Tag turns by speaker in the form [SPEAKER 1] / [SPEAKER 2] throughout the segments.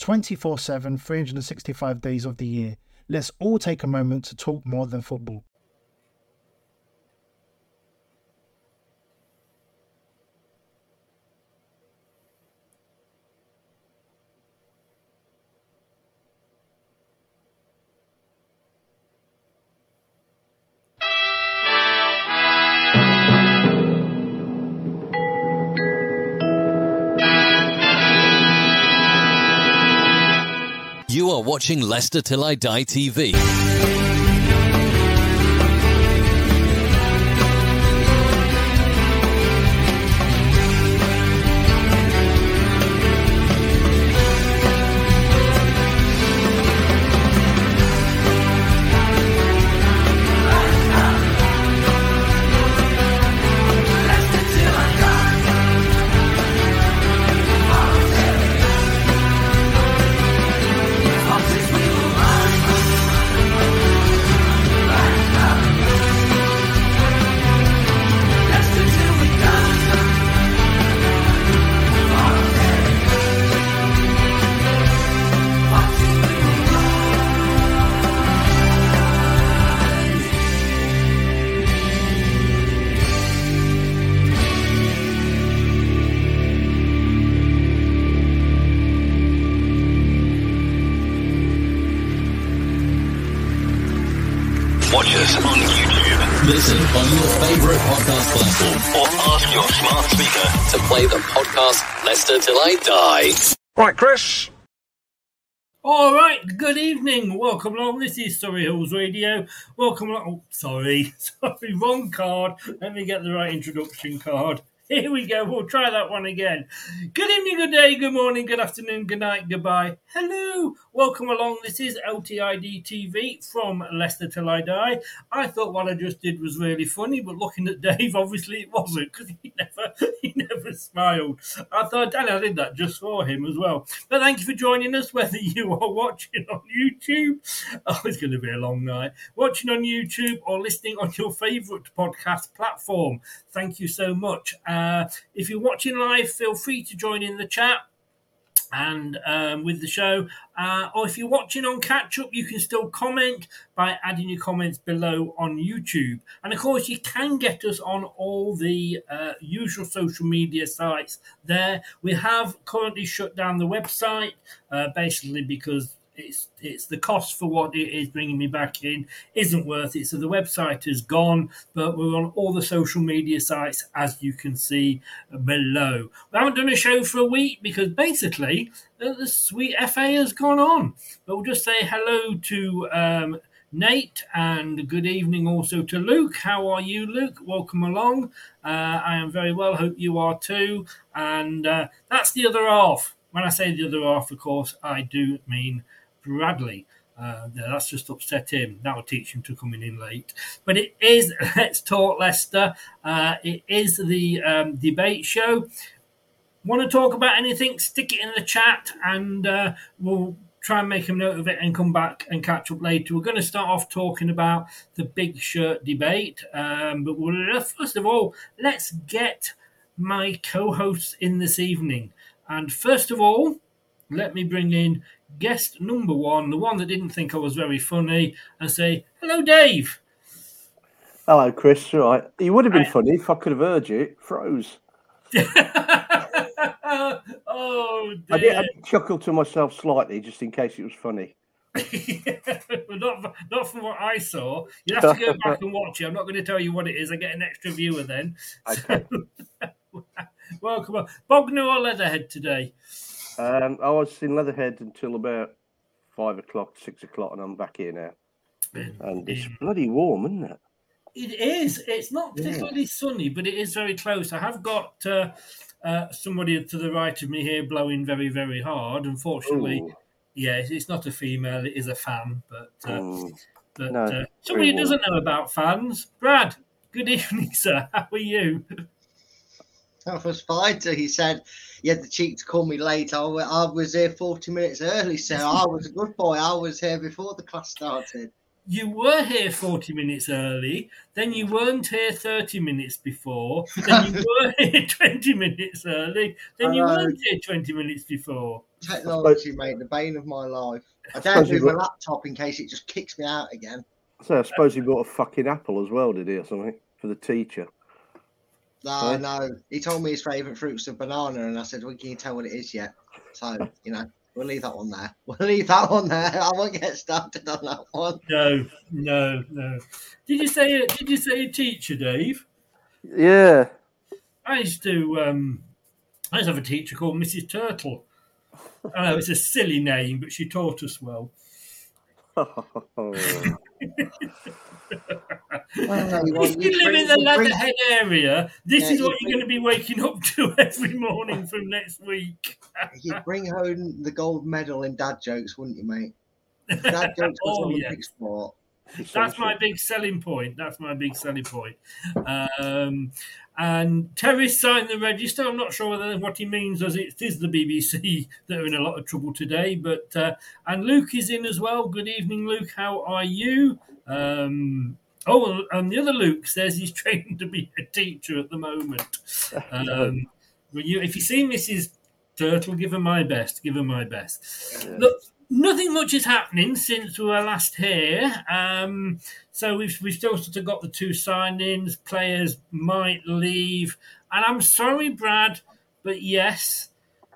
[SPEAKER 1] 24 7, 365 days of the year. Let's all take a moment to talk more than football.
[SPEAKER 2] Watching Leicester Till I Die TV. Podcast Leicester Till I Die.
[SPEAKER 3] Right, Chris.
[SPEAKER 4] All right, good evening. Welcome along. This is Surrey Hills Radio. Welcome along. Oh, sorry, sorry, wrong card. Let me get the right introduction card. Here we go. We'll try that one again. Good evening, good day, good morning, good afternoon, good night, goodbye. Hello. Welcome along. This is LTID TV from Leicester Till I Die. I thought what I just did was really funny, but looking at Dave, obviously it wasn't because he never he never smiled. I thought, Danny, I did that just for him as well. But thank you for joining us, whether you are watching on YouTube. Oh, it's going to be a long night. Watching on YouTube or listening on your favourite podcast platform. Thank you so much. Uh, if you're watching live, feel free to join in the chat and um, with the show. Uh, or if you're watching on catch up, you can still comment by adding your comments below on YouTube. And of course, you can get us on all the uh, usual social media sites there. We have currently shut down the website uh, basically because. It's, it's the cost for what it is bringing me back in isn't worth it. So the website is gone, but we're on all the social media sites as you can see below. We haven't done a show for a week because basically uh, the sweet FA has gone on. But we'll just say hello to um, Nate and good evening also to Luke. How are you, Luke? Welcome along. Uh, I am very well. Hope you are too. And uh, that's the other half. When I say the other half, of course, I do mean Bradley. Uh, that's just upset him. That'll teach him to coming in late. But it is Let's Talk Leicester. Uh, it is the um, debate show. Want to talk about anything? Stick it in the chat, and uh, we'll try and make a note of it and come back and catch up later. We're going to start off talking about the big shirt debate. Um, but we'll, first of all, let's get my co hosts in this evening. And first of all, let me bring in guest number one, the one that didn't think I was very funny, and say, Hello, Dave.
[SPEAKER 3] Hello, Chris. All right. You would have been funny if I could have heard you. It froze.
[SPEAKER 4] oh,
[SPEAKER 3] I did, I did chuckle to myself slightly just in case it was funny.
[SPEAKER 4] not, not from what I saw. You'll have to go back and watch it. I'm not going to tell you what it is. I get an extra viewer then.
[SPEAKER 3] Okay.
[SPEAKER 4] Welcome on. Bognor or Leatherhead today?
[SPEAKER 3] Um, I was in Leatherhead until about five o'clock, six o'clock, and I'm back here now. And it's bloody warm, isn't it?
[SPEAKER 4] It is. It's not particularly sunny, but it is very close. I have got uh, uh, somebody to the right of me here blowing very, very hard. Unfortunately,
[SPEAKER 3] Ooh.
[SPEAKER 4] yeah, it's- not a female; it is a fan. But uh,
[SPEAKER 3] Mm.
[SPEAKER 4] but
[SPEAKER 3] No,
[SPEAKER 4] uh, somebody who doesn't know about fans, Brad. Good evening, sir. How are you?
[SPEAKER 5] I was fine till he said he had the cheek to call me late. I, wa- I was here 40 minutes early, so I was a good boy. I was here before the class started.
[SPEAKER 4] You were here 40 minutes early, then you weren't here 30 minutes before, then you were here 20 minutes early, then you weren't here 20 minutes before.
[SPEAKER 5] Technology, mate, the bane of my life. I don't
[SPEAKER 3] suppose
[SPEAKER 5] do my laptop in case it just kicks me out again.
[SPEAKER 3] So I suppose he bought a fucking apple as well, did he, or something, for the teacher?
[SPEAKER 5] No,
[SPEAKER 3] Huh?
[SPEAKER 5] no. He told me his favourite fruit's a banana, and I said, Well, can you tell what it is yet? So, you know, we'll leave that one there. We'll leave that one there. I won't get started on that one.
[SPEAKER 4] No, no, no. Did you say did you say a teacher, Dave?
[SPEAKER 3] Yeah.
[SPEAKER 4] I used to um I used to have a teacher called Mrs. Turtle. I know it's a silly name, but she taught us well. If you live in the Leatherhead area, this
[SPEAKER 5] Yeah,
[SPEAKER 4] is what you're
[SPEAKER 5] bring-
[SPEAKER 4] going to be waking up to every morning from next week.
[SPEAKER 5] You'd bring home the gold medal in dad jokes, wouldn't you, mate? Dad jokes was
[SPEAKER 4] Oh,
[SPEAKER 5] Olympic sport.
[SPEAKER 4] That's my big selling point. That's my big selling point. Um, and Terry's signed the register. I'm not sure whether what he means as it is the BBC that are in a lot of trouble today. But uh, and Luke is in as well. Good evening, Luke. How are you? Um, oh, and the other Luke says he's training to be a teacher at the moment. Um, you, if you see Mrs. Turtle, give her my best. Give her my best. Look, nothing much is happening since we were last here. Um, so we've we've still sort of got the two signings. Players might leave, and I'm sorry, Brad, but yes,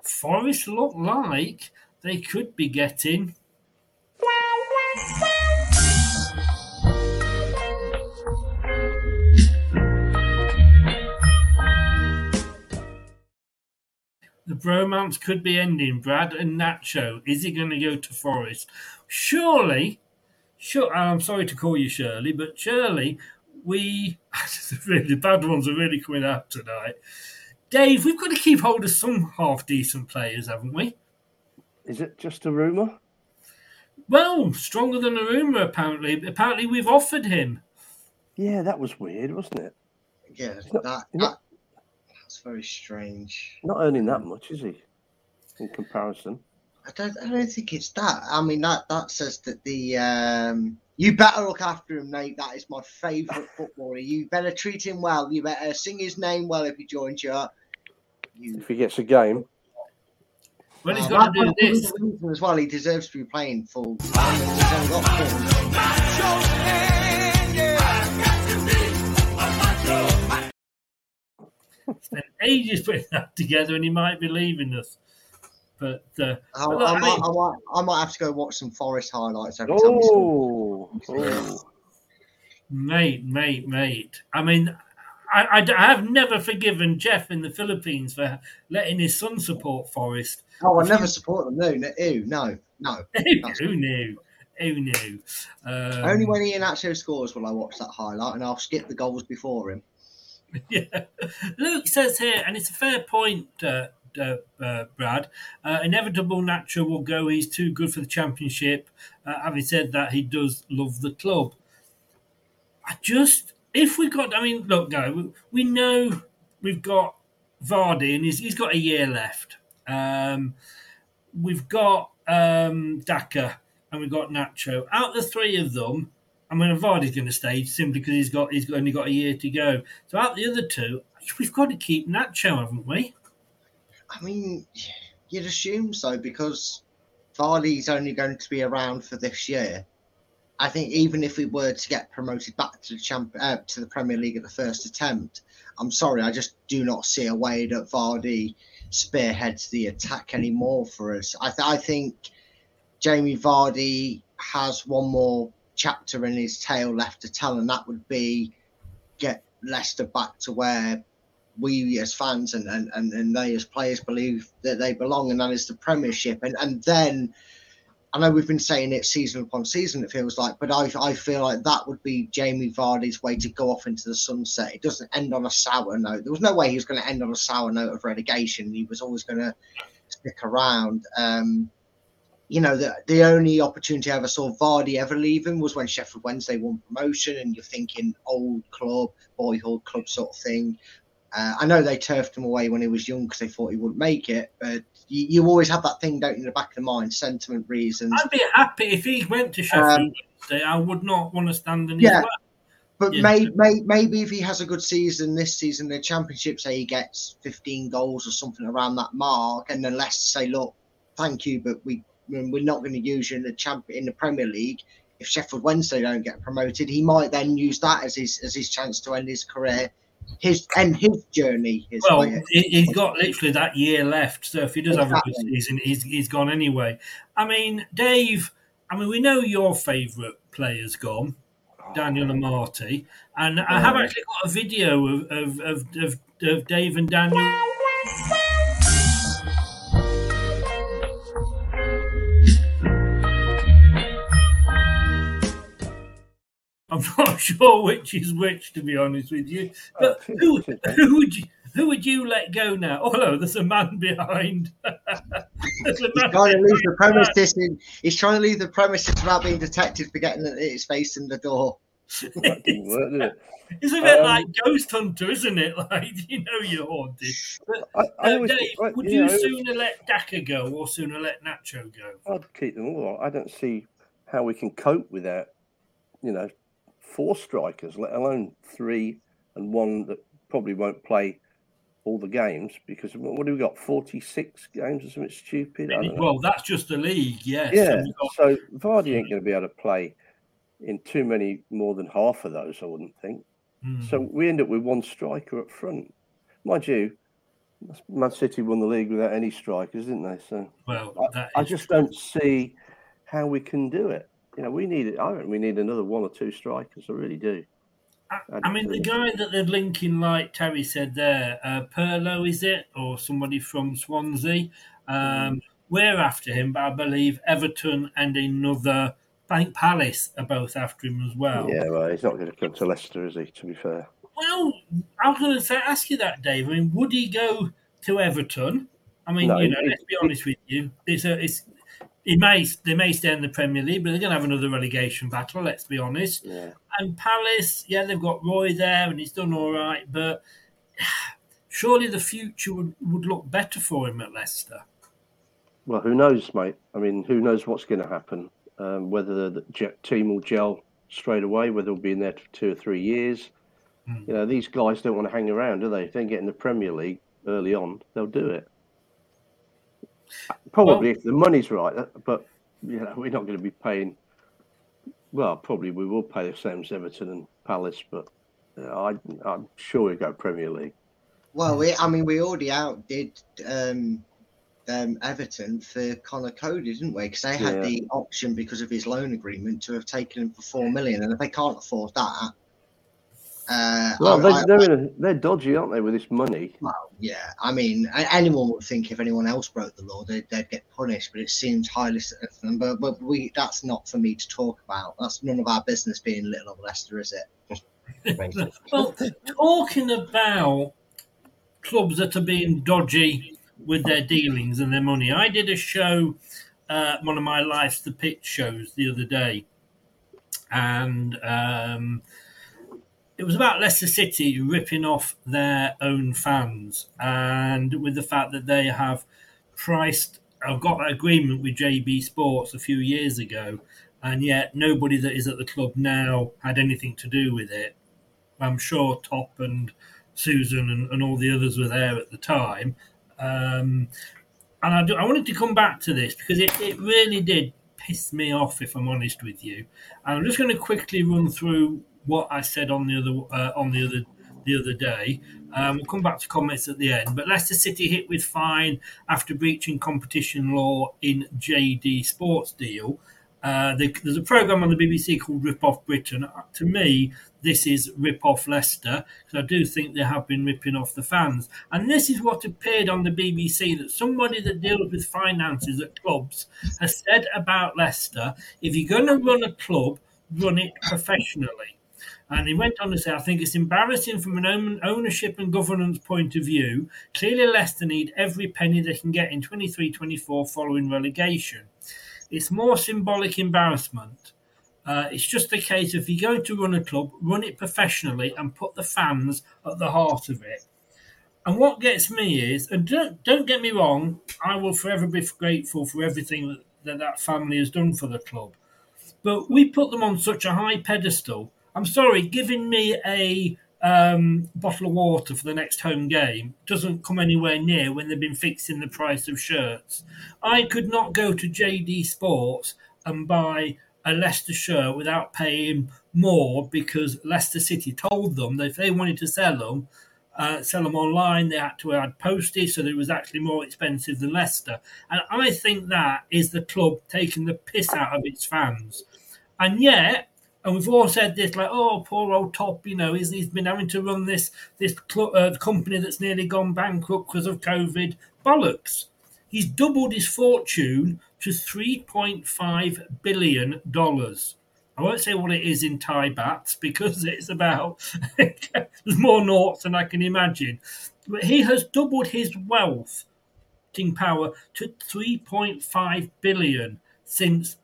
[SPEAKER 4] Forest look like they could be getting. The bromance could be ending. Brad and Nacho. Is he going to go to Forest? Surely, sure. I'm sorry to call you Shirley, but surely we. really, the bad ones are really coming out tonight. Dave, we've got to keep hold of some half decent players, haven't we?
[SPEAKER 3] Is it just a rumour?
[SPEAKER 4] Well, stronger than a rumour, apparently. Apparently, we've offered him.
[SPEAKER 3] Yeah, that was weird, wasn't it?
[SPEAKER 5] Yeah,
[SPEAKER 3] not-
[SPEAKER 5] that,
[SPEAKER 3] not-
[SPEAKER 5] that that's very strange.
[SPEAKER 3] Not earning that much, is he? In comparison.
[SPEAKER 5] I don't, I don't think it's that. I mean, that that says that the um, you better look after him, Nate. That is my favourite footballer. You better treat him well. You better sing his name well if he joins you. You.
[SPEAKER 3] If he gets a game.
[SPEAKER 4] Well, he's
[SPEAKER 5] Uh,
[SPEAKER 4] got to do this.
[SPEAKER 5] reason as well. He deserves to be playing full.
[SPEAKER 4] Spent ages putting that together, and he might be leaving us. But uh,
[SPEAKER 5] I,
[SPEAKER 4] but look,
[SPEAKER 5] I,
[SPEAKER 4] I
[SPEAKER 5] might,
[SPEAKER 4] mean-
[SPEAKER 5] I, might, I might have to go watch some Forest highlights every time.
[SPEAKER 3] Oh, oh.
[SPEAKER 4] Mate, mate, mate. I mean, I, I, I have never forgiven Jeff in the Philippines for letting his son support Forest.
[SPEAKER 5] Oh, I never support them. No, no, ew, no, no.
[SPEAKER 4] Who knew? Who knew? Um,
[SPEAKER 5] Only when Ian actually scores will I watch that highlight, and I'll skip the goals before him.
[SPEAKER 4] yeah. Luke says here, and it's a fair point, uh, uh, uh, Brad. Uh, inevitable Nacho will go. He's too good for the championship. Uh, having said that, he does love the club. I just, if we got, I mean, look, go. We, know we've got Vardy, and he's, he's got a year left. Um, we've got um, Daka, and we've got Nacho. Out of the three of them, I mean, Vardy's going to stay simply because he's got he's only got a year to go. So out the other two, we've got to keep Nacho, haven't we?
[SPEAKER 5] I mean, you'd assume so because Vardy's only going to be around for this year. I think even if we were to get promoted back to the champ uh, to the Premier League at the first attempt, I'm sorry, I just do not see a way that Vardy spearheads the attack anymore for us. I, th- I think Jamie Vardy has one more chapter in his tale left to tell, and that would be get Leicester back to where we as fans and, and, and, and they as players believe that they belong, and that is the Premiership. And and then I know we've been saying it season upon season, it feels like, but I, I feel like that would be Jamie Vardy's way to go off into the sunset. It doesn't end on a sour note. There was no way he was going to end on a sour note of relegation. He was always going to stick around. Um, you know, the, the only opportunity I ever saw Vardy ever leaving was when Sheffield Wednesday won promotion, and you're thinking old club, boyhood club sort of thing. Uh, I know they turfed him away when he was young because they thought he wouldn't make it, but you, you, always have that thing, don't you, in the back of the mind, sentiment reasons.
[SPEAKER 4] I'd be happy if he went to Sheffield um, Wednesday. I would not want to stand in his
[SPEAKER 5] yeah.
[SPEAKER 4] way.
[SPEAKER 5] But yeah. may, may, maybe if he has a good season this season, the championship, say he gets 15 goals or something around that mark, and then Leicester say, look, thank you, but we we're not going to use you in the champ in the Premier League. If Sheffield Wednesday don't get promoted, he might then use that as his as his chance to end his career, his end his journey. His
[SPEAKER 4] well, he's got literally that year left. So if he does exactly. have a good season, he's he's gone anyway. I mean, Dave. I mean, we know your favourite player's gone, Daniel oh. Amartey, and I have actually got a video of of, of, of, of Dave and Daniel. I'm not sure which is which, to be honest with you. But who, who would you, who would you let go now? Oh no, there's a man behind.
[SPEAKER 5] there's a man he's trying to leave the premises. In, he's trying to leave the premises without being detected for getting his face in the door.
[SPEAKER 4] That didn't work, it? It's a bit um, like Ghost Hunter, isn't it? Like you know you're haunted. But, I, I uh, Dave, think, would you, you know, sooner let Daka go or sooner let Nacho go?
[SPEAKER 3] I'd keep them all. I don't see how we can cope with that. You know, four strikers, let alone three and one that probably won't play all the games because what do we got? Forty six games or something stupid.
[SPEAKER 4] Well, that's just the league, yes.
[SPEAKER 3] Yeah. So Vardy ain't going to be able to play in too many more than half of those, I wouldn't think. Mm. So we end up with one striker up front. Mind you, Man City won the league without any strikers, didn't they? So
[SPEAKER 4] well,
[SPEAKER 3] I, I just true. don't see how we can do it you know, we need. I reckon we need another one or two strikers. I really do.
[SPEAKER 4] I, I mean, the guy that they're linking, like Terry said there, uh, Piroe, is it, or somebody from Swansea? Um, mm. We're after him, but I believe Everton and another. I think Palace are both after him as well.
[SPEAKER 3] Yeah, well, he's not going to come to Leicester, is he? To be fair.
[SPEAKER 4] Well, I was going to say, ask you that, Dave. I mean, would he go to Everton? I mean, no, you know, let's be honest with you. It's a, it's he may they may stay in the Premier League, but they're going to have another relegation battle. Let's be honest.
[SPEAKER 3] Yeah.
[SPEAKER 4] And Palace, yeah, they've got Roy there, and he's done all right, but surely the future would, would look better for him at Leicester.
[SPEAKER 3] Well, who knows, mate? I mean, who knows what's going to happen? Um, whether the team will gel straight away, whether they'll be in there for two or three years. Mm. You know, these guys don't want to hang around, do they? If they get in the Premier League early on, they'll do it. Probably well, if the money's right, uh, but you know we're not going to be paying. Well, probably we will pay the same as Everton and Palace, but I, am sure we go Premier League.
[SPEAKER 5] Well, we, I mean, we already outdid um, um, Everton for Conor Coady, didn't we? Because they had yeah. the option because of his loan agreement to have taken him for four million, and if they can't afford that, uh,
[SPEAKER 3] well, I, they're, I, a, they're dodgy, aren't they, with this money?
[SPEAKER 5] Well, yeah. I mean, anyone would think if anyone else broke the law, they'd, they'd get punished, but it seems highly significant. But, but we that's not for me to talk about. That's none of our business being little of Leicester, is it?
[SPEAKER 4] well, talking about clubs that are being dodgy with their dealings and their money, I did a show, uh, one of my Life's the Pitch shows the other day, and. Um, it was about Leicester City ripping off their own fans, and with the fact that they have priced I've got that agreement with JD Sports a few years ago, and yet nobody that is at the club now had anything to do with it. I'm sure Top and Susan and, and all the others were there at the time. Um, and I, do, I wanted to come back to this because it, it really did piss me off, if I'm honest with you. And I'm just going to quickly run through what I said on the other uh, on the other the other day. Um, we'll come back to comments at the end. But Leicester City hit with fine after breaching competition law in JD Sports deal. Uh, there's a program on the BBC called Rip Off Britain. To me, this is Rip Off Leicester because I do think they have been ripping off the fans. And this is what appeared on the BBC that somebody that deals with finances at clubs has said about Leicester if you're going to run a club, run it professionally. And he went on to say, I think it's embarrassing from an ownership and governance point of view. Clearly, Leicester need every penny they can get in 23 24 following relegation. It's more symbolic embarrassment. Uh, it's just a case of if you're going to run a club, run it professionally and put the fans at the heart of it. And what gets me is, and don't, don't get me wrong, I will forever be grateful for everything that that family has done for the club. But we put them on such a high pedestal. I'm sorry, giving me a um, bottle of water for the next home game doesn't come anywhere near when they've been fixing the price of shirts. I could not go to JD Sports and buy a Leicester shirt without paying more because Leicester City told them that if they wanted to sell them, uh, sell them online, they had to add postage, so it was actually more expensive than Leicester. And I think that is the club taking the piss out of its fans. And yet, and we've all said this, like, oh, poor old Top, you know, he's, he's been having to run this this cl- uh, company that's nearly gone bankrupt because of COVID. Bollocks. He's doubled his fortune to $3.5 billion. I won't say what it is in Thai bahts because it's about, more noughts than I can imagine. But he has doubled his wealth power to 3.5 billion since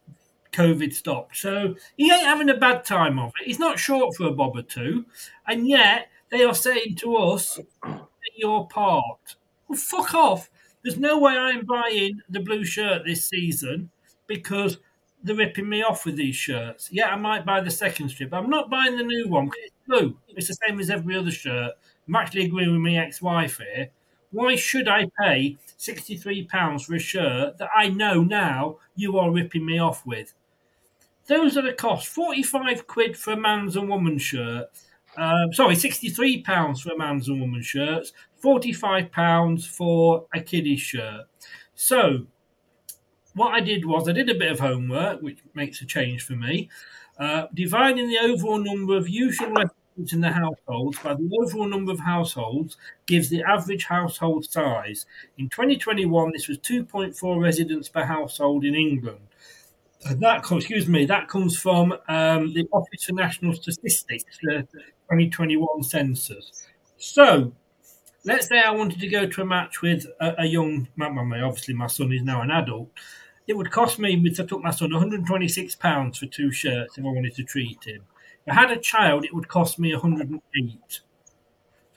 [SPEAKER 4] COVID stopped. So he ain't having a bad time of it. He's not short for a bob or two. And yet they are saying to us, your part. Well, fuck off. There's no way I'm buying the blue shirt this season because they're ripping me off with these shirts. Yeah, I might buy the second strip. but I'm not buying the new one because it's blue. It's the same as every other shirt. I'm actually agreeing with my ex-wife here. Why should I pay £63 for a shirt that I know now you are ripping me off with? Those are the costs. 45 quid for a man's and woman's shirt. Um, sorry, £63 for a man's and woman's shirts. £45 for a kiddie shirt. So, what I did was I did a bit of homework, which makes a change for me, uh, dividing the overall number of usual residents in the households by the overall number of households gives the average household size. In 2021, this was 2.4 residents per household in England. Uh, that excuse me, that comes from um, the Office for National Statistics, the 2021 census. So, let's say I wanted to go to a match with a, a young, my obviously my son is now an adult. It would cost me, if I took my son, 126 pounds for two shirts if I wanted to treat him. If I had a child, it would cost me 108.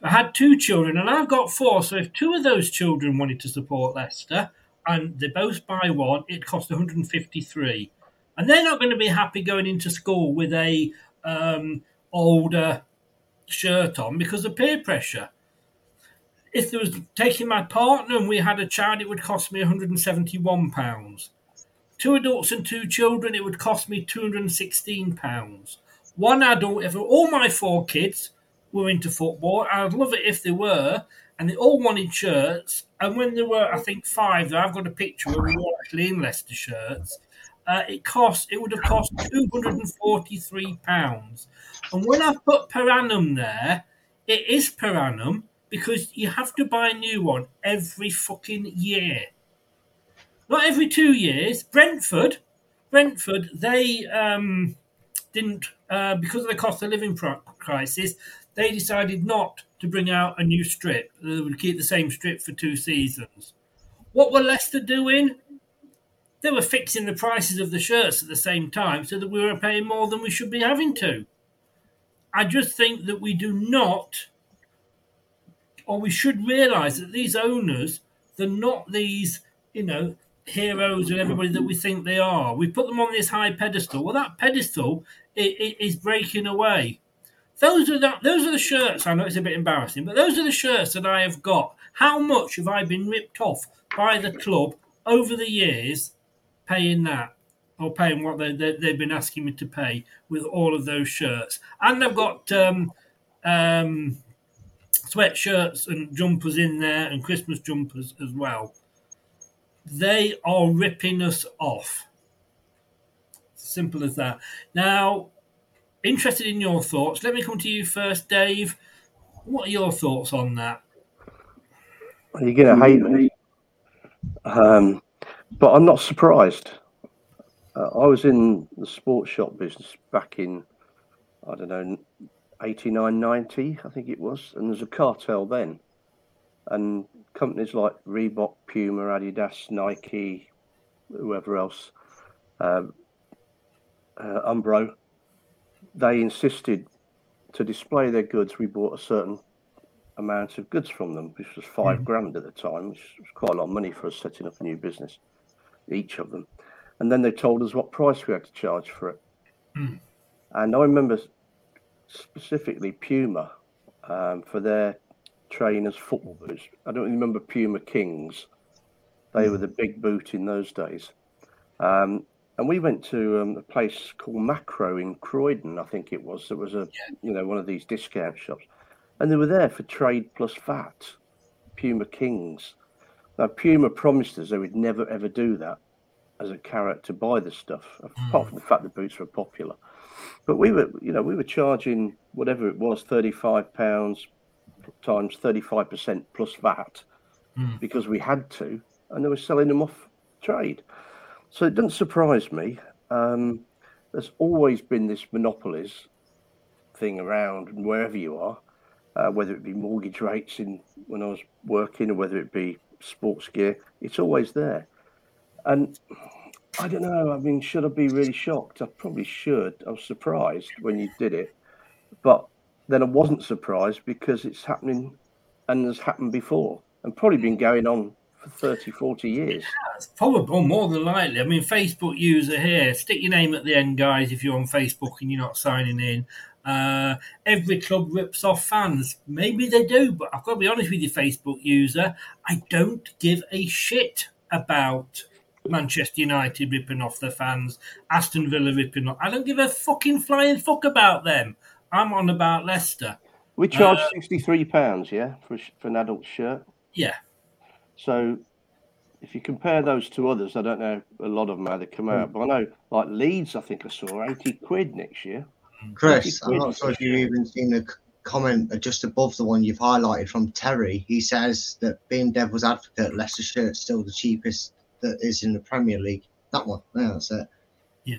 [SPEAKER 4] I had two children, and I've got four. So if two of those children wanted to support Leicester, and they both buy one, it costs 153 and they're not going to be happy going into school with a um, older shirt on because of peer pressure. If there was taking my partner and we had a child, it would cost me 171 pounds. Two adults and two children, it would cost me 216 pounds. One adult, if all my four kids were into football, I'd love it if they were, and they all wanted shirts. And when there were, I think, five, I've got a picture where we were actually in Leicester shirts uh, it cost it would have cost two hundred and forty three pounds. And when I put per annum there, it is per annum because you have to buy a new one every fucking year. Not every two years. Brentford, Brentford, they um, didn't uh, because of the cost of living crisis. They decided not to bring out a new strip. They would keep the same strip for two seasons. What were Leicester doing? they were fixing the prices of the shirts at the same time so that we were paying more than we should be having to. I just think that we do not, or we should realise that these owners, they're not these, you know, heroes and everybody that we think they are. We put them on this high pedestal. Well, that pedestal is breaking away. Those are the, those are the shirts. I know it's a bit embarrassing, but those are the shirts that I have got. How much have I been ripped off by the club over the years, paying that or paying what they, they, they've been asking me to pay with all of those shirts? And I've got um, um, sweatshirts and jumpers in there, and Christmas jumpers as well. They are ripping us off. Simple as that. Now, interested in your thoughts. Let me come to you first, Dave. What are your thoughts on that?
[SPEAKER 3] Are You're going to hate me. Um, but I'm not surprised. Uh, I was in the sports shop business back in, I don't know, 89, 90, I think it was. And there's a cartel then. And companies like Reebok, Puma, Adidas, Nike, whoever else, um, uh, Umbro, they insisted to display their goods. We bought a certain amount of goods from them, which was 5 grand at the time, which was quite a lot of money for us setting up a new business, each of them. And then they told us what price we had to charge for it.
[SPEAKER 4] Hmm.
[SPEAKER 3] And I remember specifically Puma um, for their trainers' football boots. I don't remember Puma Kings. They were the big boot in those days. Um, and we went to um, a place called Makro in Croydon, I think it was. It was a, you know, one of these discount shops, and they were there for trade plus VAT. Puma Kings. Now Puma promised us they would never ever do that as a carrot to buy the stuff, apart from the fact the boots were popular. But we were, you know, we were charging whatever it was, thirty-five pounds times thirty-five percent plus VAT, because we had to, and they were selling them off trade. So it doesn't surprise me. Um, there's always been this monopolies thing around wherever you are, uh, whether it be mortgage rates in when I was working or whether it be sports gear. It's always there. And I don't know. I mean, should I be really shocked? I probably should. I was surprised when you did it, but then I wasn't surprised because it's happening and has happened before and probably been going on for 30, 40 years.
[SPEAKER 4] It's probably more than likely. I mean, Facebook user here. Stick your name at the end, guys, if you're on Facebook and you're not signing in. Uh, every club rips off fans. Maybe they do, but I've got to be honest with you, Facebook user. I don't give a shit about Manchester United ripping off their fans, Aston Villa ripping off. I don't give a fucking flying fuck about them. I'm on about Leicester.
[SPEAKER 3] We charge
[SPEAKER 4] Uh,
[SPEAKER 3] sixty-three pounds, yeah, for for an adult shirt.
[SPEAKER 4] Yeah.
[SPEAKER 3] So if you compare those to others, I don't know a lot of them how they come out, hmm. but I know like Leeds, I think I saw eighty quid next year.
[SPEAKER 5] Chris,
[SPEAKER 3] 80
[SPEAKER 5] I'm not sure if you've even seen the comment just above the one you've highlighted from Terry. He says that being devil's advocate, Leicester shirt's still the cheapest that is in the Premier League. That one, yeah, that's it.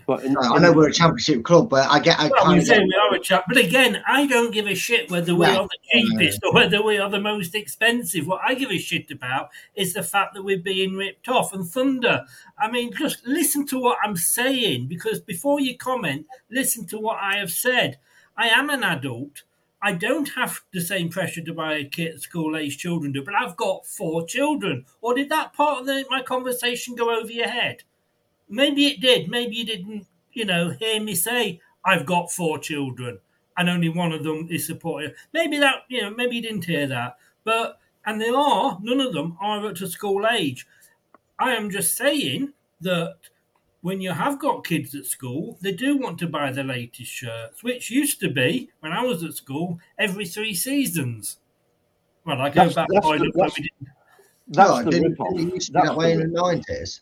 [SPEAKER 3] But in,
[SPEAKER 5] I know we're a championship club, but I get, I
[SPEAKER 4] Well,
[SPEAKER 5] kind
[SPEAKER 4] we
[SPEAKER 5] of
[SPEAKER 4] say we are a chap, but again, I don't give a shit whether we
[SPEAKER 5] Yeah.
[SPEAKER 4] are the cheapest or whether we are the most expensive. What I give a shit about is the fact that we're being ripped off. And Thunder, I mean, just listen to what I'm saying because before you comment, listen to what I have said. I am an adult. I don't have the same pressure to buy a kit school age children do, but I've got four children. Or did that part of the, my conversation go over your head? Maybe it did. Maybe you didn't, you know, hear me say I've got four children and only one of them is supported. Maybe that, you know, maybe you didn't hear that. But and there are none of them are at a school age. I am just saying that when you have got kids at school, they do want to buy the latest shirts, which used to be when I was at school every three seasons. Well, I go
[SPEAKER 3] That's-
[SPEAKER 4] back
[SPEAKER 3] that's
[SPEAKER 4] far
[SPEAKER 3] the- that's-
[SPEAKER 4] didn't.
[SPEAKER 3] that's
[SPEAKER 5] no,
[SPEAKER 3] the
[SPEAKER 5] didn't,
[SPEAKER 3] rip-off.
[SPEAKER 5] didn't it used to be
[SPEAKER 3] That's
[SPEAKER 5] that
[SPEAKER 3] the
[SPEAKER 5] way in the nineties.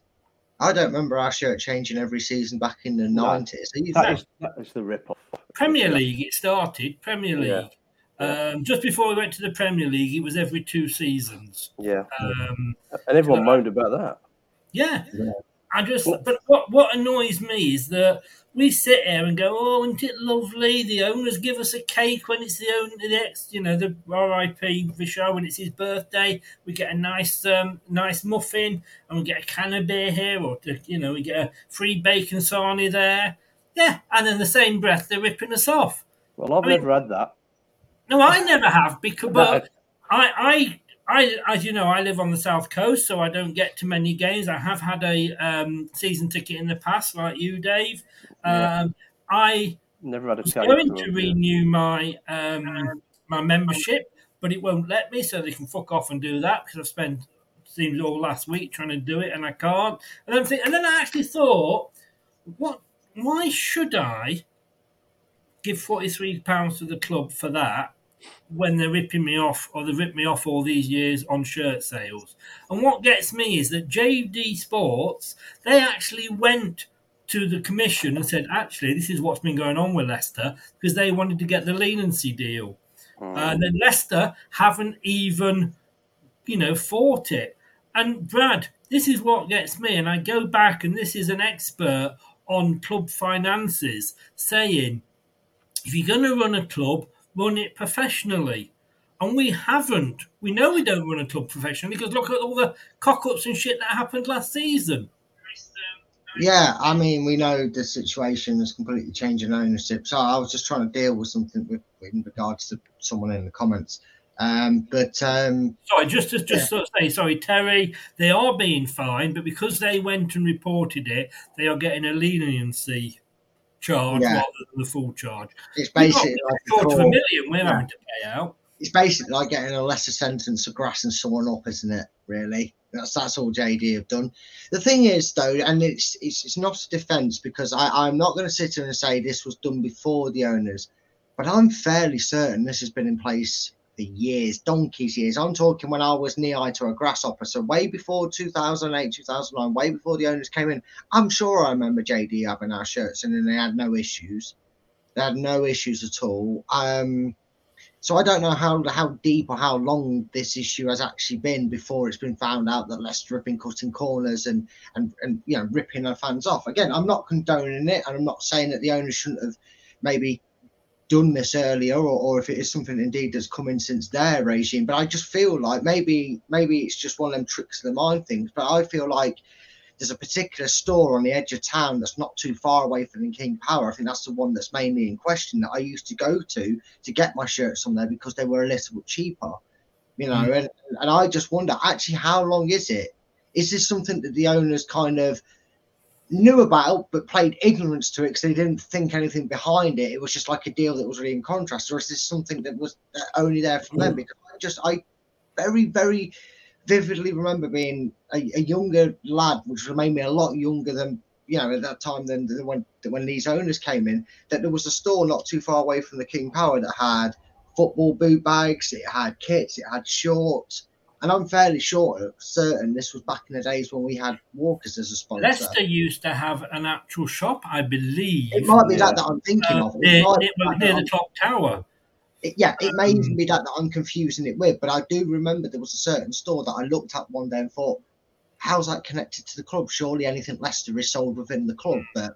[SPEAKER 5] I don't remember our shirt changing every season back in the
[SPEAKER 3] No.
[SPEAKER 5] nineties.
[SPEAKER 3] That is that is the rip off.
[SPEAKER 4] Premier League, it started. Premier League.
[SPEAKER 3] Yeah.
[SPEAKER 4] Um, just before we went to the Premier League, it was every two seasons.
[SPEAKER 3] Yeah.
[SPEAKER 4] Um,
[SPEAKER 3] And everyone moaned about that.
[SPEAKER 4] yeah.
[SPEAKER 5] Yeah.
[SPEAKER 4] I just, but what what annoys me is that we sit here and go, "Oh, isn't it lovely?" The owners give us a cake when it's the owner, the ex, you know, the R.I.P. Vichai when it's his birthday. We get a nice, um, nice muffin, and we get a can of beer here, or you know, we get a free bacon sarnie there. Yeah, and in the same breath, they're ripping us off.
[SPEAKER 3] Well, I've
[SPEAKER 4] I mean-
[SPEAKER 3] never had that.
[SPEAKER 4] No, I never have because, but I, I, I, as you know, I live on the south coast, so I don't get to many games. I have had a um, season ticket in the past, like you, Dave.
[SPEAKER 3] Yeah.
[SPEAKER 4] Um, I
[SPEAKER 3] Never had a
[SPEAKER 4] was going to renew my um, my membership, but it won't let me, so they can fuck off and do that because I've spent seems all last week trying to do it and I can't. And I'm think, and then I actually thought, what? Why should I give forty three pounds to the club for that when they're ripping me off or they ripped me off all these years on shirt sales? And what gets me is that JD Sports they actually went to the commission and said, actually, this is what's been going on with Leicester because they wanted to get the leniency deal. Hmm. And then Leicester haven't even, you know, fought it. And Brad, this is what gets me. And I go back, and this is an expert on club finances saying, if you're going to run a club, run it professionally. And we haven't. We know we don't run a club professionally because look at all the cock ups and shit that happened last season.
[SPEAKER 5] Yeah, I mean, we know the situation is completely changing ownership. So I was just trying to deal with something with, in regards to someone in the comments. Um, but um,
[SPEAKER 4] Sorry, just to just sort of say, sorry, Terry, they are being fined, but because they went and reported it, they are getting a leniency charge
[SPEAKER 5] Yeah.
[SPEAKER 4] rather than the full charge.
[SPEAKER 5] it's basically like
[SPEAKER 4] of a million we're
[SPEAKER 5] Yeah.
[SPEAKER 4] having to pay out.
[SPEAKER 5] it's basically like getting a lesser sentence for grassing someone up, isn't it? Really, that's that's all JD have done. The thing is, though, and it's it's, it's not a defence because I I'm not going to sit here and say this was done before the owners, but I'm fairly certain this has been in place for years, donkeys years. I'm talking when I was knee high to a grasshopper, so way before 2008, 2009, way before the owners came in. I'm sure I remember JD having our shirts and then they had no issues. They had no issues at all. Um, so I don't know how how deep or how long this issue has actually been before it's been found out that Leicester have been cutting corners and and and you know ripping their fans off. Again, I'm not condoning it, and I'm not saying that the owners shouldn't have maybe done this earlier, or, or if it is something indeed that's come in since their regime. But I just feel like maybe maybe it's just one of them tricks of the mind things. But I feel like there's a particular store on the edge of town that's not too far away from the King Power. I think that's the one that's mainly in question that I used to go to to get my shirts from there because they were a little bit cheaper. You know, mm. and, and I just wonder actually how long is it? Is this something that the owners kind of knew about but played ignorance to it because they didn't think anything behind it? It was just like a deal that was really in contrast, or is this something that was only there from them? Mm. Because I just I very very vividly remember being a, a younger lad, which made me a lot younger than you know at that time than, than when when these owners came in. That there was a store not too far away from the King Power that had football boot bags, it had kits, it had shorts, and I'm fairly sure certain this was back in the days when we had Walkers as a sponsor.
[SPEAKER 4] Leicester used to have an actual shop, I believe.
[SPEAKER 5] It might be that that I'm thinking
[SPEAKER 4] uh,
[SPEAKER 5] of. It
[SPEAKER 4] near,
[SPEAKER 5] might
[SPEAKER 4] near,
[SPEAKER 5] be
[SPEAKER 4] near the clock tower.
[SPEAKER 5] it, yeah, it may even be that, that I'm confusing it with, but I do remember there was a certain store that I looked at one day and thought, how's that connected to the club? Surely anything Leicester is sold within the club, but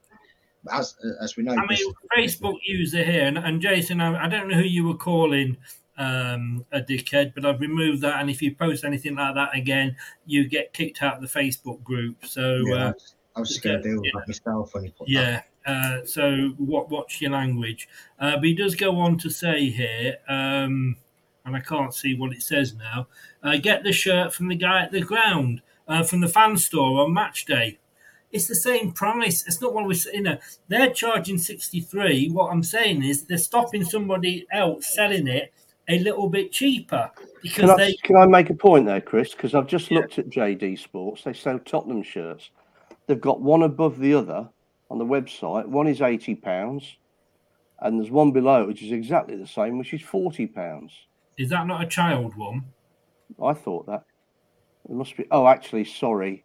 [SPEAKER 5] as as we know,
[SPEAKER 4] I mean, Facebook user here, and, and Jason, I, I don't know who you were calling um, a dickhead, but I've removed that. And if you post anything like that again, you get kicked out of the Facebook group. So,
[SPEAKER 5] yeah,
[SPEAKER 4] uh,
[SPEAKER 5] I was just going to deal with that myself when you put that.
[SPEAKER 4] yeah. Uh, so, what watch your language? Uh, but he does go on to say here, um, and I can't see what it says now. Uh, get the shirt from the guy at the ground, uh, from the fan store on match day. It's the same price. It's not what we, you know, they're charging sixty three. What I'm saying is they're stopping somebody else selling it a little bit cheaper because
[SPEAKER 3] Can I,
[SPEAKER 4] they
[SPEAKER 3] can I make a point there, Chris? Because I've just looked at JD Sports. They sell Tottenham shirts. They've got one above the other on the website. One is eighty pounds, and there's one below which is exactly the same, which is forty pounds.
[SPEAKER 4] is that not a child one?
[SPEAKER 3] I thought that. It must be. Oh, actually, sorry,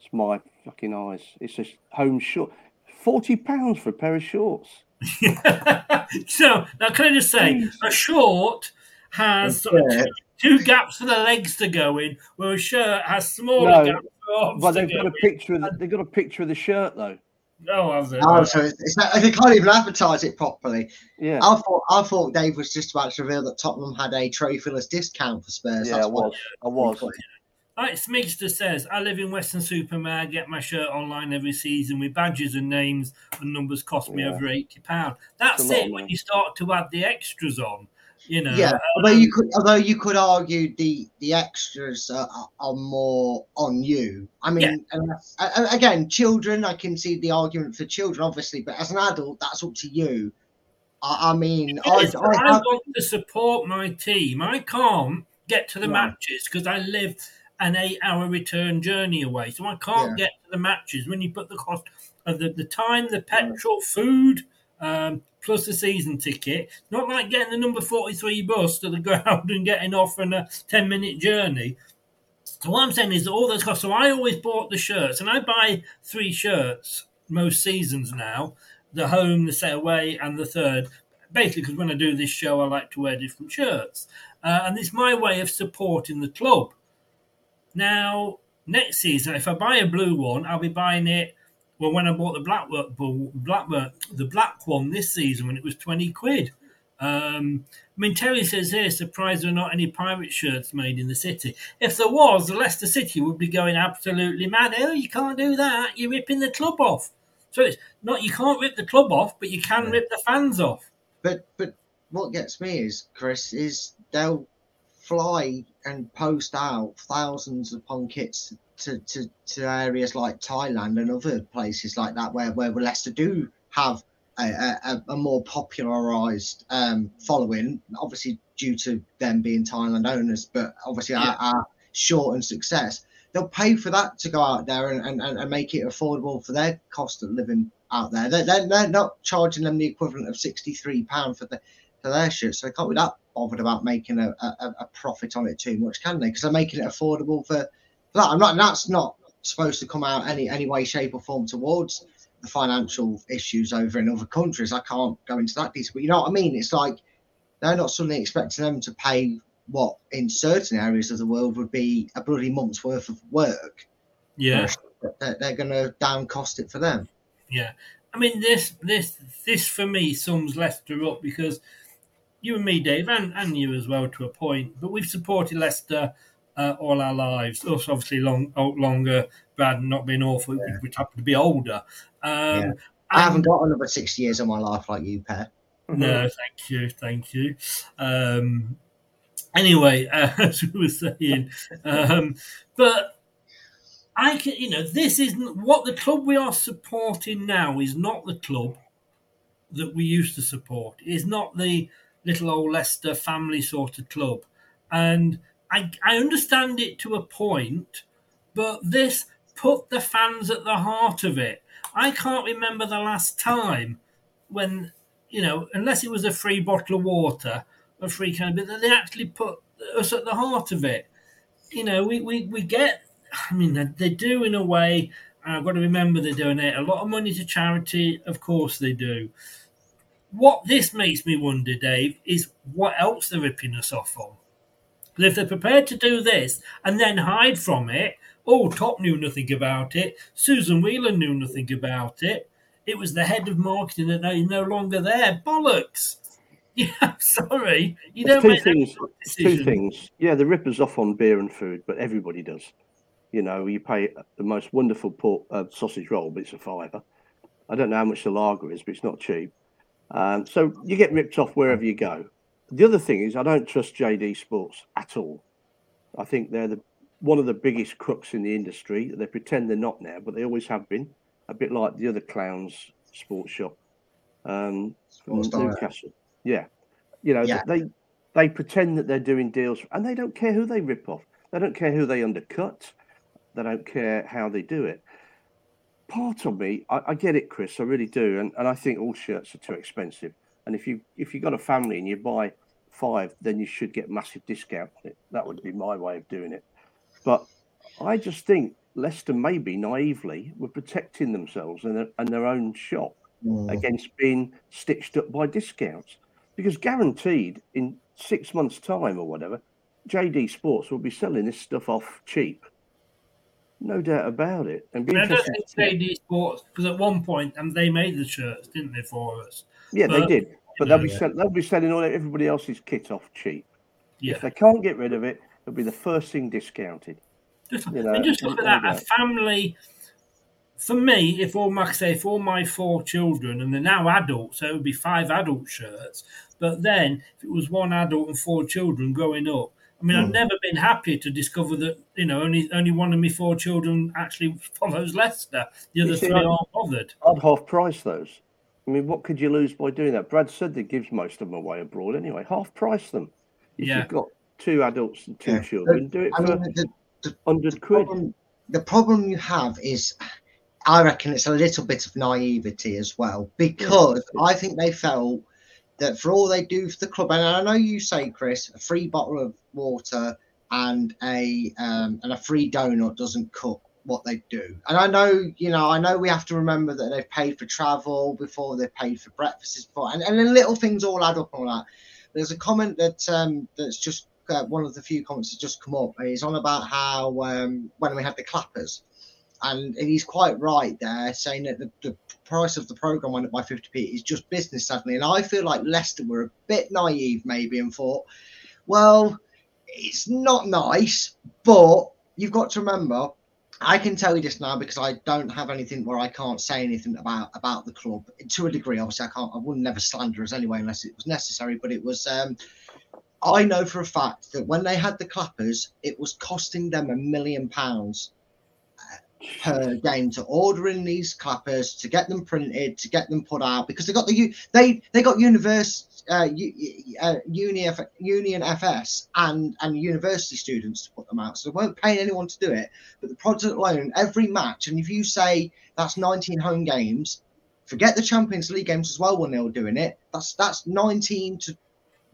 [SPEAKER 3] it's my fucking eyes. It's a home short. Forty pounds for a pair of shorts.
[SPEAKER 4] so now, can I just say, a short has sort of two, two gaps for the legs to go in, where a shirt has smaller
[SPEAKER 3] No,
[SPEAKER 4] gaps for arms
[SPEAKER 3] But they've
[SPEAKER 4] go
[SPEAKER 3] got a
[SPEAKER 4] in.
[SPEAKER 3] picture. Of the, they've got a picture of the shirt though.
[SPEAKER 4] Oh, has it?
[SPEAKER 5] Oh, so it's, it's not, they can't even advertise it properly.
[SPEAKER 3] Yeah.
[SPEAKER 5] I thought I thought Dave was just about to reveal that Tottenham had a trophy-less discount for Spurs.
[SPEAKER 3] Yeah,
[SPEAKER 5] That's
[SPEAKER 3] I
[SPEAKER 5] what-
[SPEAKER 3] was. I was.
[SPEAKER 4] Like Smigster says, I live in Weston-super-Mare, get my shirt online every season with badges and names and numbers cost me
[SPEAKER 3] Yeah.
[SPEAKER 4] over £80. That's
[SPEAKER 3] It's a lot
[SPEAKER 4] it. When you start to add the extras on, You know,
[SPEAKER 5] Yeah,
[SPEAKER 4] uh,
[SPEAKER 5] although you could, although you could argue the the extras are, are- are more on you. I mean, and that's- a- a- again, children, I can see the argument for children, obviously, but as an adult, that's up to you. I, I mean, I,
[SPEAKER 4] It is, but
[SPEAKER 5] I
[SPEAKER 4] I want to support my team. I can't get to the
[SPEAKER 5] Right.
[SPEAKER 4] matches because I live an eight-hour return journey away, so I can't
[SPEAKER 5] Yeah.
[SPEAKER 4] get to the matches. When you put the cost of the, the time, the petrol, food, um, plus the season ticket, not like getting the number forty-three bus to the ground and getting off on a ten-minute journey. So what I'm saying is all those costs. So I always bought the shirts, and I buy three shirts most seasons now: the home, the set away, and the third. Basically, because when I do this show, I like to wear different shirts, uh, and it's my way of supporting the club. Now, next season, if I buy a blue one, I'll be buying it. Well, when I bought the black black the black one this season, when it was twenty quid. Um, I mean, Terry says here, surprised there are not any pirate shirts made in the city. If there was, the Leicester City would be going absolutely mad. Oh, you can't do that. You're ripping the club off. So it's not you can't rip the club off, but you can rip the fans off.
[SPEAKER 5] but but what gets me is Chris is they'll fly and post out thousands upon kits to, to, to areas like Thailand and other places like that where where Leicester do have a, a, a more popularized um, following, obviously due to them being Thailand owners, but obviously
[SPEAKER 4] Yeah.
[SPEAKER 5] our, our shortened success. They'll pay for that to go out there and, and, and make it affordable for their cost of living out there. They're, they're, they're not charging them the equivalent of £63 for, the, for their shirts, so they can't be that bothered about making a, a, a profit on it too much, can they? Because they're making it affordable for, for that. I'm not, that's not supposed to come out any, any way, shape, or form towards the financial issues over in other countries. I can't go into that detail, but you know what I mean? It's like they're not suddenly expecting them to pay what in certain areas of the world would be a bloody month's worth of work.
[SPEAKER 4] Yeah.
[SPEAKER 5] They're, they're going to down cost it for them.
[SPEAKER 4] Yeah, I mean this this this for me sums Leicester up because you and me, Dave, and, and you as well to a point. But we've supported Leicester uh, all our lives. Us obviously long oh, longer. Brad not being awful, we we happen to be older. Um,
[SPEAKER 5] Yeah. I haven't got another 60 years of my life like you, Per.
[SPEAKER 4] No, thank you, thank you. Um, anyway, uh, as we were saying, um, but I can, you know, this isn't what the club we are supporting now is not the club that we used to support. It is not the little old Leicester family sort of club, and I I understand it to a point, but this put the fans at the heart of it. I can't remember the last time when you know, unless it was a free bottle of water, a free can, of beer, that they actually put us at the heart of it. You know, we, we, we get, I mean, they, do in a way, I've got to remember they donate a lot of money to charity, of course they do. What this makes me wonder, Dave, is what else they're ripping us off on. But if they're prepared to do this and then hide from it, oh, Top knew nothing about it, Susan Whelan knew nothing about it, it was the head of marketing that is no longer there. Bollocks. Yeah, sorry. You
[SPEAKER 3] There's
[SPEAKER 4] don't
[SPEAKER 3] two
[SPEAKER 4] make
[SPEAKER 3] things. Two things. Yeah, the rippers off on beer and food, but everybody does. You know, you pay the most wonderful pork, uh, sausage roll, but it's a fiver. I don't know how much the lager is, but it's not cheap. Um, so you get ripped off wherever you go. The other thing is, I don't trust JD Sports at all. I think they're the one of the biggest crooks in the industry. They pretend they're not now, but they always have been. A bit like the other clowns sports shop um, from
[SPEAKER 5] Sports Direct.
[SPEAKER 3] Newcastle. Yeah, you know
[SPEAKER 5] Yeah.
[SPEAKER 3] they they pretend that they're doing deals, and they don't care who they rip off. They don't care who they undercut. They don't care how they do it. Part of me, I, I get it, Chris. I really do, and, and I think all shirts are too expensive. And if you if you've got a family and you buy five, then you should get massive discount on it. That would be my way of doing it. But I just think Leicester maybe naively were protecting themselves and their, and their own shop
[SPEAKER 5] Mm.
[SPEAKER 3] against being stitched up by discounts. Because guaranteed in six months' time or whatever, JD Sports will be selling this stuff off cheap. No doubt about it. And be
[SPEAKER 4] I don't
[SPEAKER 3] interested
[SPEAKER 4] think JD Sports, because at one point um, they made the shirts, didn't they, for us?
[SPEAKER 3] Yeah, they did. But they'll be
[SPEAKER 4] Yeah.
[SPEAKER 3] sell- they'll be selling all everybody else's kit off cheap.
[SPEAKER 4] Yeah.
[SPEAKER 3] If they can't get rid of it, it'll be the first thing discounted.
[SPEAKER 4] Just,
[SPEAKER 3] You know,
[SPEAKER 4] and just look at that. A family, for me, if all my say, if all my four children, and they're now adults, so it would be five adult shirts. But then, if it was one adult and four children growing up, I mean, I've
[SPEAKER 3] Hmm.
[SPEAKER 4] never been happier to discover that you know only only one of my four children actually follows Leicester. The other three aren't bothered.
[SPEAKER 3] I'd half price those. I mean, what could you lose by doing that? Brad said that gives most of them away abroad anyway. Half price them. If
[SPEAKER 4] Yeah.
[SPEAKER 3] you've got two adults and two
[SPEAKER 5] Yeah.
[SPEAKER 3] children, do it
[SPEAKER 5] I
[SPEAKER 3] for
[SPEAKER 5] mean, the, the,
[SPEAKER 3] hundred quid.
[SPEAKER 5] problem, the problem you have is, I reckon it's a little bit of naivety as well because I think they felt that for all they do for the club, and I know you say, Chris, a free bottle of water and a um, and a free donut doesn't cut what they do. And I know, you know, I know we have to remember that they've paid for travel before they've paid for breakfasts before, and, and then little things all add up and all that. There's a comment that um, that's just uh, one of the few comments that's just come up. He's on about how um, when we had the clappers, and he's quite right there, saying that the, the price of the program went up by 50p is just business suddenly. And I feel like Leicester were a bit naive maybe and thought, well, it's not nice, but you've got to remember. I can tell you this now because I don't have anything where I can't say anything about about the club to a degree. Obviously, I can't. I wouldn't never slander us anyway unless it was necessary. But it was. Um, I know for a fact that when they had the clappers, it was costing them a million pounds per game to order in these clappers, to get them printed, to get them put out because they got the they they got universe uh, uh, uni union FS and and university students to put them out, so they weren't paying anyone to do it. But the product alone, every match, and if you say that's 19 home games, forget the Champions League games as well when they were doing it. That's that's 19 to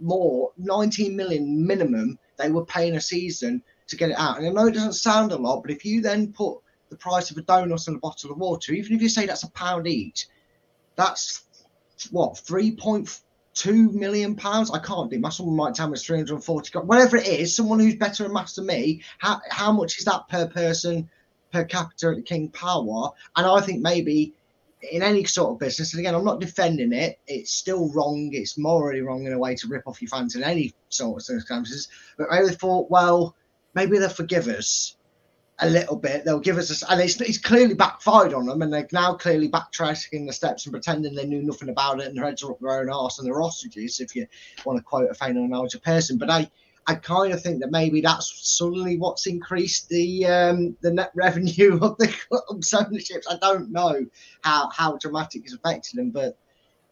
[SPEAKER 5] more 19 million minimum they were paying a season to get it out. And I know it doesn't sound a lot, but if you then put the price of a donut and a bottle of water, even if you say that's a pound each, that's what 3.2 million pounds. I can't do. My someone might tell me it's 340. Whatever it is, someone who's better at maths than me. How how much is that per person per capita at the King Power? And I think maybe in any sort of business, and again, I'm not defending it, it's still wrong. It's morally wrong in a way to rip off your fans in any sort of circumstances. But I they thought, well, maybe they'll forgive us a little bit. They'll give us a, and it's, it's clearly backfired on them, and they're now clearly backtracking the steps and pretending they knew nothing about it and their heads are up their own arse and they're ostriches, if you want to quote a faint knowledge person. But I, I kind of think that maybe that's suddenly what's increased the um, the net revenue of the club's ownerships. I don't know how how dramatic it's affected them, but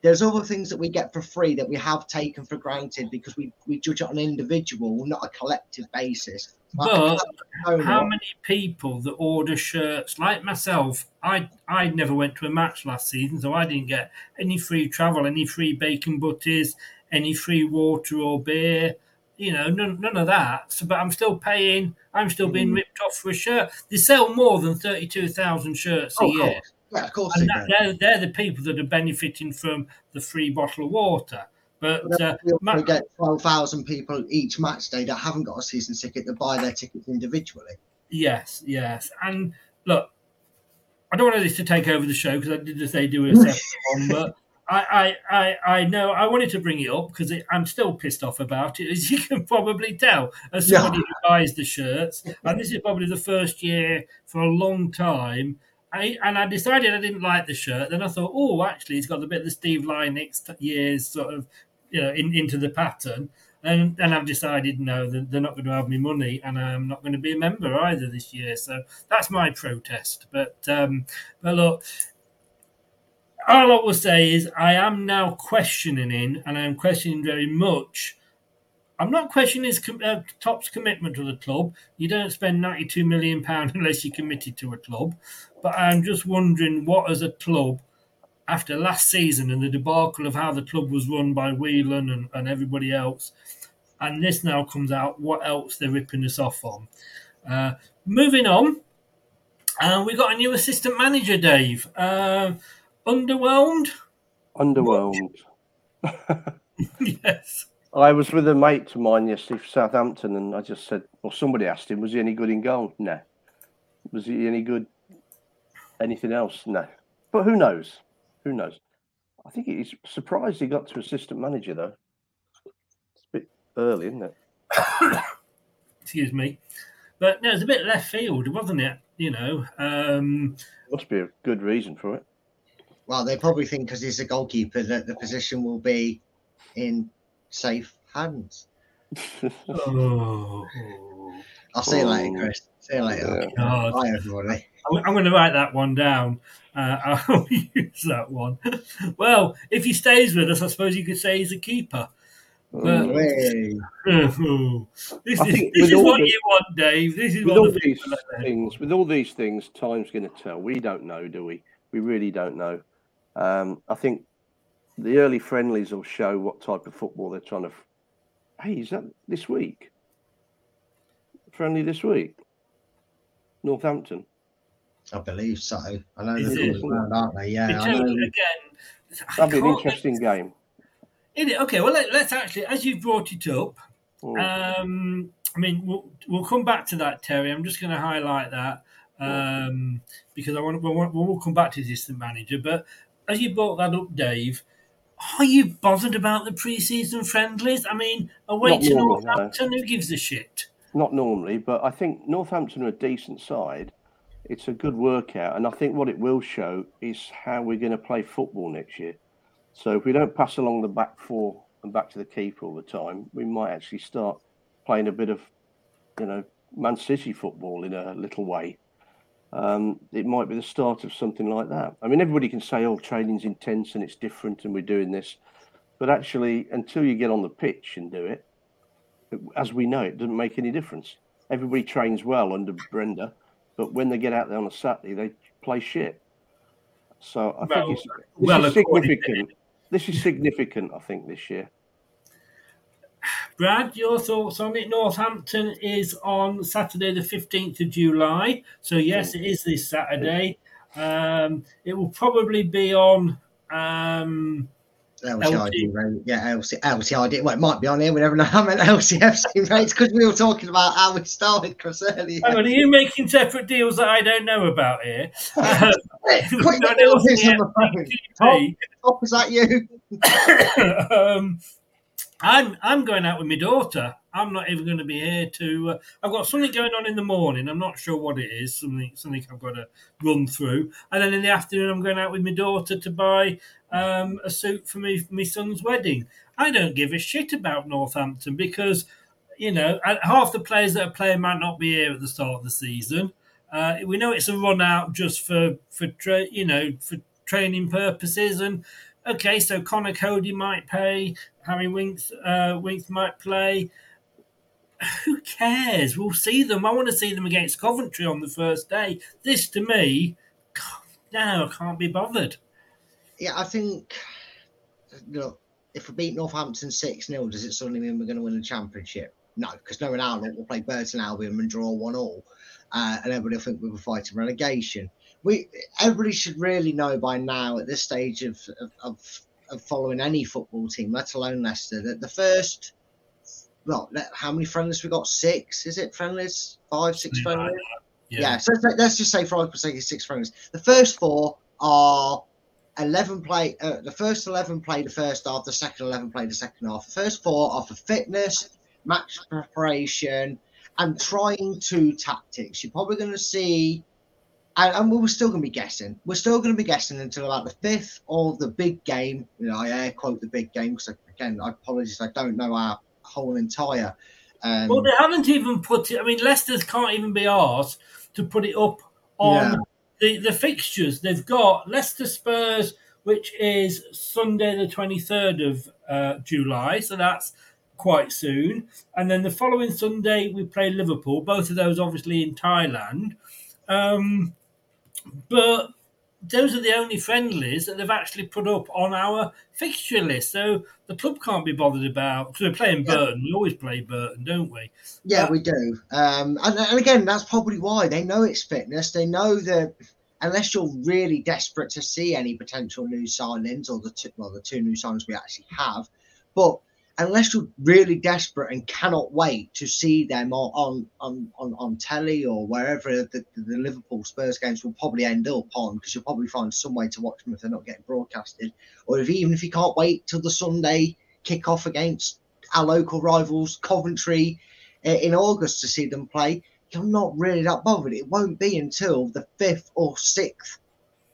[SPEAKER 5] there's other things that we get for free that we have taken for granted because we, we judge it on an individual, not a collective basis. Like,
[SPEAKER 4] But how many people that order shirts like myself? I I never went to a match last season, so I didn't get any free travel, any free bacon butties, any free water or beer. You know, none, none of that. So, but I'm still paying. I'm still being
[SPEAKER 5] Mm.
[SPEAKER 4] ripped off for a shirt. They sell more than thirty-two thousand shirts a
[SPEAKER 5] Oh,
[SPEAKER 4] year.
[SPEAKER 5] course. Yeah, of course
[SPEAKER 4] And
[SPEAKER 5] they
[SPEAKER 4] that, they're, they're the people that are benefiting from the free bottle of water. But uh,
[SPEAKER 5] We get 12,000 people each match day that haven't got a season ticket that buy their tickets individually.
[SPEAKER 4] Yes, yes. And look, I don't want this to take over the show because I did as they do a separate one, but I, I, I, I know I wanted to bring it up because I'm still pissed off about it, as you can probably tell, as
[SPEAKER 5] Yeah.
[SPEAKER 4] somebody who buys the shirts. And this is probably the first year for a long time. I, and I decided I didn't like the shirt. Then I thought, oh, actually, it's got a bit of the Steve Lynex t- years sort of, you know, in, into the pattern. And then I've decided no, they're not going to have me money, and I'm not going to be a member either this year. So that's my protest. But um, but look, all I will say is I am now questioning, in, and I'm questioning very much. I'm not questioning his uh, Top's commitment to the club. You don't spend 92 million pound unless you're committed to a club. But I'm just wondering what, as a club, after last season and the debacle of how the club was run by Whelan and, and everybody else, and this now comes out, what else they're ripping us off on. Uh, moving on, uh, we got a new assistant manager, Dave. Uh, underwhelmed?
[SPEAKER 3] Underwhelmed.
[SPEAKER 4] yes.
[SPEAKER 3] I was with a mate of mine yesterday for Southampton, and I just said, well, somebody asked him, was he any good in goal? No. Was he any good? Anything else? No. But who knows? Who knows? I think he's surprised he got to assistant manager though. It's a bit early, isn't it?
[SPEAKER 4] Excuse me. But no, it's a bit left field, wasn't it? You know, um,
[SPEAKER 3] Must be a good reason for it.
[SPEAKER 5] Well, they probably think because he's a goalkeeper that the position will be in safe hands.
[SPEAKER 4] Oh,
[SPEAKER 5] I'll see you later,
[SPEAKER 3] Oh.
[SPEAKER 5] Chris. See you later.
[SPEAKER 4] God.
[SPEAKER 5] Bye, everybody.
[SPEAKER 4] I'm, I'm going to write that one down. Uh, I'll use that one. Well, if he stays with us, I suppose you could say he's a keeper. But
[SPEAKER 5] Hey.
[SPEAKER 4] this is,
[SPEAKER 3] I think
[SPEAKER 4] this is what
[SPEAKER 3] the-
[SPEAKER 4] you want, Dave. This is
[SPEAKER 3] with all
[SPEAKER 4] the
[SPEAKER 3] these
[SPEAKER 4] people are saying.
[SPEAKER 3] things, with all these things, time's going to tell. We don't know, do we? We really don't know. Um, I think the early friendlies will show what type of football they're trying to. f- Hey, is that this week? Friendly this week, Northampton.
[SPEAKER 5] I believe so. I know
[SPEAKER 4] Is
[SPEAKER 5] they're
[SPEAKER 4] it?
[SPEAKER 5] coming around, aren't they? Yeah. I
[SPEAKER 4] Because,
[SPEAKER 5] know.
[SPEAKER 4] again, I
[SPEAKER 3] That'd be an
[SPEAKER 4] can't-
[SPEAKER 3] interesting game.
[SPEAKER 4] Is it? Okay, well, let, us actually, as you've brought it up,
[SPEAKER 3] Mm.
[SPEAKER 4] um, I mean, we'll, we'll come back to that, Terry. I'm just going to highlight that um, because I want, we want we'll come back to the assistant manager. But as you brought that up, Dave, are you bothered about the pre-season friendlies? I mean, away
[SPEAKER 3] Not
[SPEAKER 4] to
[SPEAKER 3] normally, no.
[SPEAKER 4] Northampton, who gives a shit?
[SPEAKER 3] Not normally, but I think Northampton are a decent side. It's a good workout, and I think what it will show is how we're going to play football next year. So if we don't pass along the back four and back to the keeper all the time, we might actually start playing a bit of, you know, Man City football in a little way. Um, it might be the start of something like that. I mean, everybody can say, "Oh, training's intense and it's different, and we're doing this," but actually, until you get on the pitch and do it, as we know, it doesn't make any difference. Everybody trains well under Brenda, but when they get out there on a Saturday, they play shit. So I
[SPEAKER 4] Well-
[SPEAKER 3] think it's this
[SPEAKER 4] well,
[SPEAKER 3] is significant. This is significant, I think, this year.
[SPEAKER 4] Brad, your thoughts on it? Northampton is on Saturday, the 15th of July. So, yes, it is this Saturday. Um, it will probably be on. Um,
[SPEAKER 5] LCID rate. Yeah, LC, LCID. Well, it might be on here. We never know. I meant LCFC rates because we were talking about how we started, Chris, earlier.
[SPEAKER 4] on, are you making separate deals that I don't know about here? Um,
[SPEAKER 5] Quick,
[SPEAKER 4] that
[SPEAKER 5] little
[SPEAKER 4] was
[SPEAKER 5] bits
[SPEAKER 4] the
[SPEAKER 5] on the phone. Top,
[SPEAKER 4] FTP.
[SPEAKER 5] top, is that you?
[SPEAKER 4] um, I'm I'm going out with my daughter. I'm not even going to be here to. Uh, I've got something going on in the morning. I'm not sure what it is. Something something I've got to run through, and then in the afternoon I'm going out with my daughter to buy um, a suit for me for my son's wedding. I don't give a shit about Northampton because you know half the players that are playing might not be here at the start of the season. Uh, we know it's a run out just for for tra- you know for training purposes and okay, so Conor Coady might play, Harry Winks, uh, Winks might play. Who cares? We'll see them. I want to see them against Coventry on the first day. This to me, no, I can't be bothered.
[SPEAKER 5] Yeah, I think. Look, if we beat Northampton 6 0, does it suddenly mean we're going to win the championship? No, because knowing our luck, we'll play Burton Albion and draw 1 all. Uh, and everybody will think we were fighting relegation. We Everybody should really know by now, at this stage of, of, of, of following any football team, let alone Leicester, that the first. Well, how many friendlies we got? Six? Is it friendlies? Five, six friendlies?
[SPEAKER 4] Yeah.
[SPEAKER 5] Yeah, so let's, let's just say for argument's sake, six friendlies. The first four are 11 play, uh, the first 11 play the first half, the second 11 play the second half. The first four are for fitness, match preparation, and trying two tactics. You're probably going to see, and, and we're still going to be guessing. We're still going to be guessing until about the fifth or the big game. You know, I air quote the big game because, again, I apologize, I don't know our whole entire. Um,
[SPEAKER 4] Well, they haven't even put it. I mean, Leicester's can't even be asked to put it up on
[SPEAKER 5] Yeah.
[SPEAKER 4] the, the fixtures. They've got Leicester Spurs, which is Sunday, the 23rd of uh, July. So that's quite soon. And then the following Sunday, we play Liverpool. Both of those, obviously, in Thailand. Um, but those are the only friendlies that they've actually put up on our fixture list. So the club can't be bothered about because we're playing
[SPEAKER 5] Yeah.
[SPEAKER 4] Burton. We always play Burton, don't we?
[SPEAKER 5] Yeah,
[SPEAKER 4] Uh,
[SPEAKER 5] we do. Um, and, and again, that's probably why they know it's fitness. They know that unless you're really desperate to see any potential new signings or the two, well, the two new signings we actually have, but unless you're really desperate and cannot wait to see them on on on, on, telly or wherever the, the Liverpool Spurs games will probably end up on, because you'll probably find some way to watch them if they're not getting broadcasted, or if even if you can't wait till the Sunday kick off against our local rivals Coventry uh, in August to see them play, you're not really that bothered. It won't be until the fifth or sixth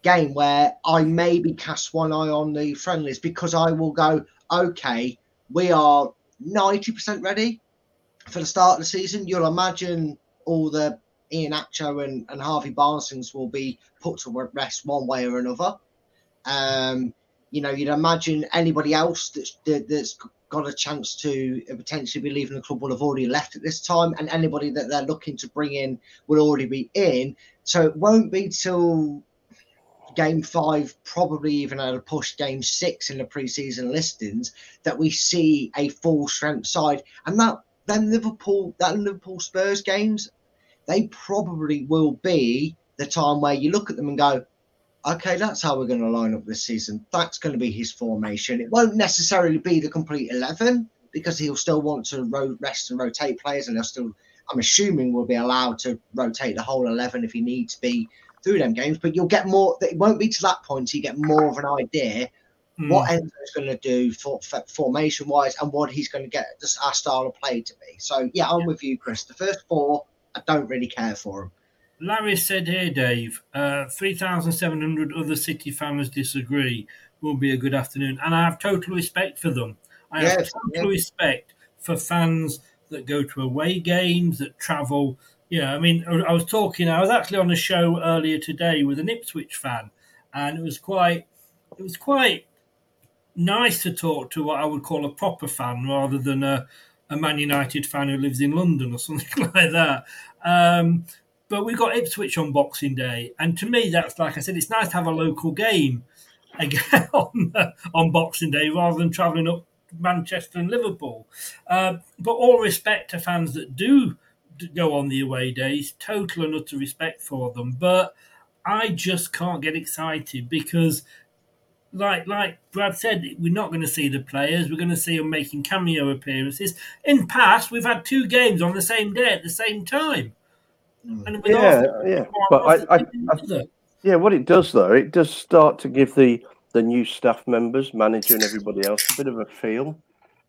[SPEAKER 5] game where I maybe cast one eye on the friendlies because I will go, okay, we are 90% ready for the start of the season. You'll imagine all the Iheanacho and, and Harvey Barnesons will be put to rest one way or another. Um, you know, you'd imagine anybody else that's that, that's got a chance to potentially be leaving the club will have already left at this time, and anybody that they're looking to bring in will already be in. So it won't be till game five, probably even at a push game six in the preseason listings, that we see a full strength side. And that then Liverpool, that Liverpool Spurs games, they probably will be the time where you look at them and go, okay, that's how we're going to line up this season. That's going to be his formation. It won't necessarily be the complete 11 because he'll still want to ro- rest and rotate players, and he'll still, I'm assuming, will be allowed to rotate the whole 11 if he needs to be through them games. But you'll get more, it won't be to that point, you get more of an idea mm. what Enzo's going to do for, for formation wise and what he's going to get just our style of play to be. So, yeah, I'm yeah. with you, Chris. The first four, I don't really care for them.
[SPEAKER 4] Larry said here, Dave, uh, 3,700 other City fans disagree. Will be a good afternoon. And I have total respect for them. I yes, have total yeah. respect for fans that go to away games, that travel. Yeah, I mean, I was talking, I was actually on a show earlier today with an Ipswich fan, and it was quite, it was quite nice to talk to what I would call a proper fan rather than a, a Man United fan who lives in London or something like that. Um, but we've got Ipswich on Boxing Day, and to me, that's like I said, it's nice to have a local game again on, on Boxing Day rather than travelling up Manchester and Liverpool. Uh, but all respect to fans that do go on the away days, total and utter respect for them. But I just can't get excited because, like like Brad said, we're not going to see the players. We're going to see them making cameo appearances. In past, we've had two games on the same day at the same time.
[SPEAKER 3] Mm. yeah, yeah. But I, I, I, yeah, what it does though, it does start to give the the new staff members, manager, and everybody else a bit of a feel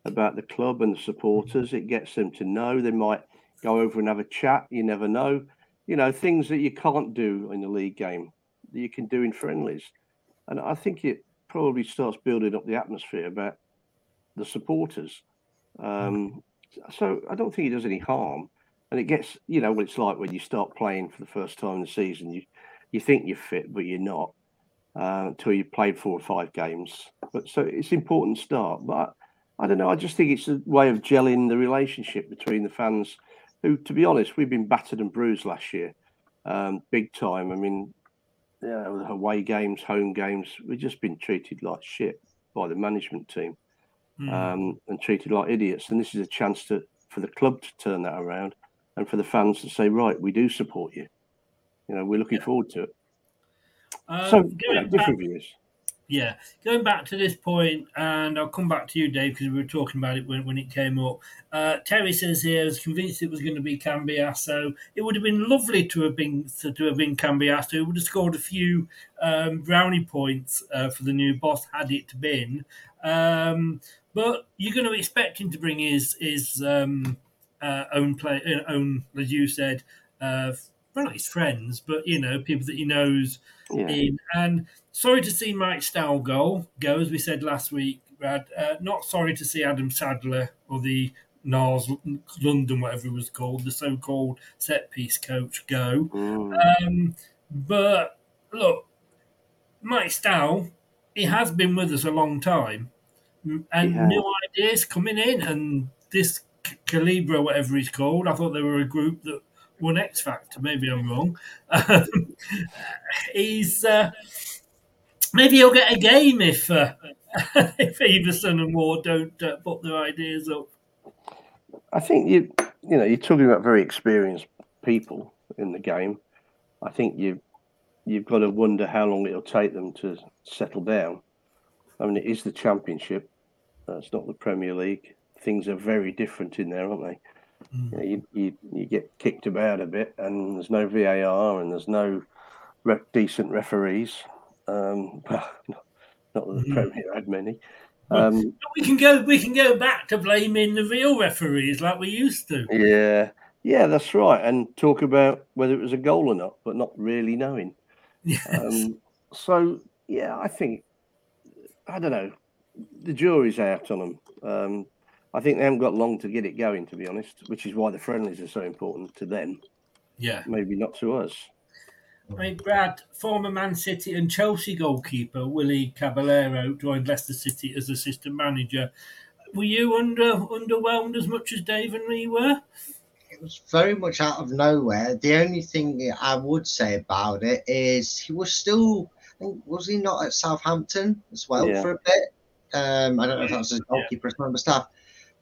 [SPEAKER 3] about the club and the supporters. It gets them to know. They might go over and have a chat. You never know. You know things that you can't do in a league game that you can do in friendlies, and I think it probably starts building up the atmosphere about the supporters. Um, so I don't think it does any harm and it gets you know what it's like when you start playing for the first time in the season. You you think you're fit, but you're not uh, until you've played four or five games. But so it's important start. But I, I don't know. I just think it's a way of gelling the relationship between the fans, who, to be honest, we've been battered and bruised last year, um, big time. I mean, yeah, away games, home games, we've just been treated like shit by the management team. Mm. Um, and treated like idiots. And this is a chance to for the club to turn that around and for the fans to say, right, we do support you. You know, we're looking yeah. forward to it. Um, so, yeah, different views.
[SPEAKER 4] Yeah, going back to this point, and I'll come back to you, Dave, because we were talking about it when, when it came up. Uh, Terry says here, I was convinced it was going to be Cambiasso. It would have been lovely to have been to, have been Cambiasso. It would have scored a few um, brownie points uh, for the new boss had it been. Um, but you're going to expect him to bring his his um, uh, own play, uh, own as you said, uh, well not his friends, but you know people that he knows. Yeah. In and sorry to see Mike Stowell go. Go as we said last week, Brad. Uh, not sorry to see Adam Sadler or the Nars London, whatever it was called, the so-called set piece coach go. Mm. Um, but look, Mike Stowell, he has been with us a long time, and yeah. new ideas coming in, and this Calibra, whatever he's called. I thought they were a group that won X Factor. Maybe I'm wrong. Um, he's uh, maybe he'll get a game if uh, if Iversen and Ward don't uh, put their ideas up.
[SPEAKER 3] I think you you know you're talking about very experienced people in the game. I think you you've got to wonder how long it'll take them to settle down. I mean, it is the championship. Uh, it's not the Premier League things are very different in there, aren't they? Mm. You, know, you, you, you get kicked about a bit, and there's no VAR, and there's no re- decent referees. Um, not, that the mm. Premier had many. Um,
[SPEAKER 4] we can go. We can go back to blaming the real referees like we used to.
[SPEAKER 3] Yeah, yeah, that's right. And talk about whether it was a goal or not, but not really knowing. Yes. Um, so yeah, I think I don't know. The jury's out on them. Um, I think they haven't got long to get it going, to be honest, which is why the friendlies are so important to them.
[SPEAKER 4] Yeah.
[SPEAKER 3] Maybe not to us.
[SPEAKER 4] I mean, Brad, former Man City and Chelsea goalkeeper Willie Caballero joined Leicester City as assistant manager. Were you under underwhelmed as much as Dave and me were?
[SPEAKER 5] It was very much out of nowhere. The only thing I would say about it is he was still, I think, was he not at Southampton as well
[SPEAKER 3] Yeah.
[SPEAKER 5] for a bit? Um, I don't know if that's as goalkeeper as member staff.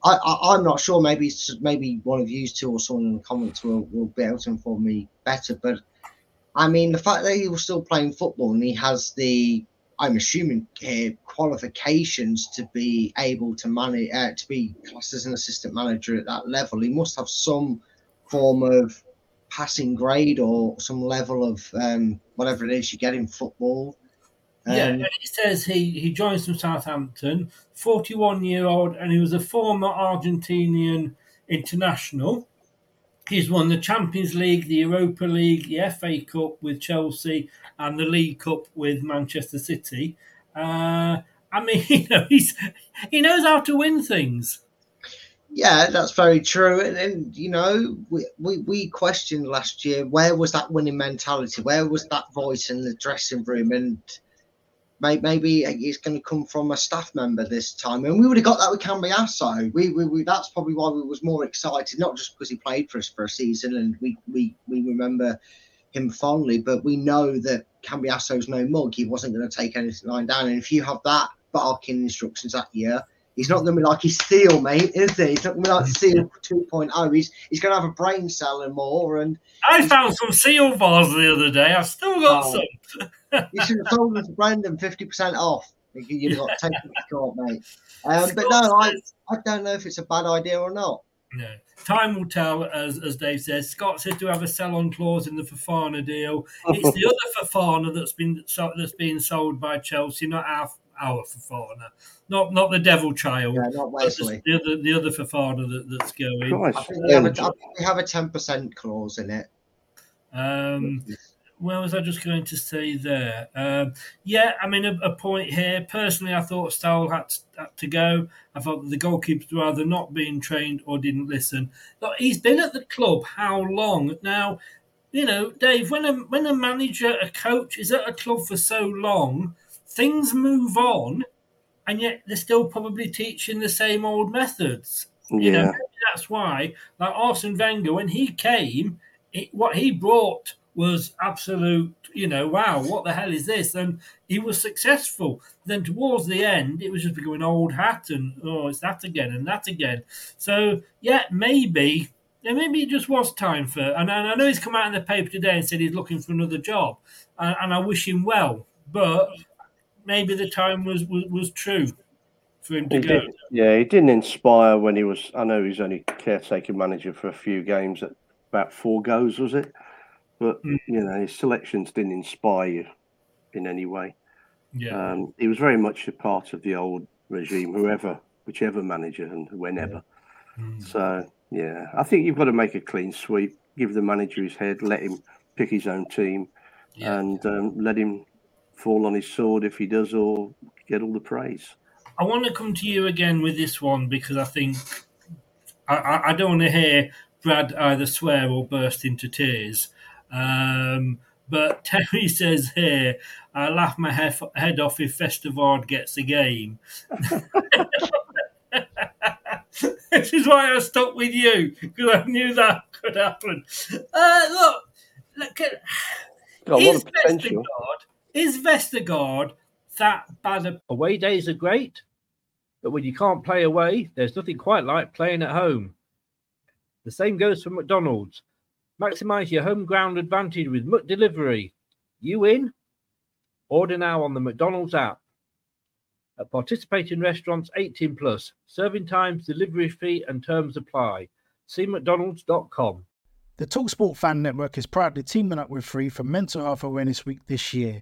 [SPEAKER 5] I, I'm not sure. Maybe maybe one of you two or someone in the comments will, will be able to inform me better. But I mean, the fact that he was still playing football and he has the, I'm assuming here, qualifications to be able to manage, uh, to be classed as an assistant manager at that level, he must have some form of passing grade or some level of um, whatever it is you get in football.
[SPEAKER 4] Yeah,
[SPEAKER 5] Um,
[SPEAKER 4] and it says he, he joins from Southampton, 41 year old, and he was a former Argentinian international. He's won the Champions League, the Europa League, the FA Cup with Chelsea, and the League Cup with Manchester City. Uh, I mean, you know, he's he knows how to win things.
[SPEAKER 5] Yeah, that's very true. And, and you know, we, we, we questioned last year where was that winning mentality? Where was that voice in the dressing room? And maybe it's going to come from a staff member this time. And we would have got that with Cambiasso. We, we, we that's probably why we was more excited, not just because he played for us for a season and we we, we remember him fondly, but we know that Cambiasso's no mug. He wasn't going to take anything lying down. And if you have that barking instructions that year, He's not going to be like his Seal, mate, is he? He's not going to be like Seal 2.0. He's he's going to have a brain cell and more. And
[SPEAKER 4] I found some seal bars the other day. I've still got
[SPEAKER 5] Oh.
[SPEAKER 4] some.
[SPEAKER 5] you should have told them to Brandon 50% off. You'd have got to court, mate. Um, but no, I, I don't know if it's a bad idea or not.
[SPEAKER 4] No. Time will tell, as as Dave says. Scott says to have a sell-on clause in the Fofana deal. It's the other Fofana that's been that's being sold by Chelsea, not our our Fofana, not not the Devil Child.
[SPEAKER 5] Yeah, not Wesley.
[SPEAKER 4] The other the other Fofana that, that's going.
[SPEAKER 5] I think we have, a, I think we have a 10% clause in it.
[SPEAKER 4] Um, where was I just going to say there? Um, yeah, I mean, a, a point here. Personally, I thought Stowell had to, had to go. I thought that the goalkeepers rather not being trained or didn't listen. Look, he's been at the club how long now? You know, Dave, when a when a manager, a coach is at a club for so long, things move on, and yet they're still probably teaching the same old methods. You know, maybe that's why, like Arsene Wenger, when he came, it, what he brought was absolute, you know, wow, what the hell is this? And he was successful. Then towards the end, it was just becoming old hat and, oh, it's that again and that again. So, yeah, maybe, yeah, maybe it just was time for, and I, I know he's come out in the paper today and said he's looking for another job, and, and I wish him well, but maybe the time was, was, was true for him to
[SPEAKER 3] He
[SPEAKER 4] go.
[SPEAKER 3] did, yeah, he didn't inspire when he was. I know he was only caretaker manager for a few games at about four goes, was it? But
[SPEAKER 4] Hmm.
[SPEAKER 3] you know, his selections didn't inspire you in any way.
[SPEAKER 4] Yeah.
[SPEAKER 3] Um, he was very much a part of the old regime, whoever, whichever manager, and whenever. So yeah, I think you've got to make a clean sweep, give the manager his head, let him pick his own team, and um, let him fall on his sword if he does, or get all the praise.
[SPEAKER 4] I want to come to you again with this one because I think I, I, don't want to hear Brad either swear or burst into tears. Um, but Terry says here, I laugh my head, head off if Vestergaard gets a game. this is why I stuck with you because I knew that could happen. Uh, look, look at
[SPEAKER 3] Got a lot of potential.
[SPEAKER 4] Is Vestergaard that bad a
[SPEAKER 6] Away days are great, but when you can't play away, there's nothing quite like playing at home. The same goes for McDonald's. Maximize your home ground advantage with McDelivery. You in? Order now on the McDonald's app. At participating restaurants 18 plus, serving times, delivery fee, and terms apply. See McDonald's.com.
[SPEAKER 1] The Talksport Fan Network is proudly teaming up with Free for Mental Health Awareness Week this year.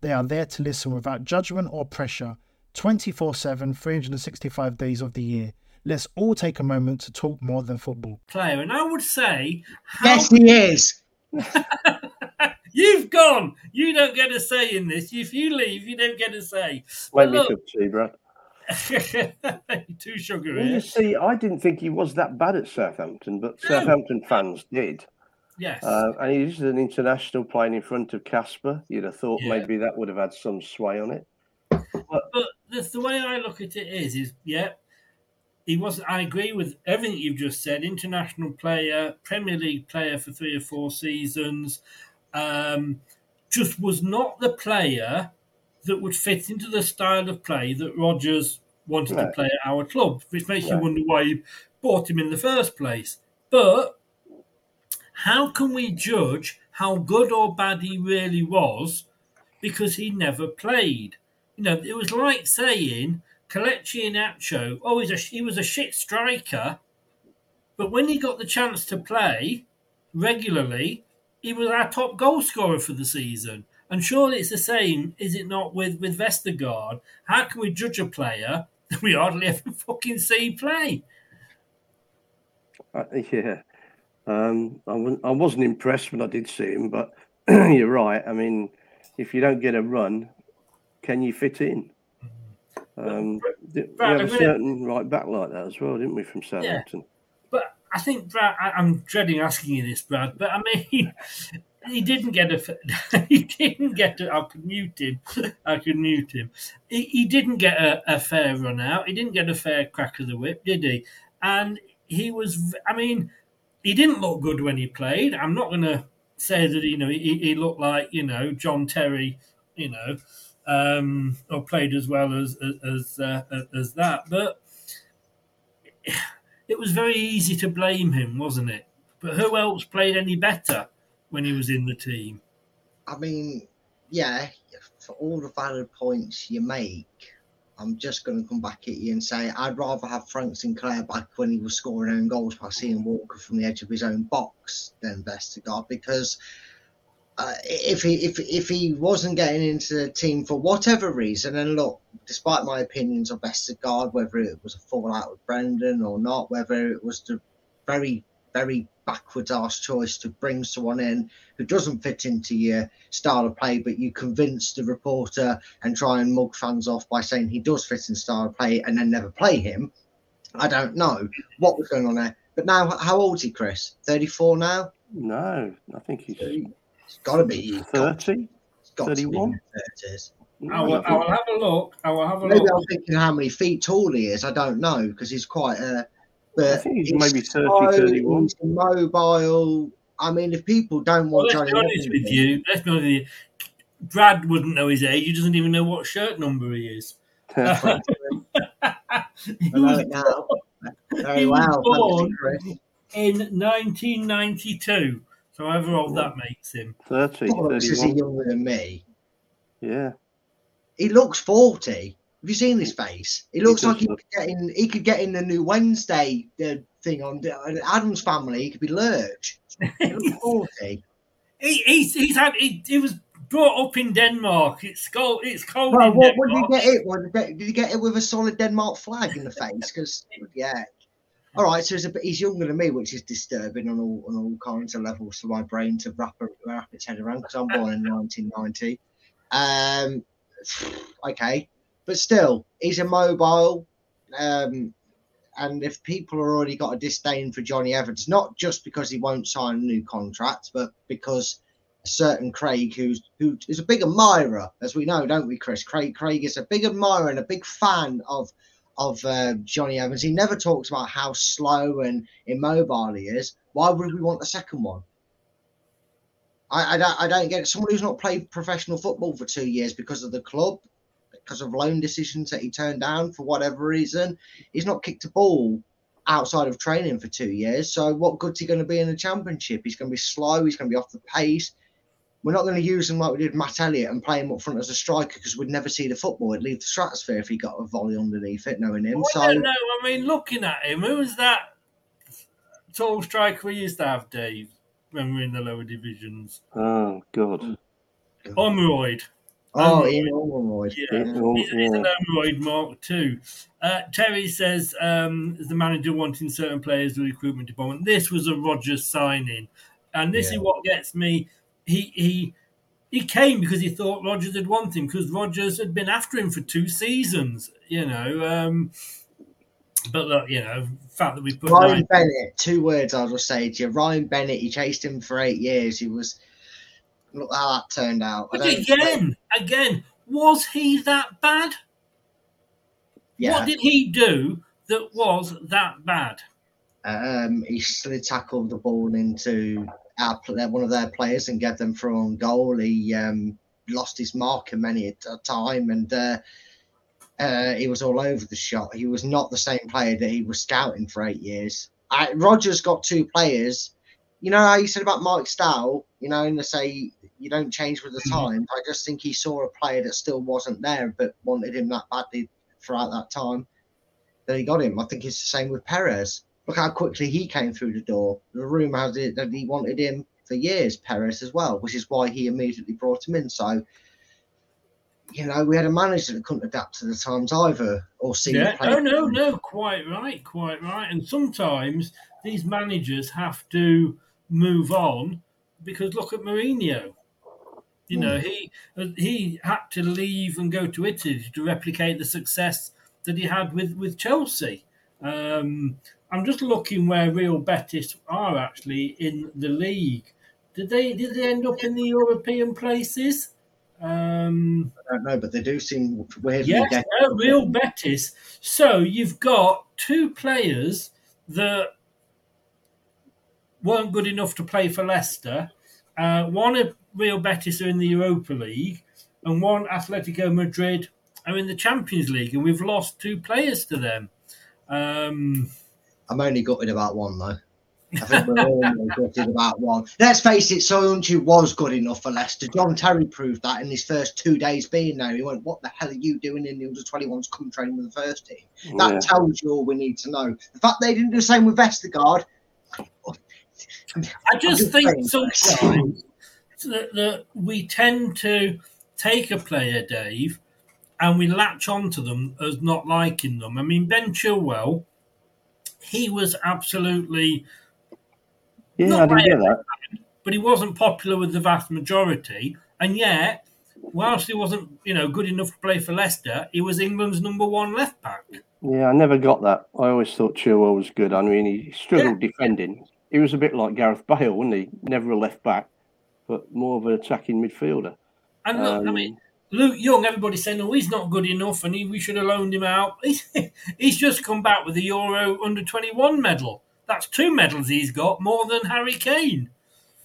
[SPEAKER 1] They are there to listen without judgment or pressure 24 7, 365 days of the year. Let's all take a moment to talk more than football.
[SPEAKER 4] Player, and I would say, how
[SPEAKER 5] Yes, he is.
[SPEAKER 4] You've gone. You don't get a say in this. If you leave, you don't get a say.
[SPEAKER 3] Make
[SPEAKER 4] But
[SPEAKER 3] me
[SPEAKER 4] look,
[SPEAKER 3] cup of Brad.
[SPEAKER 4] too sugary.
[SPEAKER 3] Well, you see, I didn't think he was that bad at Southampton, but
[SPEAKER 4] No.
[SPEAKER 3] Southampton fans did.
[SPEAKER 4] Yes.
[SPEAKER 3] Uh, and he's an international playing in front of Kasper. You'd have thought
[SPEAKER 4] Yeah.
[SPEAKER 3] maybe that would have had some sway on it.
[SPEAKER 4] but the, the way I look at it is, is yeah, he was. I agree with everything you've just said. International player, Premier League player for three or four seasons. Um, just was not the player that would fit into the style of play that Rodgers wanted to play at our club, which makes
[SPEAKER 3] No.
[SPEAKER 4] you wonder why he bought him in the first place. But how can we judge how good or bad he really was because he never played? You know, it was like saying Kelechi Iheanacho, oh, he's a, he was a shit striker, but when he got the chance to play regularly, he was our top goal scorer for the season. And surely it's the same, is it not, with, with Vestergaard? How can we judge a player that we hardly ever fucking see play?
[SPEAKER 3] Uh, yeah. Um, I, wasn't, I wasn't impressed when I did see him, but you're right. I mean, if you don't get a run, can you fit in? Um, we had a certain right back like that as well, didn't we, from Southampton?
[SPEAKER 4] But I think Brad, I, I'm dreading asking you this, Brad. But I mean, he didn't get a. He didn't get. A, I could mute him. I could mute him. He, he didn't get a, a fair run out. He didn't get a fair crack of the whip, did he? And he was. I mean, he didn't look good when he played. I'm not going to say that you know he, he looked like you know John Terry, you know, um, or played as well as as uh, as that, but it was very easy to blame him, wasn't it? But who else played any better when he was in the team?
[SPEAKER 5] I mean, yeah, for all the valid points you make, I'm just going to come back at you and say I'd rather have Frank Sinclair back when he was scoring own goals by seeing Walker from the edge of his own box than Vestergaard because uh, if he if if he wasn't getting into the team for whatever reason, and look, despite my opinions of Vestergaard, whether it was a fallout with Brendan or not, whether it was the very very backwards ass choice to bring someone in who doesn't fit into your style of play, but you convince the reporter and try and mug fans off by saying he does fit in style of play and then never play him. I don't know what was going on there. But now, how old is he, Chris? 34 now?
[SPEAKER 3] No, I think he's
[SPEAKER 5] It's got to be
[SPEAKER 3] 30.
[SPEAKER 5] It's got to be in
[SPEAKER 3] 31?
[SPEAKER 5] the 30s.
[SPEAKER 4] I will, I will have a look. I will have a
[SPEAKER 5] Maybe
[SPEAKER 4] look.
[SPEAKER 5] I'm thinking how many feet tall he is. I don't know because he's quite a. But
[SPEAKER 3] I think he's
[SPEAKER 5] he's
[SPEAKER 3] maybe 30,
[SPEAKER 5] slow,
[SPEAKER 3] 31.
[SPEAKER 5] He's mobile. I mean, if people don't
[SPEAKER 4] Well,
[SPEAKER 5] want
[SPEAKER 4] let's
[SPEAKER 5] Johnny
[SPEAKER 4] be honest with you. Let's be honest with you. Brad wouldn't know his age. He doesn't even know what shirt number he is.
[SPEAKER 5] I know it now. Very
[SPEAKER 4] He was
[SPEAKER 5] well. thank
[SPEAKER 4] born in 1992. So however old that makes him.
[SPEAKER 3] 30,
[SPEAKER 5] What looks is he younger than me?
[SPEAKER 3] Yeah.
[SPEAKER 5] He looks forty. Have you seen this face? He looks like he
[SPEAKER 3] look-
[SPEAKER 5] could get in. He could get in the new Wednesday uh, thing on on Addams Family. He could be Lurch. He forty.
[SPEAKER 4] He, he's, he's had. He, he was brought up in Denmark. It's cold. It's cold
[SPEAKER 5] Well, what, what did you get it? What, did you get- did you get it with a solid Denmark flag in the face? Because yeah. All right, so he's, a bit, he's younger than me, which is disturbing on all on all kinds of levels for my brain to wrap, wrap its head around. Because I'm born in 1990. Um, okay, but still, he's immobile. Um, and if people are already got a disdain for Jonny Evans, not just because he won't sign a new contract, but because a certain Craig, who's who is a big admirer, as we know, don't we, Chris? Craig Craig is a big admirer and a big fan of of uh, Jonny Evans. He never talks about how slow and immobile he is. Why would we want a second one? I, I don't I don't get it. Someone who's not played professional football for two years because of the club, because of loan decisions that he turned down for whatever reason. He's not kicked a ball outside of training for two years. So what good's he going to be in the championship? He's going to be slow. He's going to be off the pace. we're not going to use him like we did Matt Elliott and play him up front as a striker because we'd never see the football. It'd leave the stratosphere if he got a volley underneath it, knowing him.
[SPEAKER 4] Well,
[SPEAKER 5] so
[SPEAKER 4] I don't know. I mean, looking at him, who was that tall striker we used to have, Dave, when we were in the lower divisions?
[SPEAKER 3] Oh God.
[SPEAKER 4] Omroyd.
[SPEAKER 5] Oh,
[SPEAKER 4] um,
[SPEAKER 5] Ian Ormondroyd.
[SPEAKER 4] Yeah, an
[SPEAKER 3] yeah.
[SPEAKER 4] Mark too. Uh, Terry says, um, is the manager wanting certain players to recruitment department? This was a Rodgers signing, and this is what gets me. He he he came because he thought Rodgers had wanted him because Rodgers had been after him for two seasons. You know, um, but look, you know, fact that we put
[SPEAKER 5] Ryan
[SPEAKER 4] Ryan-
[SPEAKER 5] Bennett, two words I'll just say to you. Ryan Bennett, he chased him for eight years. He was look how that turned out.
[SPEAKER 4] But again, again, was he that bad?
[SPEAKER 5] yeah.
[SPEAKER 4] What did he do that was that bad?
[SPEAKER 5] um, he slid tackled the ball into our, one of their players and gave them through on goal. He um, lost his marker many a time and uh, uh, he was all over the shot. He was not the same player that he was scouting for eight years. I, Rodgers got two players. You know how you said about Mike Stow, you know, and they say you don't change with the mm-hmm. times. I just think he saw a player that still wasn't there but wanted him that badly throughout that time that he got him. I think it's the same with Perez. Look how quickly he came through the door. The rumour has it that he wanted him for years, Perez as well, which is why he immediately brought him in. So, you know, we had a manager that couldn't adapt to the times either, or see
[SPEAKER 4] Yeah,
[SPEAKER 5] player.
[SPEAKER 4] no, no, no, quite right, quite right. And sometimes these managers have to move on because look at Mourinho. You know, he he had to leave and go to Italy to replicate the success that he had with with Chelsea. Um, I'm just looking where Real Betis are actually in the league. Did they did they end up in the European places? Um,
[SPEAKER 5] I don't know, but they do seem weirdly
[SPEAKER 4] Yes, no, Real Betis. So you've got two players that weren't good enough to play for Leicester. Uh, one of Real Betis are in the Europa League, and one Atletico Madrid are in the Champions League, and we've lost two players to them. Um,
[SPEAKER 5] I'm only gutted about one though. I think we're all gutted about one. Let's face it, Soyuncu was good enough for Leicester. John Terry proved that in his first two days being there. He went, "What the hell are you doing in the under 21s? Come training with the first team." That
[SPEAKER 3] Yeah.
[SPEAKER 5] tells you all we need to know. The fact they didn't do the same with Vestergaard.
[SPEAKER 4] I just
[SPEAKER 5] just
[SPEAKER 4] think sometimes that, that we tend to take a player, Dave, and we latch onto them as not liking them. I mean, Ben Chilwell, he was absolutely,
[SPEAKER 3] Yeah,
[SPEAKER 4] Not
[SPEAKER 3] I didn't get that.
[SPEAKER 4] but he wasn't popular with the vast majority. And yet, whilst he wasn't, you know, good enough to play for Leicester, he was England's number one left back.
[SPEAKER 3] Yeah, I never got that. I always thought Chilwell was good. I mean, he struggled defending. He was a bit like Gareth Bale, wasn't he? Never a left back, but more of an attacking midfielder.
[SPEAKER 4] And look, I
[SPEAKER 3] Um,
[SPEAKER 4] mean, Luke Young, everybody's saying, oh, he's not good enough and he, we should have loaned him out. He's, he's just come back with the Euro under 21 medal. That's two medals he's got, more than Harry Kane.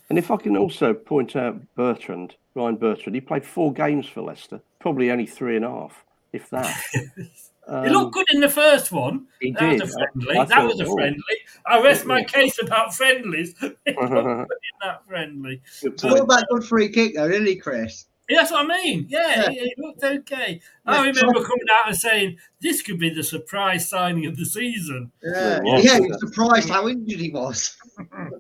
[SPEAKER 3] And if I can also point out Bertrand, Ryan Bertrand, he played four games for Leicester, probably only three and a half, if that.
[SPEAKER 4] he looked um, good in the first one.
[SPEAKER 3] he
[SPEAKER 4] that
[SPEAKER 3] did.
[SPEAKER 4] was a friendly.
[SPEAKER 3] I- I
[SPEAKER 4] that was a
[SPEAKER 3] thought, oh.
[SPEAKER 4] friendly. I rest my case about friendlies. He looked good in that friendly.
[SPEAKER 3] good
[SPEAKER 5] What about good free kick though, didn't he, Chris?
[SPEAKER 4] Yeah, That's what I mean. Yeah, He, he looked okay. I remember coming out and saying this could be the surprise signing of the season.
[SPEAKER 5] Yeah,
[SPEAKER 3] Yeah.
[SPEAKER 5] yeah. He was surprised how injured he was.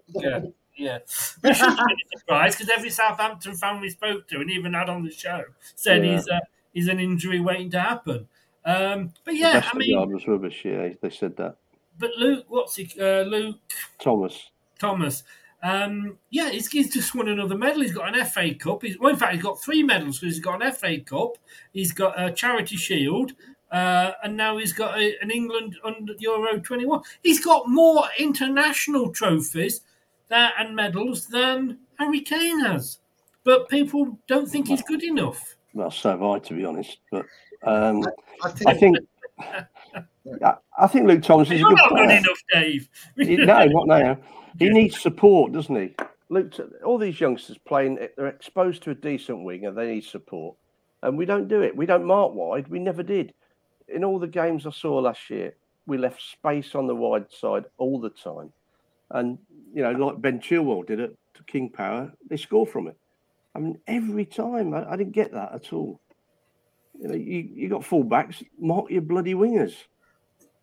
[SPEAKER 4] Yeah, yeah. We should be surprised because every Southampton fan we spoke to and even had on the show said
[SPEAKER 3] Yeah.
[SPEAKER 4] he's uh, he's an injury waiting to happen. Um, but yeah, I mean,
[SPEAKER 3] Vestergaard was rubbish. Yeah, they said that.
[SPEAKER 4] but Luke, what's he? Uh, Luke
[SPEAKER 3] Thomas.
[SPEAKER 4] Thomas. Um, yeah, he's, he's just won another medal. He's got an FA Cup. He's, well, in fact, he's got three medals because he's got an FA Cup, he's got a Charity Shield, uh, and now he's got a, an England under Euro 21. He's got more international trophies that, and medals than Harry Kane has. But people don't think he's good enough.
[SPEAKER 3] Well, so have I, to be honest. But um,
[SPEAKER 5] I think,
[SPEAKER 3] I think, I, I think Luke Thomas is
[SPEAKER 4] You're
[SPEAKER 3] good
[SPEAKER 4] not good enough, Dave.
[SPEAKER 3] No, not now. He needs support, doesn't he? Luke, all these youngsters playing, eh, they're exposed to a decent winger. They need support, and we don't do it. We don't mark wide. We never did. In all the games I saw last year, we left space on the wide side all the time, and you know, like Ben Chilwell did it to King Power, they score from it. I mean, every time I, I didn't get that at all. You know, you, you got fullbacks, mark your bloody wingers.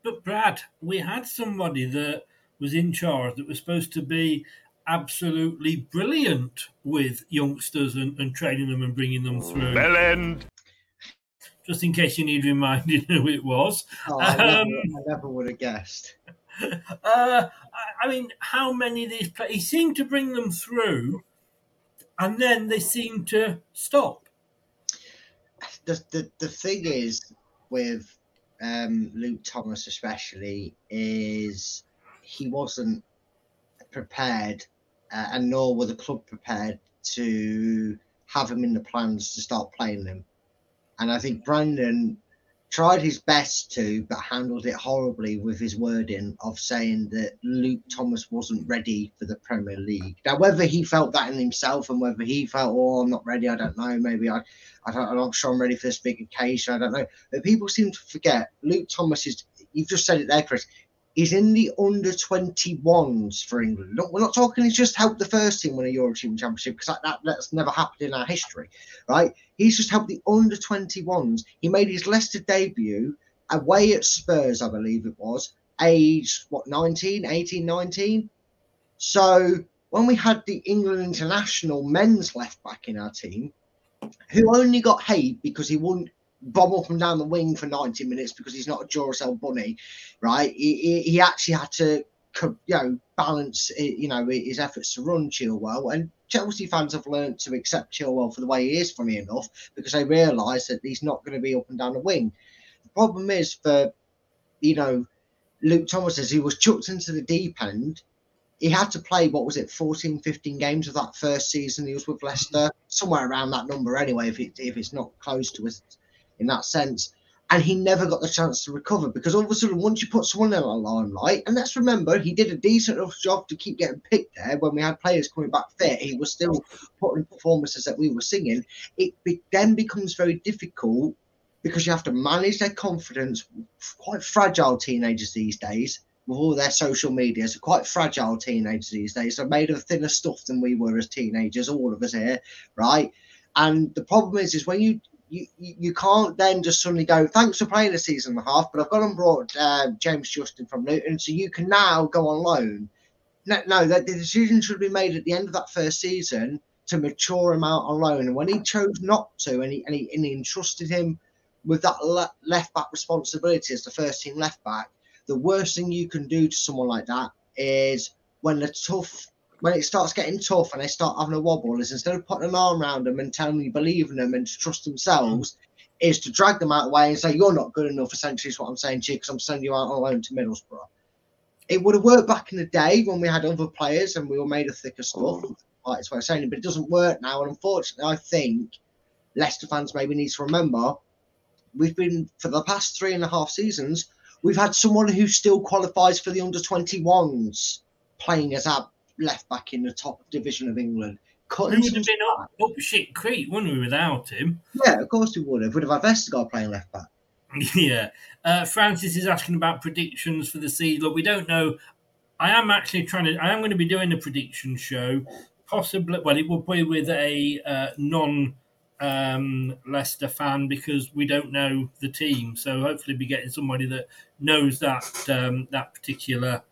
[SPEAKER 4] But Brad, we had somebody that was in charge that was supposed to be absolutely brilliant with youngsters and, and training them and bringing them through.
[SPEAKER 7] Bell end.
[SPEAKER 4] Just in case you need reminding who it was.
[SPEAKER 5] Oh, I, never,
[SPEAKER 4] Um,
[SPEAKER 5] I never would have guessed.
[SPEAKER 4] Uh, I- I mean, how many of these players? He seemed to bring them through, and then they seem to stop.
[SPEAKER 5] the, the the thing is with um, Luke Thomas especially is he wasn't prepared, uh, and nor were the club prepared to have him in the plans to start playing them. And I think Brendan tried his best to, but handled it horribly with his wording of saying that Luke Thomas wasn't ready for the Premier League. Now, whether he felt that in himself and whether he felt, oh, I'm not ready, I don't know. Maybe I, I don't, I'm not sure I'm ready for this big occasion. I don't know. But people seem to forget Luke Thomas is. You've just said it there, Chris. He's in the under 21s for England. Look, we're not talking. He's just helped the first team win a European Championship because that, that that's never happened in our history, right? He's just helped the under 21s. He made his Leicester debut away at Spurs, I believe it was, age what 19, 18, 19. So when we had the England international men's left back in our team, who only got hate because he wouldn't bomb up and down the wing for 90 minutes because he's not a Duracell bunny, right? He, he, he actually had to, you know, balance, eh, you know, his efforts to run Chilwell. And Chelsea fans have learned to accept Chilwell for the way he is, funny enough, because they realise that he's not going to be up and down the wing. The problem is for, you know, Luke Thomas, as he was chucked into the deep end, he had to play what was it 14 15 games of that first season he was with leicester somewhere around that number anyway if, it, if it's not close to us in that sense and he never got the chance to recover because all of a sudden once you put someone in a limelight and let's remember he did a decent enough job to keep getting picked there when we had players coming back fit he was still putting performances that we were singing it be, then becomes very difficult because you have to manage their confidence quite fragile teenagers these days with all their social media. So quite fragile teenagers these days. They're made of thinner stuff than we were as teenagers, all of us here, right? And the problem is, is when you you, you can't then just suddenly go, thanks for playing a season and a half, but I've gone and brought uh, James Justin from Luton, so you can now go on loan. No, no, that the decision should be made at the end of that first season to mature him out on loan. And when he chose not to, and he and he, and he entrusted him with that le- left back responsibility as the first team left back, the worst thing you can do to someone like that is when the tough when it starts getting tough and they start having a wobble is instead of putting an arm around them and telling them you believe in them and to trust themselves is to drag them out of the way and say you're not good enough essentially is what i'm saying to you because i'm sending you out on loan to middlesbrough. It would have worked back in the day when we had other players and we were made of thicker stuff mm. like that's what i'm saying but it doesn't work now. And unfortunately i think leicester fans maybe need to remember we've been for the past three and a half seasons we've had someone who still qualifies for the under 21s playing as our left back in the top division of England.
[SPEAKER 4] We
[SPEAKER 5] Cutting
[SPEAKER 4] would have been up, up shit creek, wouldn't we, without him?
[SPEAKER 5] yeah, of course we would have. Would have had Vestergaard playing left back.
[SPEAKER 4] yeah. Uh, Francis is asking about predictions for the season. Look, we don't know. I am actually trying to. I am going to be doing a prediction show, possibly. Well, it will be with a uh, non um, Leicester fan because we don't know the team. So hopefully, be getting somebody that knows that um, that particular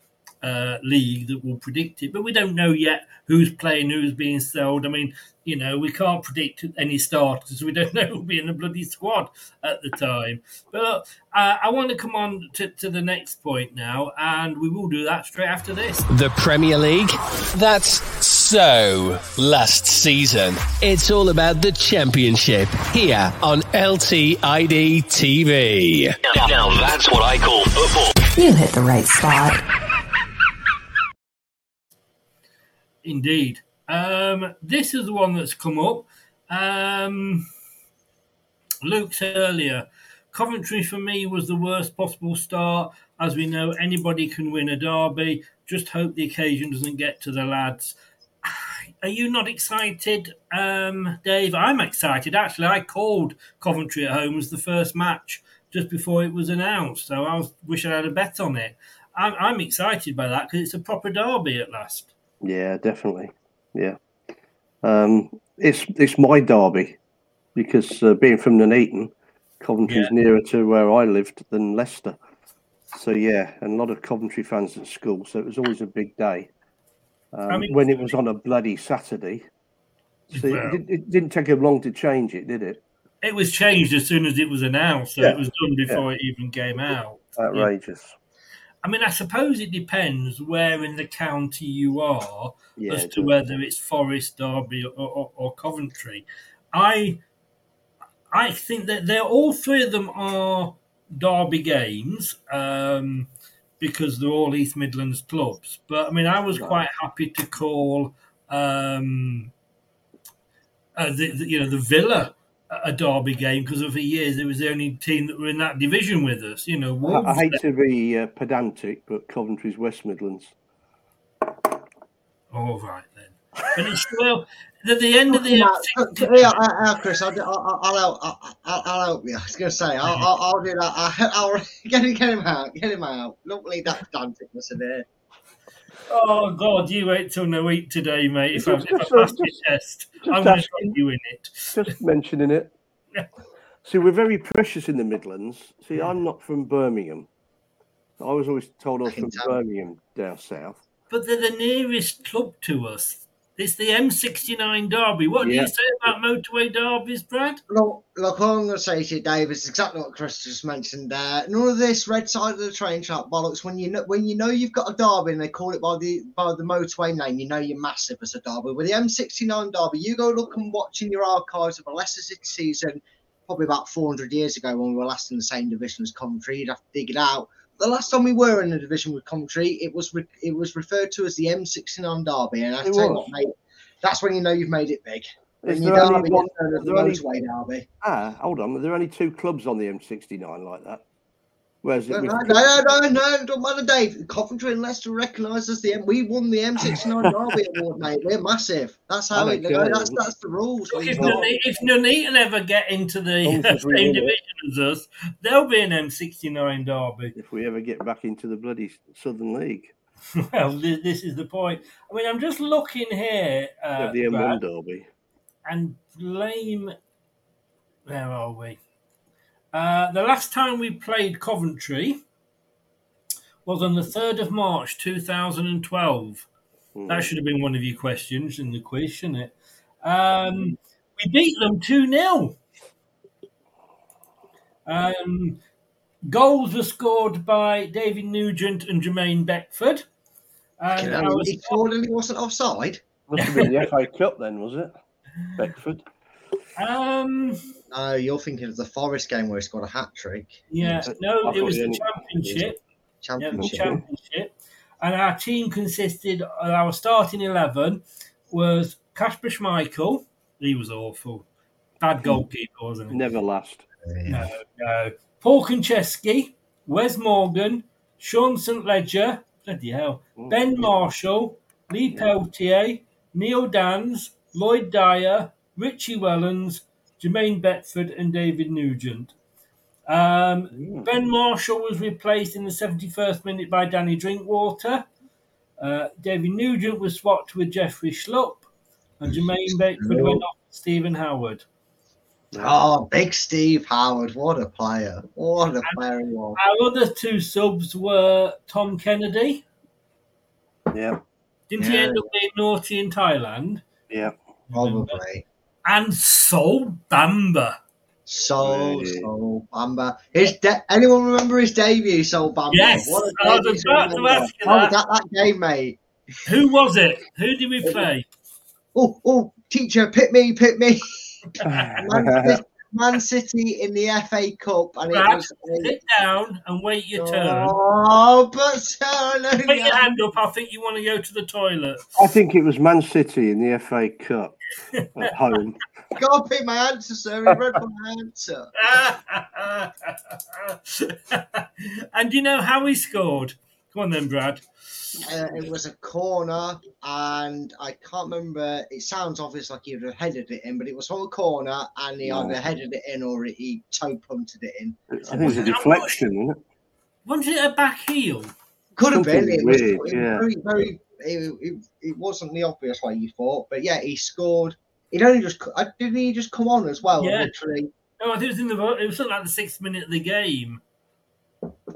[SPEAKER 4] uh, league that will predict it. But we don't know yet who's playing, who's being sold. I mean, you know, we can't predict any starters. We don't know who'll be in the bloody squad at the time. But uh, I want to come on to, to the next point now, and we will do that straight after this.
[SPEAKER 8] The Premier League? That's so last season. It's all about the Championship here on LTID TV.
[SPEAKER 9] Now, now that's what I call football.
[SPEAKER 10] You hit the right spot.
[SPEAKER 4] Indeed. Um, this is the one that's come up. Um, Luke said earlier, Coventry for me was the worst possible start. As we know, anybody can win a derby. Just hope the occasion doesn't get to the lads. Are you not excited, um, Dave? I'm excited. Actually, I called Coventry at home as the first match just before it was announced. So I was, wish I had a bet on it. I'm, I'm excited by that because it's a proper derby at last.
[SPEAKER 3] Yeah, definitely. Yeah. Um, it's it's my derby because uh, being from Nuneaton, Coventry's
[SPEAKER 4] Yeah.
[SPEAKER 3] nearer to where I lived than Leicester. So yeah, and a lot of Coventry fans at school. So it was always a big day. Um,
[SPEAKER 4] I mean-
[SPEAKER 3] when it was on a bloody Saturday, so
[SPEAKER 4] Well-
[SPEAKER 3] it, it didn't take them long to change it, did it?
[SPEAKER 4] It was changed as soon as it was announced, so
[SPEAKER 3] Yeah.
[SPEAKER 4] it was done before it even came out.
[SPEAKER 3] Outrageous.
[SPEAKER 4] I mean, I suppose it depends where in the county you are
[SPEAKER 3] Yeah,
[SPEAKER 4] as to whether it's Forest, Derby, or, or, or Coventry. I I think that they're all three of them are Derby games um, because they're all East Midlands clubs. But I mean, I was quite happy to call um, uh, the, the you know the Villa a Derby game because for years it was the only team that were in that division with us. You know,
[SPEAKER 3] I,
[SPEAKER 4] Wolves
[SPEAKER 3] I hate to be uh, pedantic, but Coventry's West Midlands.
[SPEAKER 4] All right then. But it's well at the end of the
[SPEAKER 5] Yeah, yeah, uh, Chris, I'll, I'll, I'll, help, I'll, I'll, I'll help you. I was going to say, I'll, I'll, I'll do that. I'll, I'll get, him, get him out, get him out. Don't leave that pedanticness in there.
[SPEAKER 4] Oh God, you wait till no week today, mate. If I, if I pass
[SPEAKER 3] just-
[SPEAKER 4] your test, I'm going to
[SPEAKER 3] asking.
[SPEAKER 4] drop you in it.
[SPEAKER 3] Just mentioning it. See, we're very precious in the Midlands. See, I'm not from Birmingham. I was always told I was from Birmingham down south.
[SPEAKER 4] But they're the nearest club to us. It's the M69 Derby. What do you say about motorway derbies, Brad?
[SPEAKER 5] Look, look, all I'm going to say to you, Dave, is exactly what Chris just mentioned there. None of this red side of the train track bollocks. When you know, when you know you've got a derby and they call it by the by the motorway name, you know you're massive as a derby. With the M69 derby, you go look and watch in your archives of a Leicester City season, probably about 400 years ago when we were last in the same division as Coventry. You'd have to dig it out. The last time we were in the division with Coventry, it was re- it was referred to as the M69 derby, and I
[SPEAKER 3] It
[SPEAKER 5] tell you what, mate, that's when you know you've made it big.
[SPEAKER 3] Is
[SPEAKER 5] you
[SPEAKER 3] there only one-
[SPEAKER 5] known as the
[SPEAKER 3] only-
[SPEAKER 5] derby.
[SPEAKER 3] Ah, hold on. There are there only two clubs on the M69 like that? Whereas it
[SPEAKER 5] No, no, no, no, no, don't matter, Dave. Coventry and Leicester recognise us. The M- we won the M69 Derby Award, mate. We're massive. That's how
[SPEAKER 3] I
[SPEAKER 5] it.
[SPEAKER 3] don't.
[SPEAKER 5] That's that's the rules.
[SPEAKER 4] Look, if,
[SPEAKER 5] got-
[SPEAKER 4] Nuneaton, if Nuneaton ever get into the
[SPEAKER 3] Long
[SPEAKER 4] same
[SPEAKER 3] win
[SPEAKER 4] division as us, there'll be an M69 Derby.
[SPEAKER 3] if we ever get back into the bloody Southern League.
[SPEAKER 4] well, this, this is the point. I mean, I'm just looking here, uh,
[SPEAKER 3] the M1
[SPEAKER 4] Brad,
[SPEAKER 3] derby.
[SPEAKER 4] and blame. Where are we? Uh, the last time we played Coventry was on the 3rd of March 2012.
[SPEAKER 3] Hmm.
[SPEAKER 4] That should have been one of your questions in the quiz, shouldn't it? Um, we beat them 2 0. Um, goals were scored by David Nugent and Jermaine Beckford. And
[SPEAKER 5] You
[SPEAKER 4] I was-
[SPEAKER 5] he scored and he wasn't offside.
[SPEAKER 3] Must have been the FA Cup then, was it? Beckford.
[SPEAKER 4] Um,
[SPEAKER 5] No, you're thinking of the Forest game where he scored a hat trick.
[SPEAKER 4] yeah,
[SPEAKER 3] mm.
[SPEAKER 4] no, it was the
[SPEAKER 3] only-
[SPEAKER 4] championship. Yeah, the
[SPEAKER 5] Championship.
[SPEAKER 4] championship. And our team consisted, uh, our starting 11 was Kasper Schmeichel. He was awful. Bad hmm. goalkeeper, wasn't he?
[SPEAKER 3] Never last.
[SPEAKER 4] No, no. Paul Konchesky, Wes Morgan, Sean St. Ledger, bloody hell, hmm. Ben Marshall, Lee Peltier, Neil Danns, Lloyd Dyer, Richie Wellens, Jermaine Beckford, and David Nugent. Um, Ben Marshall was replaced in the 71st minute by Danny Drinkwater. Uh, David Nugent was swapped with Jeffrey Schlupp, and Jermaine Beckford went off with Stephen Howard.
[SPEAKER 5] Oh, big Steve Howard. What a player. What a player he was.
[SPEAKER 4] Our other two subs were Tom Kennedy.
[SPEAKER 3] Yeah,
[SPEAKER 4] Didn't he end up being naughty in Thailand?
[SPEAKER 3] yeah.
[SPEAKER 5] Probably.
[SPEAKER 4] And Sol Bamba.
[SPEAKER 5] So,
[SPEAKER 3] Really?
[SPEAKER 5] so Bamba. His de- anyone remember his debut, Sol Bamba?
[SPEAKER 4] Yes,
[SPEAKER 5] What a
[SPEAKER 4] I was
[SPEAKER 5] debut, Sol
[SPEAKER 4] about to
[SPEAKER 5] Bamba.
[SPEAKER 4] ask you
[SPEAKER 5] Oh,
[SPEAKER 4] that.
[SPEAKER 5] that, that game, mate.
[SPEAKER 4] Who was it? Who did we oh. play?
[SPEAKER 5] Oh, oh, teacher, pit me, pit me. Man, City, Man City in the FA Cup, and it was. a-
[SPEAKER 4] sit down and wait your oh, turn.
[SPEAKER 5] Oh, but no,
[SPEAKER 4] Put your hand up. I think you want to go to the toilet.
[SPEAKER 3] I think it was Man City in the FA Cup at home.
[SPEAKER 5] Can't pick my answer, sir. He read my answer.
[SPEAKER 4] and you know how he scored? Come on then, Brad.
[SPEAKER 5] Uh, it was a corner, and I can't remember. It sounds obvious like he would have headed it in, but it was from a corner, and he either headed it in or he toe punted it in.
[SPEAKER 3] I think it was a deflection, wasn't it?
[SPEAKER 4] Wasn't it a back heel?
[SPEAKER 5] Could have been. It was,
[SPEAKER 3] weird,
[SPEAKER 5] it was
[SPEAKER 3] yeah.
[SPEAKER 5] very, very. It, it, it wasn't the obvious way you thought, but yeah, he scored. He'd only just co- didn't he just come on as well?
[SPEAKER 4] Yeah.
[SPEAKER 5] Literally,
[SPEAKER 4] No, I think it was in the it was something like the sixth minute of the game.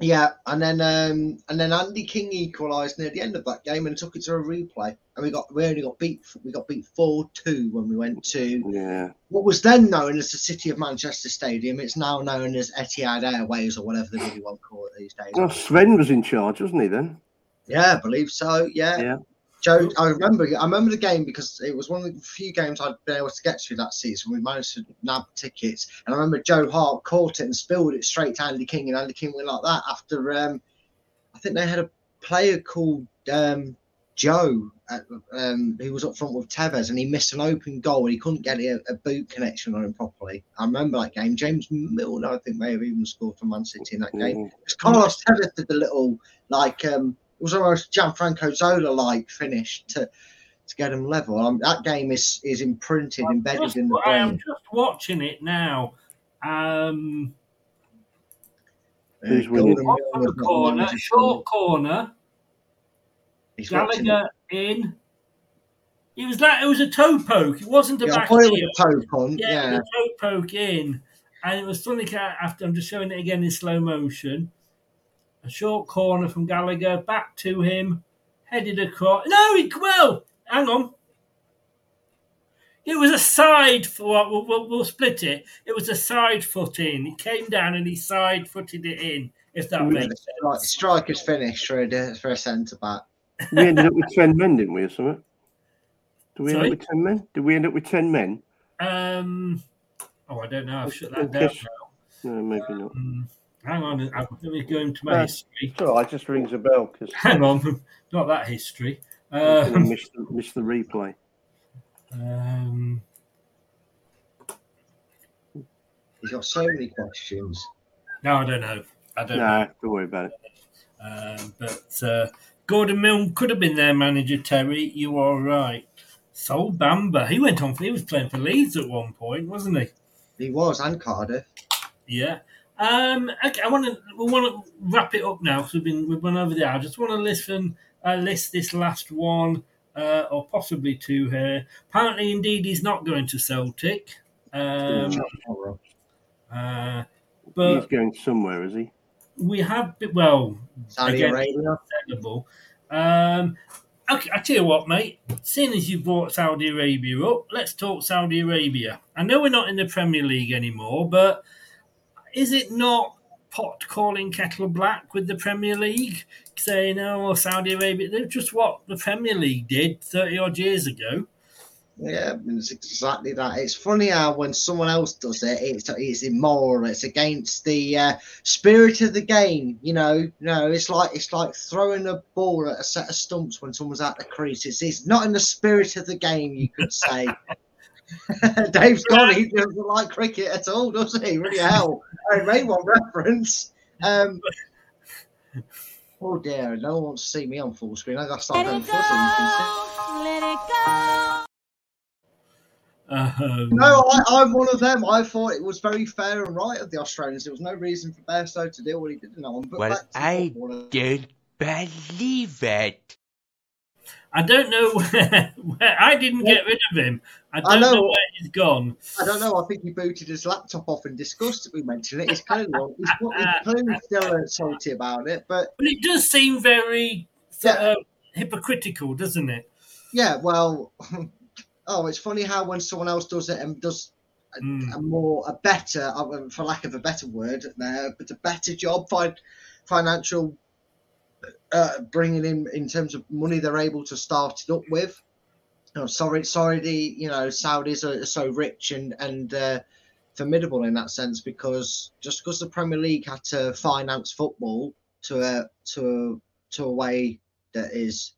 [SPEAKER 5] yeah. And then um, and then Andy King equalised near the end of that game and took it to a replay. And we got we only got beat we got beat four two when we went to
[SPEAKER 3] Yeah.
[SPEAKER 5] what was then known as the City of Manchester Stadium. It's now known as Etihad Airways or whatever they really want to call it these days.
[SPEAKER 3] Well, Sven was in charge, wasn't he then?
[SPEAKER 5] Yeah, I believe so. Yeah.
[SPEAKER 3] Yeah.
[SPEAKER 5] Joe, I remember. I remember the game because it was one of the few games I'd been able to get to that season. We managed to nab tickets, and I remember Joe Hart caught it and spilled it straight to Andy King, and Andy King went like that after. Um, I think they had a player called um, Joe at, um, who was up front with Tevez, and he missed an open goal, and he couldn't get a, a boot connection on him properly. I remember that game. James Milner, I think, may have even scored for Man City in that game.
[SPEAKER 3] Mm.
[SPEAKER 5] Because Carlos Tevez did the little like um, it was almost Gianfranco Zola like finish to to get him level. Um, that game is is imprinted, embedded
[SPEAKER 4] Just-
[SPEAKER 5] in the brain.
[SPEAKER 4] I am just watching it now. Um,
[SPEAKER 3] Who's winning?
[SPEAKER 5] Golden
[SPEAKER 4] off
[SPEAKER 5] Ball
[SPEAKER 4] from the corner,
[SPEAKER 5] one as he
[SPEAKER 4] short corner,
[SPEAKER 5] He's it.
[SPEAKER 4] Gallagher in. It was like it was a toe poke. It wasn't a
[SPEAKER 5] Yeah, I
[SPEAKER 4] back
[SPEAKER 5] it was a toe punt.
[SPEAKER 4] Yeah,
[SPEAKER 5] Yeah,
[SPEAKER 4] a toe poke in, and it was something like after. I'm just showing it again in slow motion. A short corner from Gallagher, back to him, headed across. No, he well, hang on. It was a side for we'll, we'll, we'll split it. It was a side foot in. He came down and he side footed it in. If that
[SPEAKER 5] Yeah,
[SPEAKER 4] makes
[SPEAKER 5] the
[SPEAKER 4] sense.
[SPEAKER 5] stri- striker's finish for a for a centre back.
[SPEAKER 3] We ended up with 10 men, didn't we, or something? Did we
[SPEAKER 4] Sorry?
[SPEAKER 3] end up with 10 men? Did we end up with 10 men?
[SPEAKER 4] Um. Oh, I don't know. I've shut that down now.
[SPEAKER 3] No, maybe not.
[SPEAKER 4] Hang on. I'm- Let me go into my
[SPEAKER 3] Uh,
[SPEAKER 4] history.
[SPEAKER 3] It's all right, it just rings a bell because
[SPEAKER 4] Hang on. Not that history.
[SPEAKER 3] I
[SPEAKER 4] Um,
[SPEAKER 3] missed, the, missed the replay.
[SPEAKER 4] um,
[SPEAKER 5] He's got so many questions.
[SPEAKER 4] no, I don't know. I don't
[SPEAKER 3] No,
[SPEAKER 4] know.
[SPEAKER 3] don't worry about it.
[SPEAKER 4] Um, but uh, Gordon Milne could have been their manager, Terry. You are right. Sol Bamba. He went on. For, He was playing for Leeds at one point, wasn't he?
[SPEAKER 5] He was and Cardiff.
[SPEAKER 4] Yeah. Um, okay, I want to we want to wrap it up now because we've been we've gone over the hour. I just want to listen uh, list this last one uh, or possibly two here. Apparently, indeed, he's not going to Celtic. Um, uh,
[SPEAKER 3] He's going somewhere, is he?
[SPEAKER 4] we have been- well
[SPEAKER 5] Saudi
[SPEAKER 4] again,
[SPEAKER 5] Arabia.
[SPEAKER 4] understandable. Um, okay, I tell you what, mate. Seeing as you brought Saudi Arabia up, let's talk Saudi Arabia. I know we're not in the Premier League anymore, but is it not pot calling kettle black with the Premier League, saying, "Oh, Saudi Arabia"? They're just what the Premier League did thirty odd years ago.
[SPEAKER 5] Yeah, it's exactly that. It's funny how when someone else does it, it's it's immoral. It's against the uh, spirit of the game. You know, you know, it's like it's like throwing a ball at a set of stumps when someone's at the crease. It's, it's not in the spirit of the game, you could say. Dave's gone. He doesn't like cricket at all, does he? Really hell. I made one reference. Um, oh dear, no one wants to see me on full screen. I got to start going fussy. You can see.
[SPEAKER 4] Um,
[SPEAKER 5] No, I, I'm one of them. I thought it was very fair and right of the Australians. There was no reason for Bairstow to do what he did in that one. But
[SPEAKER 7] Well, I don't believe it.
[SPEAKER 4] I don't know where, where I didn't get rid of him. I don't
[SPEAKER 5] I
[SPEAKER 4] know.
[SPEAKER 5] know.
[SPEAKER 4] where he's gone.
[SPEAKER 5] I don't know. I think he booted his laptop off in disgust that we mentioned it. He's clearly, he's, he's clearly still uh, salty about it. But
[SPEAKER 4] But it does seem very
[SPEAKER 5] Yeah.
[SPEAKER 4] uh, hypocritical, doesn't it?
[SPEAKER 5] yeah, well, oh, it's funny how when someone else does it and does a,
[SPEAKER 4] Mm.
[SPEAKER 5] a more, a better, uh, for lack of a better word, there, but a better job, fin- financial, uh, bringing in in terms of money they're able to start it up with. Oh, sorry, sorry, the you know Saudis are so rich and and uh, formidable in that sense because just because the Premier League had to finance football to a to a, to a way that is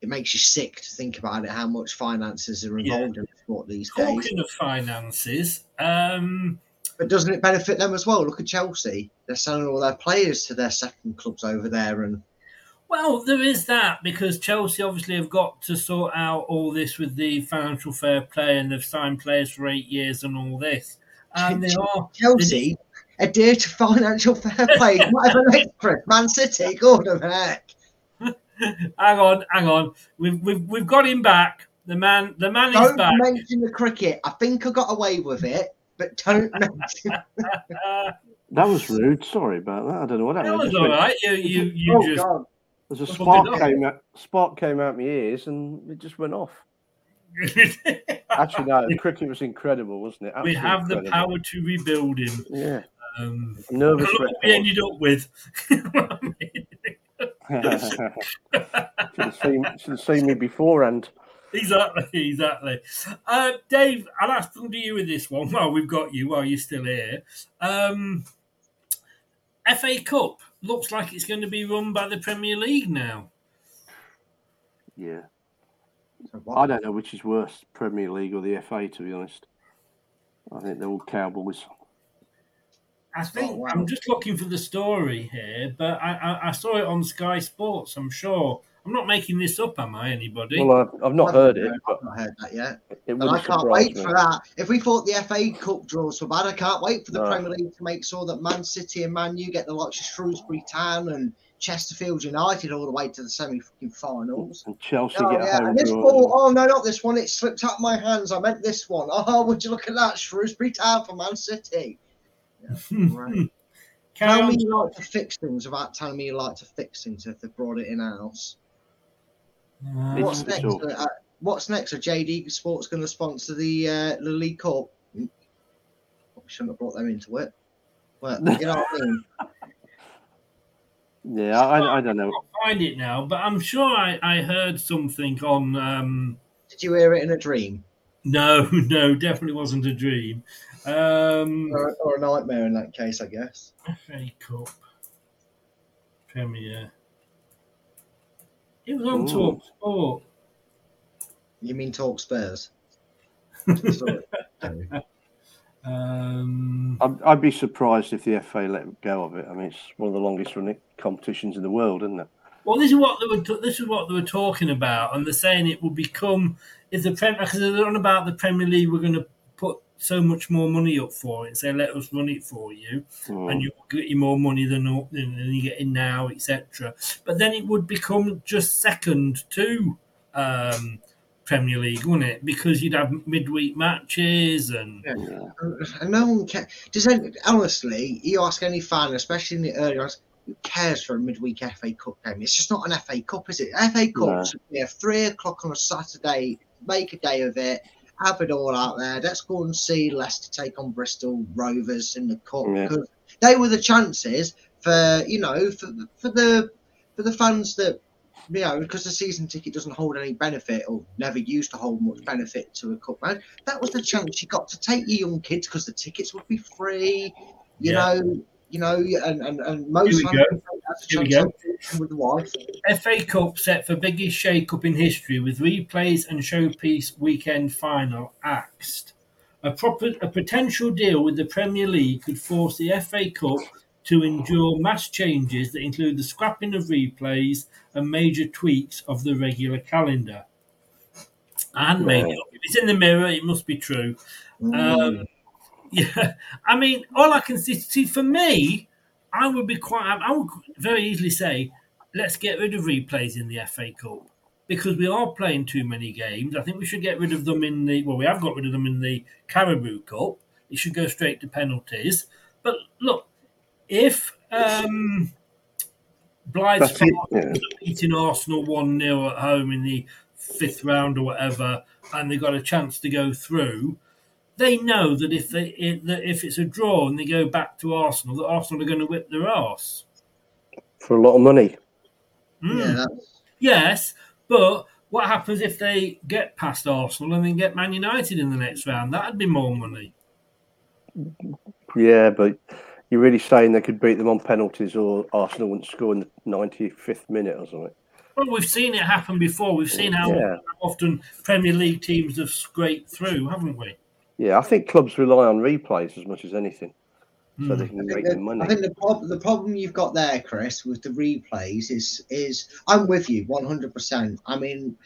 [SPEAKER 5] it makes you sick to think about it how much finances are
[SPEAKER 4] Yeah.
[SPEAKER 5] involved in sport these days.
[SPEAKER 4] Talking of finances, um,
[SPEAKER 5] But doesn't it benefit them as well? Look at Chelsea; they're selling all their players to their second clubs over there, and
[SPEAKER 4] well, there is that because Chelsea obviously have got to sort out all this with the financial fair play, and they've signed players for eight years and all this, and they are
[SPEAKER 5] Chelsea adhere to financial fair play. Whatever next, Chris. Man City, God of heck.
[SPEAKER 4] hang on, hang on. We've we've we've got him back. The man, the man is back.
[SPEAKER 5] Don't mention the cricket. I think I got away with it, but don't mention.
[SPEAKER 3] That was rude. Sorry about that. I don't know what happened.
[SPEAKER 4] That was
[SPEAKER 3] just
[SPEAKER 4] all
[SPEAKER 3] went-
[SPEAKER 4] right. You, you, you
[SPEAKER 5] oh
[SPEAKER 4] just.
[SPEAKER 5] God!
[SPEAKER 3] There's a spark came out. Spark came out my ears, and it just went off. Actually, no. The cricket was incredible, wasn't it?
[SPEAKER 4] we have the
[SPEAKER 3] incredible.
[SPEAKER 4] power to rebuild him.
[SPEAKER 3] Yeah.
[SPEAKER 4] Um,
[SPEAKER 3] I'm nervous
[SPEAKER 4] look what we ended up with.
[SPEAKER 3] should have seen, should have seen me beforehand.
[SPEAKER 4] exactly, exactly. Uh, Dave, I'll ask them to you with this one. Well, we've got you while you're still here. Um, FA Cup looks like it's going to be run by the Premier League now.
[SPEAKER 3] Yeah.
[SPEAKER 5] So
[SPEAKER 3] I don't know which is worse, Premier League or the FA, to be honest. I think they're all cowboys.
[SPEAKER 4] I oh, think
[SPEAKER 5] Oh, wow.
[SPEAKER 4] I'm just looking for the story here, but I, I, I saw it on Sky Sports. I'm sure. I'm not making this up, am I? Anybody?
[SPEAKER 3] Well, I've, I've not heard it, but
[SPEAKER 5] I've not heard that yet.
[SPEAKER 3] it
[SPEAKER 5] And I can't wait
[SPEAKER 3] me.
[SPEAKER 5] for that. If we thought the FA Cup draws were bad, I can't wait for the
[SPEAKER 3] No.
[SPEAKER 5] Premier League to make sure that Man City and Man U get the likes of Shrewsbury Town and Chesterfield United all the way to the semi fucking finals.
[SPEAKER 3] And Chelsea
[SPEAKER 5] Oh,
[SPEAKER 3] get a
[SPEAKER 5] yeah.
[SPEAKER 3] home
[SPEAKER 5] And this
[SPEAKER 3] draw.
[SPEAKER 5] ball, oh no, not this one. It slipped out of my hands. I meant this one. Oh, would you look at that? Shrewsbury Town for Man City. Yeah, right. Tell me you like to fix things without telling me you like to fix things if they brought it in house.
[SPEAKER 4] Uh,
[SPEAKER 5] What's next?
[SPEAKER 3] all-
[SPEAKER 5] Uh, what's next? Are JD Sports going to sponsor the uh, the League Cup? Mm. Probably shouldn't have brought them into it. But you know what I mean.
[SPEAKER 3] Yeah, I, I don't know.
[SPEAKER 4] can't find it now, but I'm sure I, I heard something on. Um,
[SPEAKER 5] Did you hear it in a dream
[SPEAKER 4] no, no, definitely wasn't a dream. Um,
[SPEAKER 5] or, or a nightmare? In that case, I guess.
[SPEAKER 4] FA Cup Premier. It was on
[SPEAKER 3] Ooh.
[SPEAKER 4] Talk Sport.
[SPEAKER 5] You mean talk Spurs?
[SPEAKER 4] Um,
[SPEAKER 3] I'd, I'd be surprised if the FA let go of it. I mean, it's one of the longest running competitions in the world, isn't it?
[SPEAKER 4] well, this is what they were. t- This is what they were talking about, and they're saying it will become if the Premier because they're on about the Premier League. We're going to put so much more money up for it. Say, let us run it for you.
[SPEAKER 3] Mm.
[SPEAKER 4] and you will get you more money than, than you're getting now, etc. But then it would become just second to um, Premier League, wouldn't it? Because you'd have midweek matches and
[SPEAKER 5] And no one cares. Does any, honestly, you ask any fan, especially in the early rounds, who cares for a midweek FA Cup game? It's just not an FA Cup, is it? FA Cup
[SPEAKER 3] No.
[SPEAKER 5] should be a three o'clock on a Saturday. Make a day of it. Have it all out there. Let's go and see Leicester take on Bristol Rovers in the cup
[SPEAKER 3] Yeah.
[SPEAKER 5] because they were the chances for you know for for the for the fans that you know because the season ticket doesn't hold any benefit or never used to hold much benefit to a cup match. That was the chance you got to take your young kids because the tickets would be free. You
[SPEAKER 4] Yeah.
[SPEAKER 5] know, you know, and and, and most
[SPEAKER 4] Here we
[SPEAKER 5] fans
[SPEAKER 4] go.
[SPEAKER 5] would take that as a
[SPEAKER 4] Here we go.
[SPEAKER 5] with the wife.
[SPEAKER 4] FA Cup set for biggest shake-up in history with replays and showpiece weekend final axed. A, proper, a potential deal with the Premier League could force the FA Cup to endure mass changes that include the scrapping of replays and major tweaks of the regular calendar. And made it. If it's in the mirror, it must be true. Um, yeah, I mean, all I can see, see for me, I would be quite. I would very easily say, let's get rid of replays in the FA Cup because we are playing too many games. I think we should get rid of them in the. Well, we have got rid of them in the Carabao Cup. It should go straight to penalties. But look, if um, Blythe's
[SPEAKER 3] That's yeah.
[SPEAKER 4] beating Arsenal one 0 at home in the fifth round or whatever, and they got a chance to go through they know that if they if, that if it's a draw and they go back to Arsenal, that Arsenal are going to whip their ass
[SPEAKER 3] For a lot of money.
[SPEAKER 4] Mm.
[SPEAKER 5] Yeah,
[SPEAKER 4] Yes, but what happens if they get past Arsenal and then get Man United in the next round? That'd be more money.
[SPEAKER 3] Yeah, but you're really saying they could beat them on penalties or Arsenal wouldn't score in the 95th minute or something?
[SPEAKER 4] Well, we've seen it happen before. We've seen how
[SPEAKER 3] Yeah.
[SPEAKER 4] often Premier League teams have scraped through, haven't we?
[SPEAKER 3] Yeah, I think clubs rely on replays as much as anything, so
[SPEAKER 4] Mm.
[SPEAKER 3] they can make
[SPEAKER 5] the,
[SPEAKER 3] money.
[SPEAKER 5] I think the, prob- the problem you've got there, Chris, with the replays is is I'm with you 100%. I mean,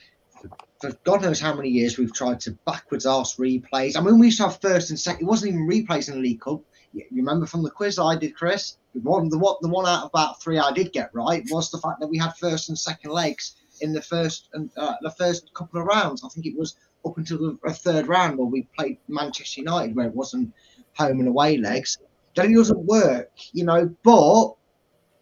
[SPEAKER 5] for God knows how many years we've tried to backwards arse replays. I mean, we used to have first and second. It wasn't even replays in the League Cup. You you remember from the quiz I did, Chris? The one, the one, the one out of about three I did get right was the fact that we had first and second legs in the first and uh, the first couple of rounds. I think it was up until the third round where we played Manchester United, where it wasn't home and away legs. That doesn't work, you know. But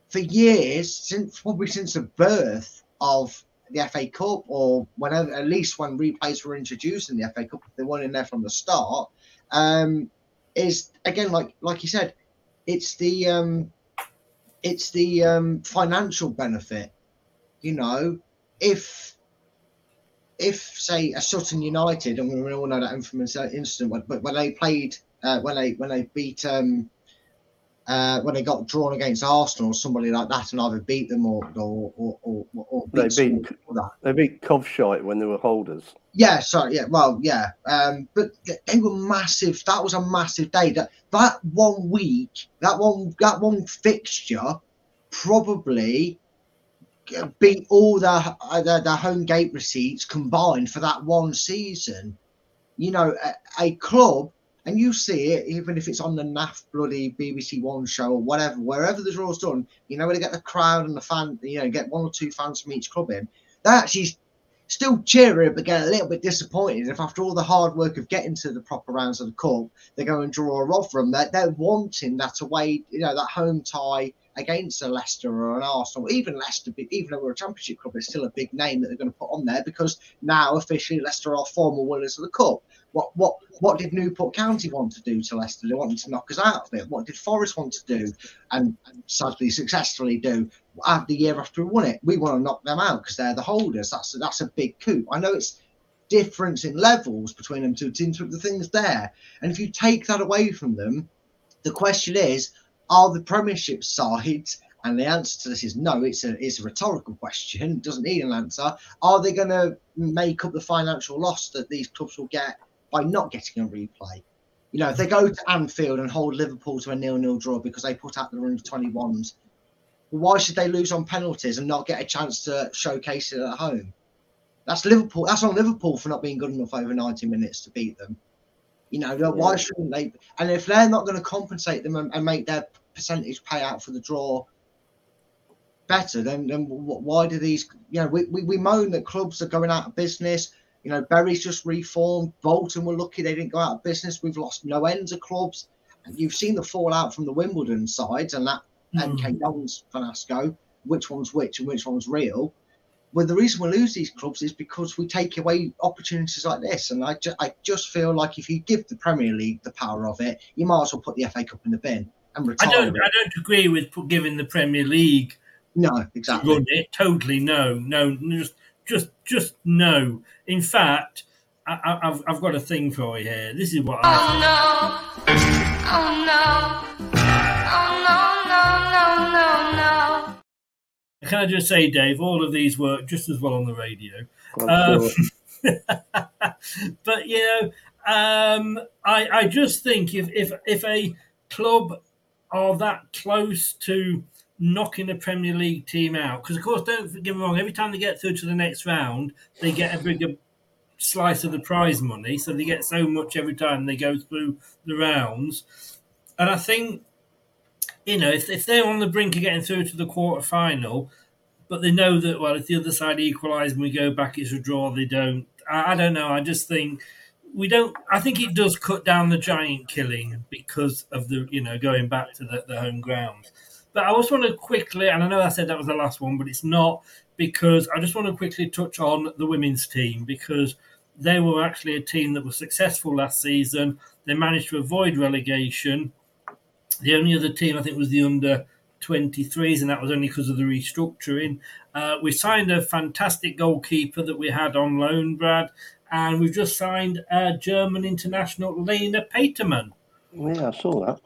[SPEAKER 5] for years, since probably since the birth of the FA Cup, or whenever, at least when replays were introduced in the FA Cup, they weren't in there from the start, um, is again like like you said, it's the um, it's the um, financial benefit. You know, if if say a Sutton United, and we all know that infamous incident, but when they played uh, when they when they beat um, uh, when they got drawn against Arsenal or somebody like that, and either beat them or or or, or, or
[SPEAKER 3] They
[SPEAKER 5] beat
[SPEAKER 3] beat they beat Covshite when they were holders.
[SPEAKER 5] Yeah, sorry, yeah, well, yeah, um, but they were massive. That was a massive day. That that one week, that one that one fixture, probably uh, beat all uh, their, their home gate receipts combined for that one season. You know, a, a club, and you see it even if it's on the naff bloody BBC One show or whatever, wherever the draw's done. You know, where they get the crowd and the fan, you know, get one or two fans from each club in. They actually still cheery, but get a little bit disappointed if after all the hard work of getting to the proper rounds of the cup, they go and draw a Rotherham. They're, they're wanting that away, you know, that home tie against a Leicester or an Arsenal, even Leicester, even though we're a championship club, it's still a big name that they're going to put on there because now officially Leicester are former winners of the cup. What what what did Newport County want to do to Leicester? They wanted to knock us out of it. What did Forest want to do, and, and sadly successfully do? The year after we won it, we want to knock them out because they're the holders. That's that's a big coup. I know it's difference in levels between them two teams, but the thing's there. And if you take that away from them, the question is, are the Premiership sides? And the answer to this is no. It's a it's a rhetorical question. Doesn't need an answer. Are they going to make up the financial loss that these clubs will get by not getting a replay? You know, if they go to Anfield and hold Liverpool to a nil-nil draw because they put out the under 21s, why should they lose on penalties and not get a chance to showcase it at home? That's Liverpool. That's on Liverpool for not being good enough over 90 minutes to beat them. You know, why shouldn't they? And if they're not going to compensate them and, and make their percentage payout for the draw better, then then why do these? You know, we, we, we moan that clubs are going out of business. You know, Bury's just reformed. Bolton were lucky they didn't go out of business. We've lost no ends of clubs. And you've seen the fallout from the Wimbledon sides and that hmm. MK Dons fiasco, which one's which and which one's real. Well, the reason we lose these clubs is because we take away opportunities like this. And I, ju- I just feel like if you give the Premier League the power of it, you might as well put the FA Cup in the bin and retire.
[SPEAKER 4] I
[SPEAKER 5] don't.
[SPEAKER 4] I don't agree with giving the Premier League
[SPEAKER 5] No, exactly.
[SPEAKER 4] run it. Totally no, no, just, just, just no. In fact, I, I, I've, I've got a thing for you here. This is what I.
[SPEAKER 10] Oh no. Oh
[SPEAKER 4] Can I just say, Dave, all of these work just as well on the radio. Um, but you know, um, I I just think if if if a club are that close to knocking a Premier League team out, because of course, don't get me wrong, every time they get through to the next round, they get a bigger slice of the prize money, so they get so much every time they go through the rounds, and I think. You know, if, if they're on the brink of getting through to the quarter final, but they know that well, if the other side equalise and we go back, it's a draw. They don't. I, I don't know. I just think we don't. I think it does cut down the giant killing because of the you know going back to the, the home ground. But I just want to quickly, and I know I said that was the last one, but it's not because I just want to quickly touch on the women's team because they were actually a team that was successful last season. They managed to avoid relegation. The only other team I think was the under 23s, and that was only because of the restructuring. Uh, we signed a fantastic goalkeeper that we had on loan, Brad, and we've just signed a German international, Lena Petermann.
[SPEAKER 3] Yeah, I saw that.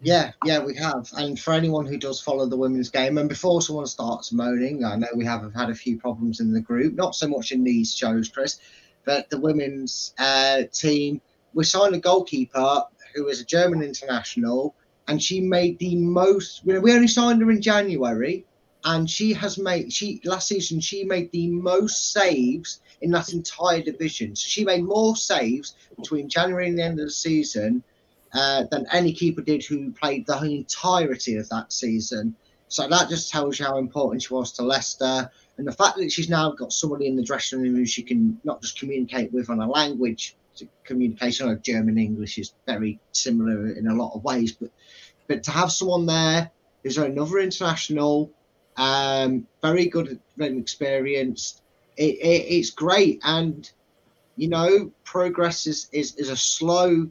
[SPEAKER 5] Yeah, yeah, we have. And for anyone who does follow the women's game, and before someone starts moaning, I know we have had a few problems in the group, not so much in these shows, Chris, but the women's uh, team, we signed a goalkeeper who is a German international, and she made the most. We we only signed her in January, and she has made she last season she made the most saves in that entire division. So she made more saves between January and the end of the season uh, than any keeper did who played the entirety of that season. So that just tells you how important she was to Leicester. And the fact that she's now got somebody in the dressing room who she can not just communicate with on a language communication, like German English is very similar in a lot of ways, but but to have someone there who's another international, um, very good, very experienced, it, it, it's great. And you know, progress is is, is a slow,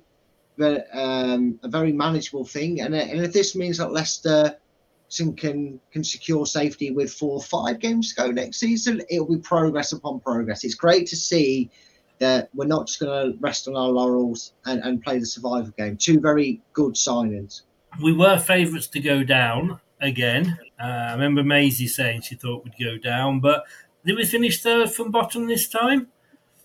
[SPEAKER 5] but um, a very manageable thing. And, and if this means that Leicester can can secure safety with four or five games to go next season, it'll be progress upon progress. It's great to see that we're not just going to rest on our laurels and, and play the survival game. Two very good signings.
[SPEAKER 4] We were favourites to go down again. Uh, I remember Maisie saying she thought we'd go down, but did we finish third from bottom this time?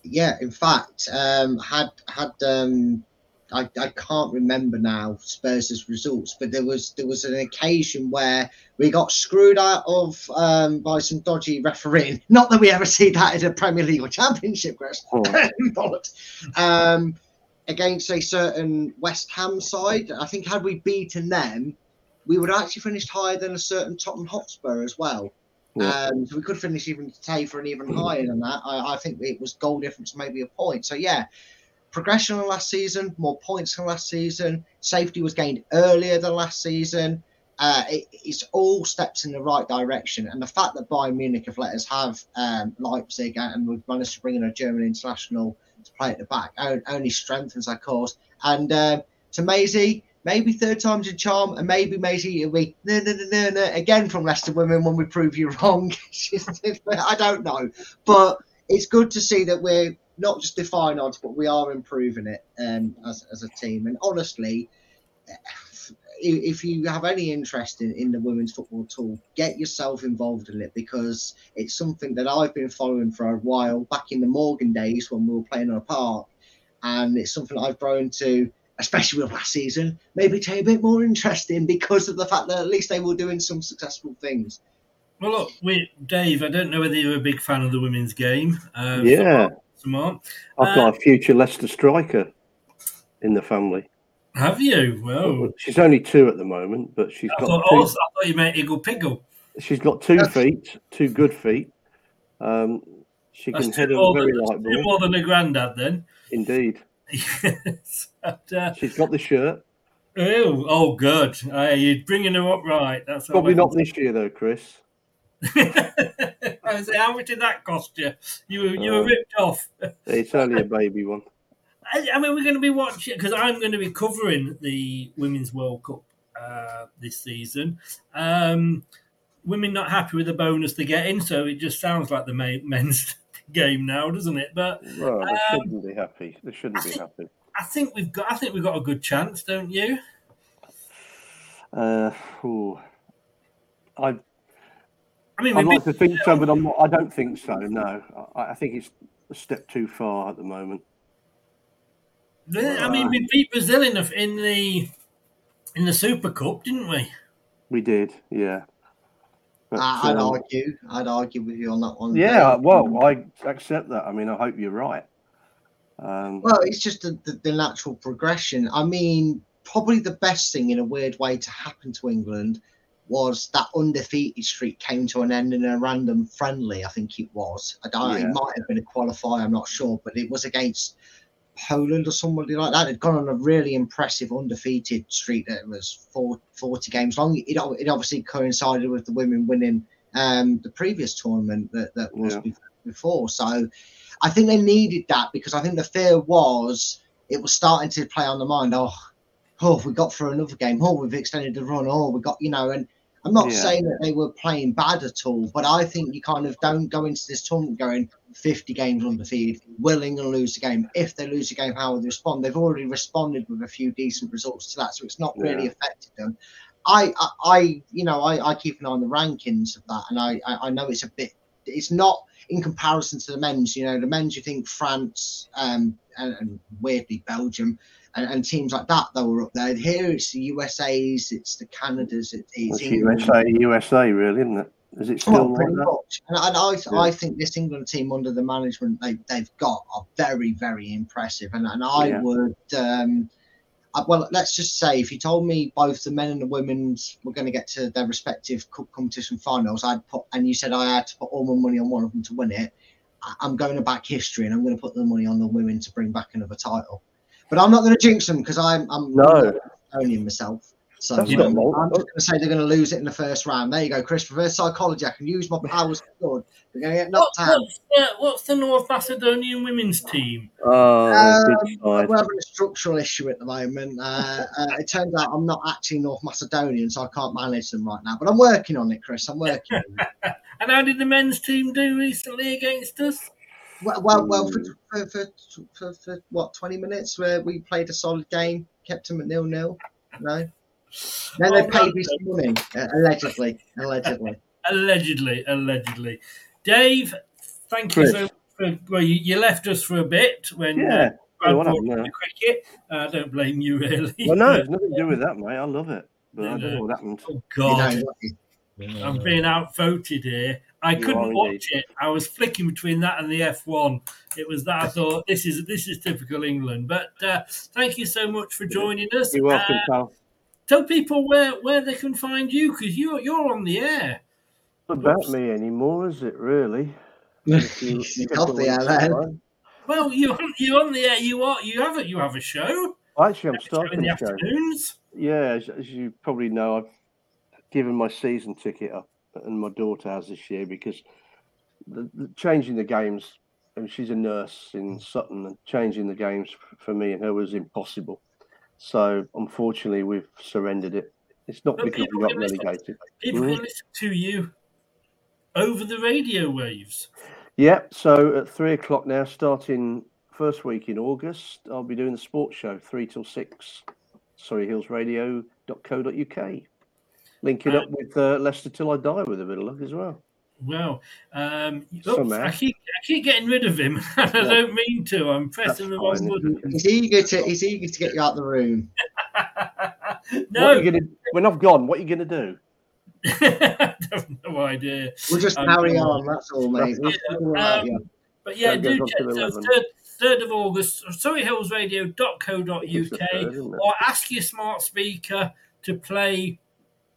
[SPEAKER 5] Yeah, in fact, um, had had um, I, I can't remember now Spurs' results, but there was there was an occasion where we got screwed out of um, by some dodgy refereeing. Not that we ever see that in a Premier League or Championship, Chris.
[SPEAKER 3] Oh.
[SPEAKER 5] um, against a certain West Ham side, I think had we beaten them, we would have actually finished higher than a certain Tottenham Hotspur as well.
[SPEAKER 3] Yeah.
[SPEAKER 5] Um, so we could finish even today for an even higher than that. I, I think it was goal difference, maybe a point. So yeah, progression on last season, more points than last season. Safety was gained earlier than last season. Uh, it, it's all steps in the right direction. And the fact that Bayern Munich have let us have um, Leitzig and we've managed to bring in a German international to play at the back only strengthens our cause. And uh, to Maisie, maybe third time's a charm, and maybe Maisie will be no, no, no, no, no, again from Leicester Women when we prove you wrong. I don't know. But it's good to see that we're not just defying odds, but we are improving it um, as, as a team. And honestly, if you have any interest in, in the women's football tool, get yourself involved in it because it's something that I've been following for a while back in the Morgan days when we were playing on a park. And it's something I've grown to, especially with last season, maybe take a bit more interest in because of the fact that at least they were doing some successful things.
[SPEAKER 4] Well, look, we, Dave, I don't know whether you're a big fan of the women's game. Um,
[SPEAKER 3] Yeah.
[SPEAKER 4] Some aren't.
[SPEAKER 3] I've got a future Leicester striker in the family.
[SPEAKER 4] Have you? Well,
[SPEAKER 3] She's only two at the moment, but she's
[SPEAKER 4] I
[SPEAKER 3] got
[SPEAKER 4] thought,
[SPEAKER 3] two,
[SPEAKER 4] also, I thought you meant Iggle Piggle.
[SPEAKER 3] she's got two feet, two good feet. Um, she can
[SPEAKER 4] That's
[SPEAKER 3] head a
[SPEAKER 4] more,
[SPEAKER 3] very
[SPEAKER 4] than,
[SPEAKER 3] light ball.
[SPEAKER 4] more than a granddad, then.
[SPEAKER 3] Indeed,
[SPEAKER 4] Yes. But, uh,
[SPEAKER 3] she's got the shirt.
[SPEAKER 4] oh, oh, good. Uh, you're bringing her up right. That's
[SPEAKER 3] Probably not this year though, Chris.
[SPEAKER 4] I say, how much did that cost you? You were you were
[SPEAKER 3] Uh,
[SPEAKER 4] ripped off.
[SPEAKER 3] It's only a baby one.
[SPEAKER 4] I, I mean, we're going to be watching because I'm going to be covering the Women's World Cup uh, this season. Um, women not happy with the bonus they're getting, so it just sounds like the men's game now, doesn't it? But
[SPEAKER 3] Well, they
[SPEAKER 4] um,
[SPEAKER 3] shouldn't be happy. They shouldn't be happy.
[SPEAKER 4] I think we've got I think we've got a good chance, don't you?
[SPEAKER 3] Uh, ooh. I
[SPEAKER 4] I mean,
[SPEAKER 3] I'd like to think so, but I'm not, I don't think so. No, I, I think it's a step too far at the moment.
[SPEAKER 4] Been- I mean, we beat Brazil in the in the in the Super Cup, didn't we?
[SPEAKER 3] We did, yeah. But,
[SPEAKER 5] I- I'd
[SPEAKER 3] um,
[SPEAKER 5] argue. I'd argue with you on that one.
[SPEAKER 3] yeah,
[SPEAKER 5] Dave.
[SPEAKER 3] well, I accept that. I mean, I hope you're right. Um,
[SPEAKER 5] Well, it's just the, the, the natural progression. I mean, probably the best thing in a weird way to happen to England was that undefeated streak came to an end in a random friendly. I think it was. I don't.
[SPEAKER 3] Yeah.
[SPEAKER 5] It might have been a qualifier. I'm not sure, but it was against Poland or somebody like that. Had gone on a really impressive undefeated streak that was four, 40 games long. It, it obviously coincided with the women winning um, the previous tournament that, that was
[SPEAKER 3] Yeah.
[SPEAKER 5] before. So I think they needed that because I think the fear was it was starting to play on the mind. Oh, oh, we got through another game. Oh, we've extended the run. Oh, we got you know. And I'm not
[SPEAKER 3] Yeah.
[SPEAKER 5] saying that they were playing bad at all, but I think you kind of don't go into this tournament going 50 games undefeated, willing to lose the game. If they lose the game, how will they respond? They've already responded with a few decent results to that, so it's not really affected them. I, I, I you know, I, I keep an eye on the rankings of that, and I, I, I know it's a bit, it's not in comparison to the men's. You know, the men's you think France, um, and, and weirdly Belgium, and, and teams like that that were up there. Here it's the USA's, it's the Canadas, it, it's
[SPEAKER 3] it's. USA, USA, really, isn't it? Is it still like
[SPEAKER 5] pretty much. And, and I,
[SPEAKER 3] Yeah.
[SPEAKER 5] I think this England team under the management they, they've got are very, very impressive. And, and I
[SPEAKER 3] Yeah.
[SPEAKER 5] would, um, uh, well, let's just say if you told me both the men and the women's were going to get to their respective cup competition finals, I'd put, and you said I had to put all my money on one of them to win it. I- I'm going to back history, and I'm going to put the money on the women to bring back another title. But I'm not going to jinx them because I'm I'm
[SPEAKER 3] No.
[SPEAKER 5] owning myself. So
[SPEAKER 3] That's
[SPEAKER 5] you
[SPEAKER 3] not
[SPEAKER 5] know,
[SPEAKER 3] wrong.
[SPEAKER 5] I'm just going to say they're going to lose it in the first round. There you go, Chris. Reverse psychology. I can use my powers for good. They're going to get
[SPEAKER 4] What,
[SPEAKER 5] knocked out.
[SPEAKER 4] what's, the, what's the North Macedonian women's team?
[SPEAKER 3] Oh,
[SPEAKER 5] Um, we're having a structural issue at the moment. Uh, uh, it turns out I'm not actually North Macedonian, so I can't manage them right now. But I'm working on it, Chris. I'm working. on it.
[SPEAKER 4] And how did the men's team do recently against us?
[SPEAKER 5] Well, well, well for, for, for, for, for what 20 minutes where we played a solid game, kept them at nil nil. No. Then they paid me some money, allegedly. Allegedly.
[SPEAKER 4] Allegedly, allegedly. Dave, thank you
[SPEAKER 3] Chris.
[SPEAKER 4] so much for. Well, you, you left us for a bit when
[SPEAKER 3] Yeah.
[SPEAKER 4] uh,
[SPEAKER 3] Yeah,
[SPEAKER 4] Brad
[SPEAKER 3] what happened
[SPEAKER 4] up the cricket. Uh, I don't blame you, really.
[SPEAKER 3] Well, no, it's nothing to do with that, mate. I love it, but I don't know what happened.
[SPEAKER 4] Oh, God.
[SPEAKER 5] You know,
[SPEAKER 4] I'm being outvoted here. I
[SPEAKER 3] You
[SPEAKER 4] couldn't watch it. I was flicking between that and the F1. It was that I thought this is this is typical England. But uh, thank you so much for joining us.
[SPEAKER 3] You're welcome,
[SPEAKER 4] Uh,
[SPEAKER 3] pal.
[SPEAKER 4] Tell people where, where they can find you because you're you're on the air.
[SPEAKER 3] Not about me anymore, is it really? You- if you
[SPEAKER 5] Off the
[SPEAKER 3] want
[SPEAKER 5] air, then.
[SPEAKER 4] Well, you you on the air. You are you have a you have a show
[SPEAKER 3] Actually, I'm
[SPEAKER 4] in
[SPEAKER 3] starting
[SPEAKER 4] the
[SPEAKER 3] a show.
[SPEAKER 4] afternoons.
[SPEAKER 3] Yeah, as, as you probably know, I've given my season ticket up, and my daughter has this year because the, the changing the games. And she's a nurse in Sutton, and changing the games for me and her was impossible. So unfortunately, we've surrendered it. It's not
[SPEAKER 4] But
[SPEAKER 3] because we got relegated.
[SPEAKER 4] People can listen to you over the radio waves.
[SPEAKER 3] Yeah, so at three o'clock now, starting first week in August, I'll be doing the sports show, three till six, Sorry, surreyhillsradio.co.uk. Linking up with uh, Leicester Till I Die with a bit of luck as well.
[SPEAKER 4] Well, um, oops, I keep I keep getting rid of him. I
[SPEAKER 3] Yeah.
[SPEAKER 4] don't mean to. I'm pressing the wrong button.
[SPEAKER 5] He's eager to he's eager to get you out of the room.
[SPEAKER 3] What
[SPEAKER 4] No,
[SPEAKER 3] are you gonna, when I've gone, what are you going to do?
[SPEAKER 4] I have no idea.
[SPEAKER 5] We'll just
[SPEAKER 4] Um,
[SPEAKER 5] carry on, that's all, mate.
[SPEAKER 4] Yeah,
[SPEAKER 5] figure it out,
[SPEAKER 4] um,
[SPEAKER 5] yeah.
[SPEAKER 4] But yeah,
[SPEAKER 3] That
[SPEAKER 4] do check so third, third of August, surreyhillsradio.co.uk,
[SPEAKER 3] It's the third,
[SPEAKER 4] or ask your smart speaker to play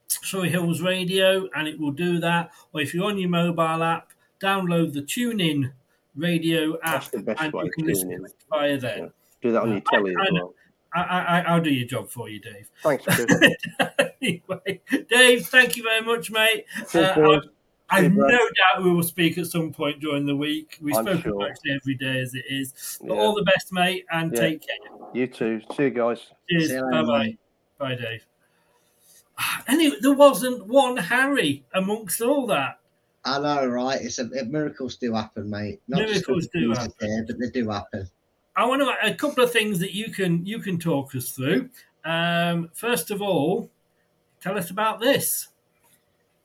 [SPEAKER 4] Surrey Hills Radio, and it will do that. Or if you're on your mobile app, download the TuneIn Radio app,
[SPEAKER 3] That's the best
[SPEAKER 4] and
[SPEAKER 3] way,
[SPEAKER 4] you can listen
[SPEAKER 3] TuneIn.
[SPEAKER 4] to it via there.
[SPEAKER 3] Do that on your telly
[SPEAKER 4] I,
[SPEAKER 3] as well.
[SPEAKER 4] I, I, I'll do your job for you, Dave.
[SPEAKER 3] Thanks, Chris.
[SPEAKER 4] anyway, Dave, thank you very much, mate.
[SPEAKER 3] Cheers,
[SPEAKER 4] Uh. I
[SPEAKER 3] have
[SPEAKER 4] no doubt we will speak at some point during the week. We
[SPEAKER 3] I'm
[SPEAKER 4] spoke
[SPEAKER 3] sure.
[SPEAKER 4] about it every day as it is. But
[SPEAKER 3] Yeah.
[SPEAKER 4] all the best, mate, and
[SPEAKER 3] Yeah.
[SPEAKER 4] take care.
[SPEAKER 3] You too. See you guys.
[SPEAKER 4] Cheers. Bye bye. Bye, Dave. Anyway, there wasn't one Harry amongst all that.
[SPEAKER 5] I know, right? It's a, miracles do happen, mate. Not
[SPEAKER 4] Miracles do happen.
[SPEAKER 5] Here, but they do happen.
[SPEAKER 4] I want to a couple of things that you can you can talk us through. Um, first of all, tell us about this.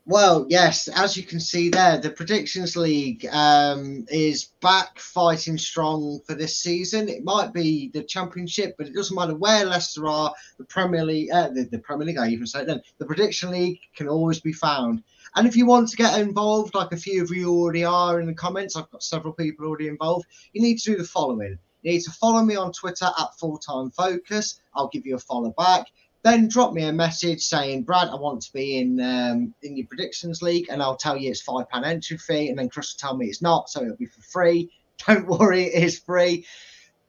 [SPEAKER 5] Well, yes, as you can see there, the Predictions League um, is back fighting strong for this season. It might be the Championship, but it doesn't matter where Leicester are. The Premier League, uh, the, the Premier League, I even say it then, the Prediction League can always be found. And if you want to get involved, like a few of you already are in the comments, I've got several people already involved. You need to do the following. You need to follow me on Twitter at Full Time Focus. I'll give you a follow back then drop me a message saying, Brad, I want to be in um, in your predictions league, and I'll tell you it's five pound entry fee, and then Chris will tell me it's not, so it'll be for free. Don't worry, it is free.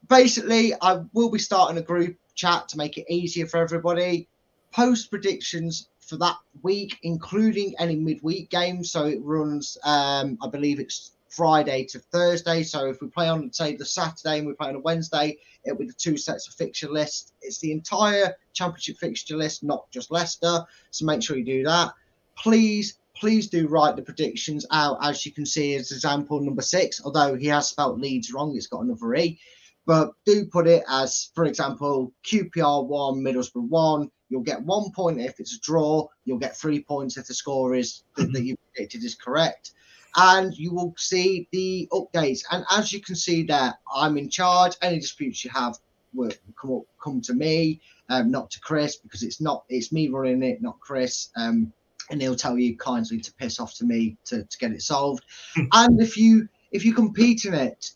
[SPEAKER 5] Basically, I will be starting a group chat to make it easier for everybody. Post predictions for that week, including any midweek games. So it runs, um, I believe it's Friday to Thursday. So if we play on, say, the Saturday and we play on a Wednesday, it'll be the two sets of fixture list. It's the entire championship fixture list, not just Leicester. So make sure you do that. Please, please do write the predictions out, as you can see as example number six. Although he has spelt Leeds wrong, it's got another E. But do put it as, for example, QPR one, Middlesbrough one. You'll get one point if it's a draw. You'll get three points if the score is that, that mm-hmm. you predicted is correct and you will see the updates. And as you can see there, I'm in charge. Any disputes you have will come up, come to me, um, not to Chris, because it's not it's me running it, not Chris. Um, and he'll tell you kindly to piss off to me to, to get it solved. and if you if you compete in it,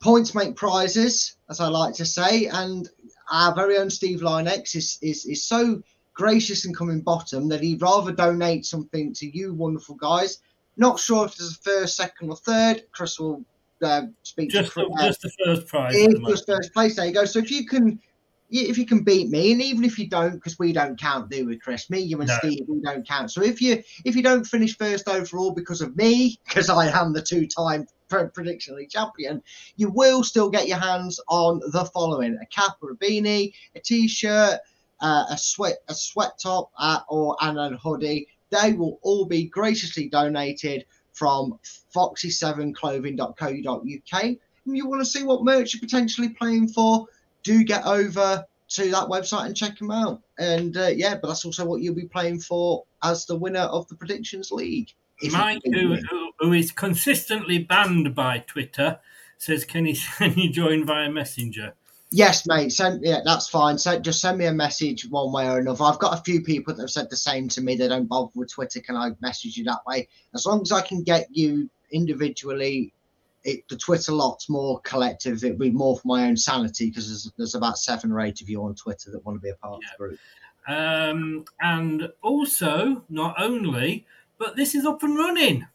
[SPEAKER 5] points make prizes, as I like to say. And our very own Steve Linex is, is is so gracious and coming bottom that he'd rather donate something to you wonderful guys. Not sure if there's a first, second, or third. Chris will uh, speak
[SPEAKER 4] Just
[SPEAKER 5] to
[SPEAKER 4] the, just the first prize.
[SPEAKER 5] If
[SPEAKER 4] at the
[SPEAKER 5] it was
[SPEAKER 4] moment.
[SPEAKER 5] first place, there you go. So if you can, if you can beat me, and even if you don't, because we don't count, do we, Chris? Me, you, and
[SPEAKER 4] No.
[SPEAKER 5] Steve, we don't count. So if you if you don't finish first overall because of me, because I am the two-time pre- prediction league champion, you will still get your hands on the following: a cap or a beanie, a t-shirt, uh, a sweat a sweat top, uh, or and a hoodie. They will all be graciously donated from foxy7clothing.co.uk. And you want to see what merch you're potentially playing for, do get over to that website and check them out. And uh, yeah, but that's also what you'll be playing for as the winner of the Predictions League.
[SPEAKER 4] Mike, who, who, is consistently banned by Twitter, says, "Can you can you join via Messenger?"
[SPEAKER 5] Yes, mate. Send yeah, that's fine. So just send me a message one way or another. I've got a few people that have said the same to me. They don't bother with Twitter. Can I message you that way? As long as I can get you individually, it, the Twitter lot's more collective. It'd be more for my own sanity because there's, there's about seven or eight of you on Twitter that want to be a part of the group.
[SPEAKER 4] Um, and also, not only, but this is up and running.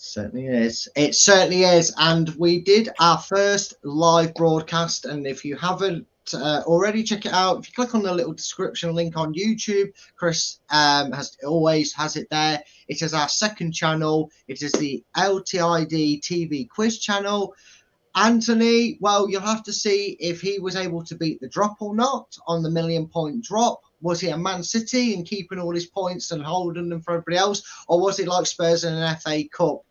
[SPEAKER 5] It certainly is. It certainly is. And we did our first live broadcast. And if you haven't uh, already, check it out. If you click on the little description link on YouTube, Chris um, has always has it there. It is our second channel. It is the LTID TV quiz channel. Anthony, well, you'll have to see if he was able to beat the drop or not on the million point drop. Was he a Man City and keeping all his points and holding them for everybody else? Or was he like Spurs in an FA Cup,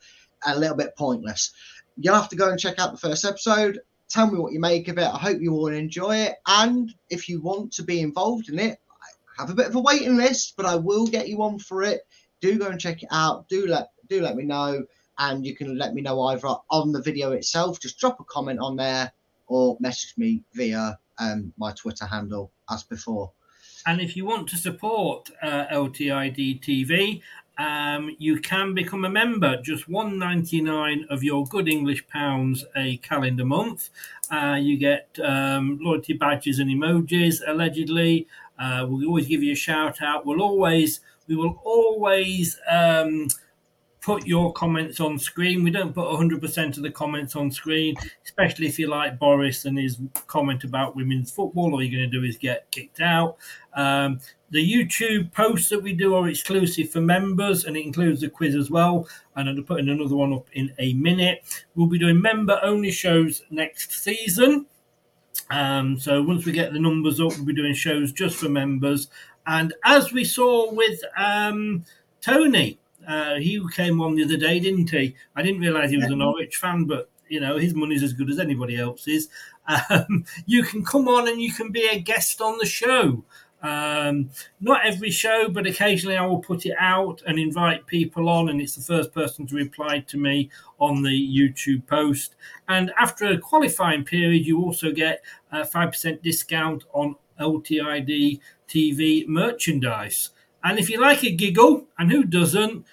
[SPEAKER 5] a little bit pointless? You'll have to go and check out the first episode. Tell me what you make of it. I hope you all enjoy it. And if you want to be involved in it, I have a bit of a waiting list, but I will get you on for it. Do go and check it out. Do let do let me know, and you can let me know either on the video itself. Just drop a comment on there, or message me via um, my Twitter handle as before.
[SPEAKER 4] And if you want to support uh, LTID TV, um, you can become a member. Just one ninety nine of your good English pounds a calendar month. Uh, you get um, loyalty badges and emojis. Allegedly, uh, we'll always give you a shout out. We'll always we will always um, put your comments on screen. We don't put 100% of the comments on screen, especially if you like Boris and his comment about women's football. All you're going to do is get kicked out. Um, the YouTube posts that we do are exclusive for members and it includes the quiz as well. And I'm putting another one up in a minute. We'll be doing member only shows next season. Um, so once we get the numbers up, we'll be doing shows just for members. And as we saw with um, Tony, uh, he came on the other day, didn't he? I didn't realise he was a Norwich fan, but you know his money's as good as anybody else's. Um, you can come on and you can be a guest on the show. Um, not every show, but occasionally I will put it out and invite people on, and it's the first person to reply to me on the YouTube post. And after a qualifying period, you also get a 5% discount on LTID TV merchandise. And if you like a giggle, and who doesn't,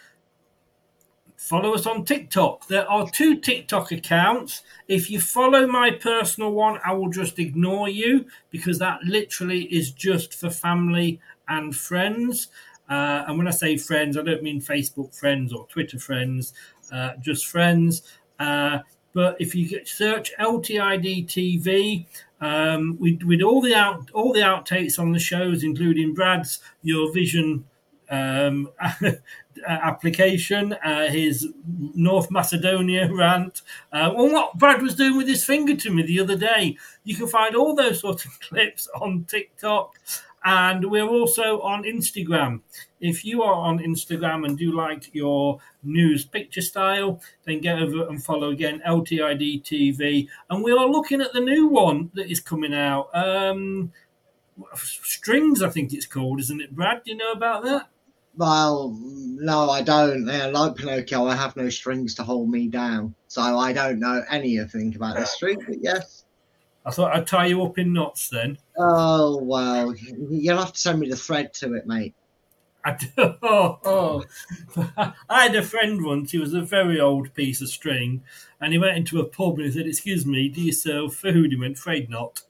[SPEAKER 4] follow us on TikTok. There are two TikTok accounts. If you follow my personal one, I will just ignore you because that literally is just for family and friends. Uh, and when I say friends, I don't mean Facebook friends or Twitter friends, uh, just friends. Uh, but if you search LTID TV, um, with, with all the out all the outtakes on the shows, including Brad's Eurovision um, application, uh, his North Macedonia rant, uh, and what Brad was doing with his finger to me the other day. You can find all those sort of clips on TikTok. And we're also on Instagram. If you are on Instagram and do like your news picture style, then get over and follow again LTID TV. And we are looking at the new one that is coming out. Um, Strings, I think it's called, isn't it, Brad? Do you know about that?
[SPEAKER 5] Well, no, I don't. Yeah, like Pinocchio, I have no strings to hold me down, so I don't know anything about this string. But yes.
[SPEAKER 4] I thought I'd tie you up in knots then.
[SPEAKER 5] Oh well, you'll have to send me the thread to it, mate.
[SPEAKER 4] I, do, oh, oh. I had a friend once. He was a very old piece of string, and he went into a pub and he said, "Excuse me, do you sell food?" He went, "Afraid not."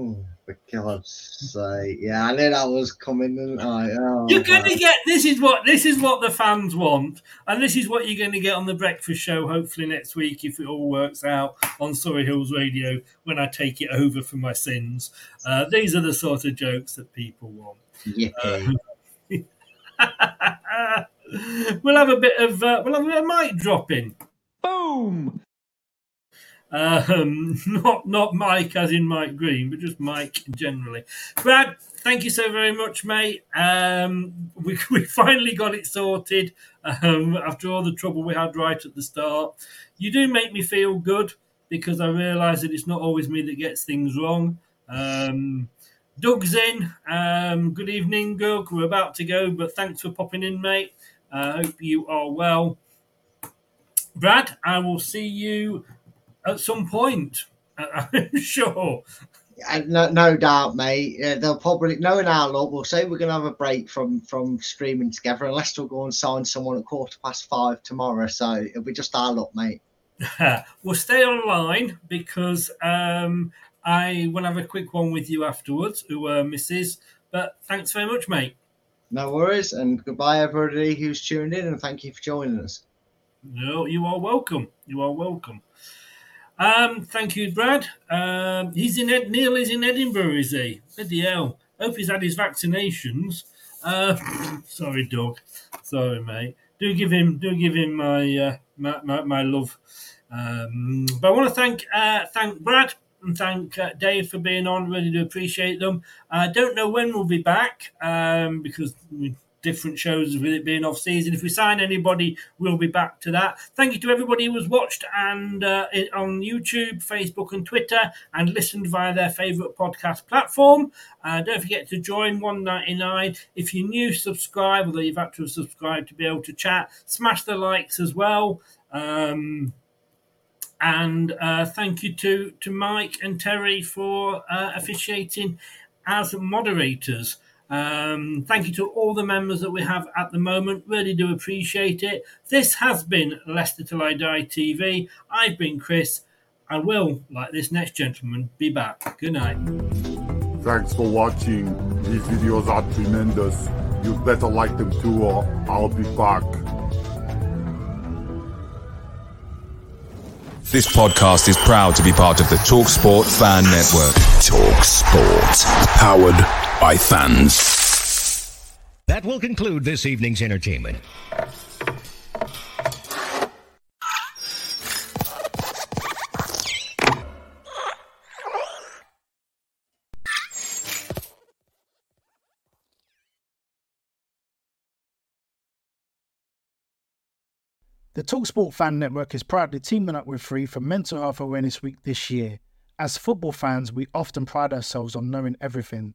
[SPEAKER 5] Oh, for God's sake! Yeah, I knew that was coming, didn't I? Oh,
[SPEAKER 4] You're going
[SPEAKER 5] man.
[SPEAKER 4] to get this is what this is what the fans want, and this is what you're going to get on the breakfast show. Hopefully next week, if it all works out on Surrey Hills Radio when I take it over for my sins. Uh, these are the sort of jokes that people want.
[SPEAKER 5] Yippee.
[SPEAKER 4] we'll have a bit of uh, we'll have a bit of mic dropping. Boom. Um, not not Mike as in Mike Green, but just Mike generally. Brad, thank you so very much, mate. Um, we we finally got it sorted um, after all the trouble we had right at the start. You do make me feel good because I realise that it's not always me that gets things wrong. Um, Doug's in. Um, good evening, Doug. We're about to go, but thanks for popping in, mate. I hope you are well. Brad, I will see you at some point. I'm sure.
[SPEAKER 5] No, no doubt, mate. Uh, they'll probably knowing our luck. We'll say we're going to have a break from from streaming together, unless we'll go and sign someone at quarter past five tomorrow. So it'll be just our luck, mate.
[SPEAKER 4] we'll stay online because um, I will have a quick one with you afterwards, who uh, misses. But thanks very much, mate.
[SPEAKER 5] No worries, and goodbye, everybody who's tuned in, and thank you for joining us.
[SPEAKER 4] No, you are welcome. You are welcome. Um, thank you, Brad. Um, he's in Ed- Neil is in Edinburgh, is he? Bloody hell. Hope he's had his vaccinations. Uh, sorry, Doug. Sorry, mate. Do give him, do give him my uh, my, my, my love. Um, but I want to thank uh, thank Brad and thank uh, Dave for being on. Really do appreciate them. I don't know when we'll be back um, because we different shows with it being off season. If we sign anybody, we'll be back to that. Thank you to everybody who was watched and uh, on YouTube, Facebook, and Twitter, and listened via their favourite podcast platform. Uh, don't forget to join one ninety nine. If you're new, subscribe. Although you've had to subscribe to be able to chat. Smash the likes as well. Um, and uh, thank you to to Mike and Terry for uh, officiating as moderators. Um, thank you to all the members that we have at the moment. Really do appreciate it. This has been Leicester Till I Die TV. I've been Chris. I will, like this next gentleman, be back. Good night.
[SPEAKER 11] Thanks for watching. These videos are tremendous. You better like them too or I'll be back.
[SPEAKER 12] This podcast is proud to be part of the TalkSport Fan Network.
[SPEAKER 13] Talk Sport. Powered by fans.
[SPEAKER 14] That will conclude this evening's entertainment.
[SPEAKER 1] The Talksport Fan Network is proudly teaming up with Free for Mental Health Awareness Week this year. As football fans, we often pride ourselves on knowing everything,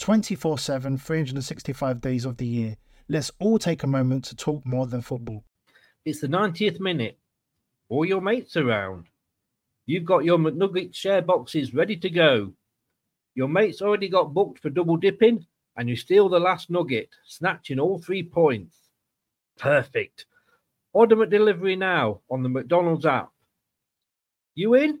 [SPEAKER 1] 24 7, 365 days of the year. Let's all take a moment to talk more than football.
[SPEAKER 6] It's the 90th minute. All your mates around. You've got your McNugget share boxes ready to go. Your mates already got booked for double dipping, and you steal the last nugget, snatching all three points. Perfect. Order McDelivery now on the McDonald's app. You in?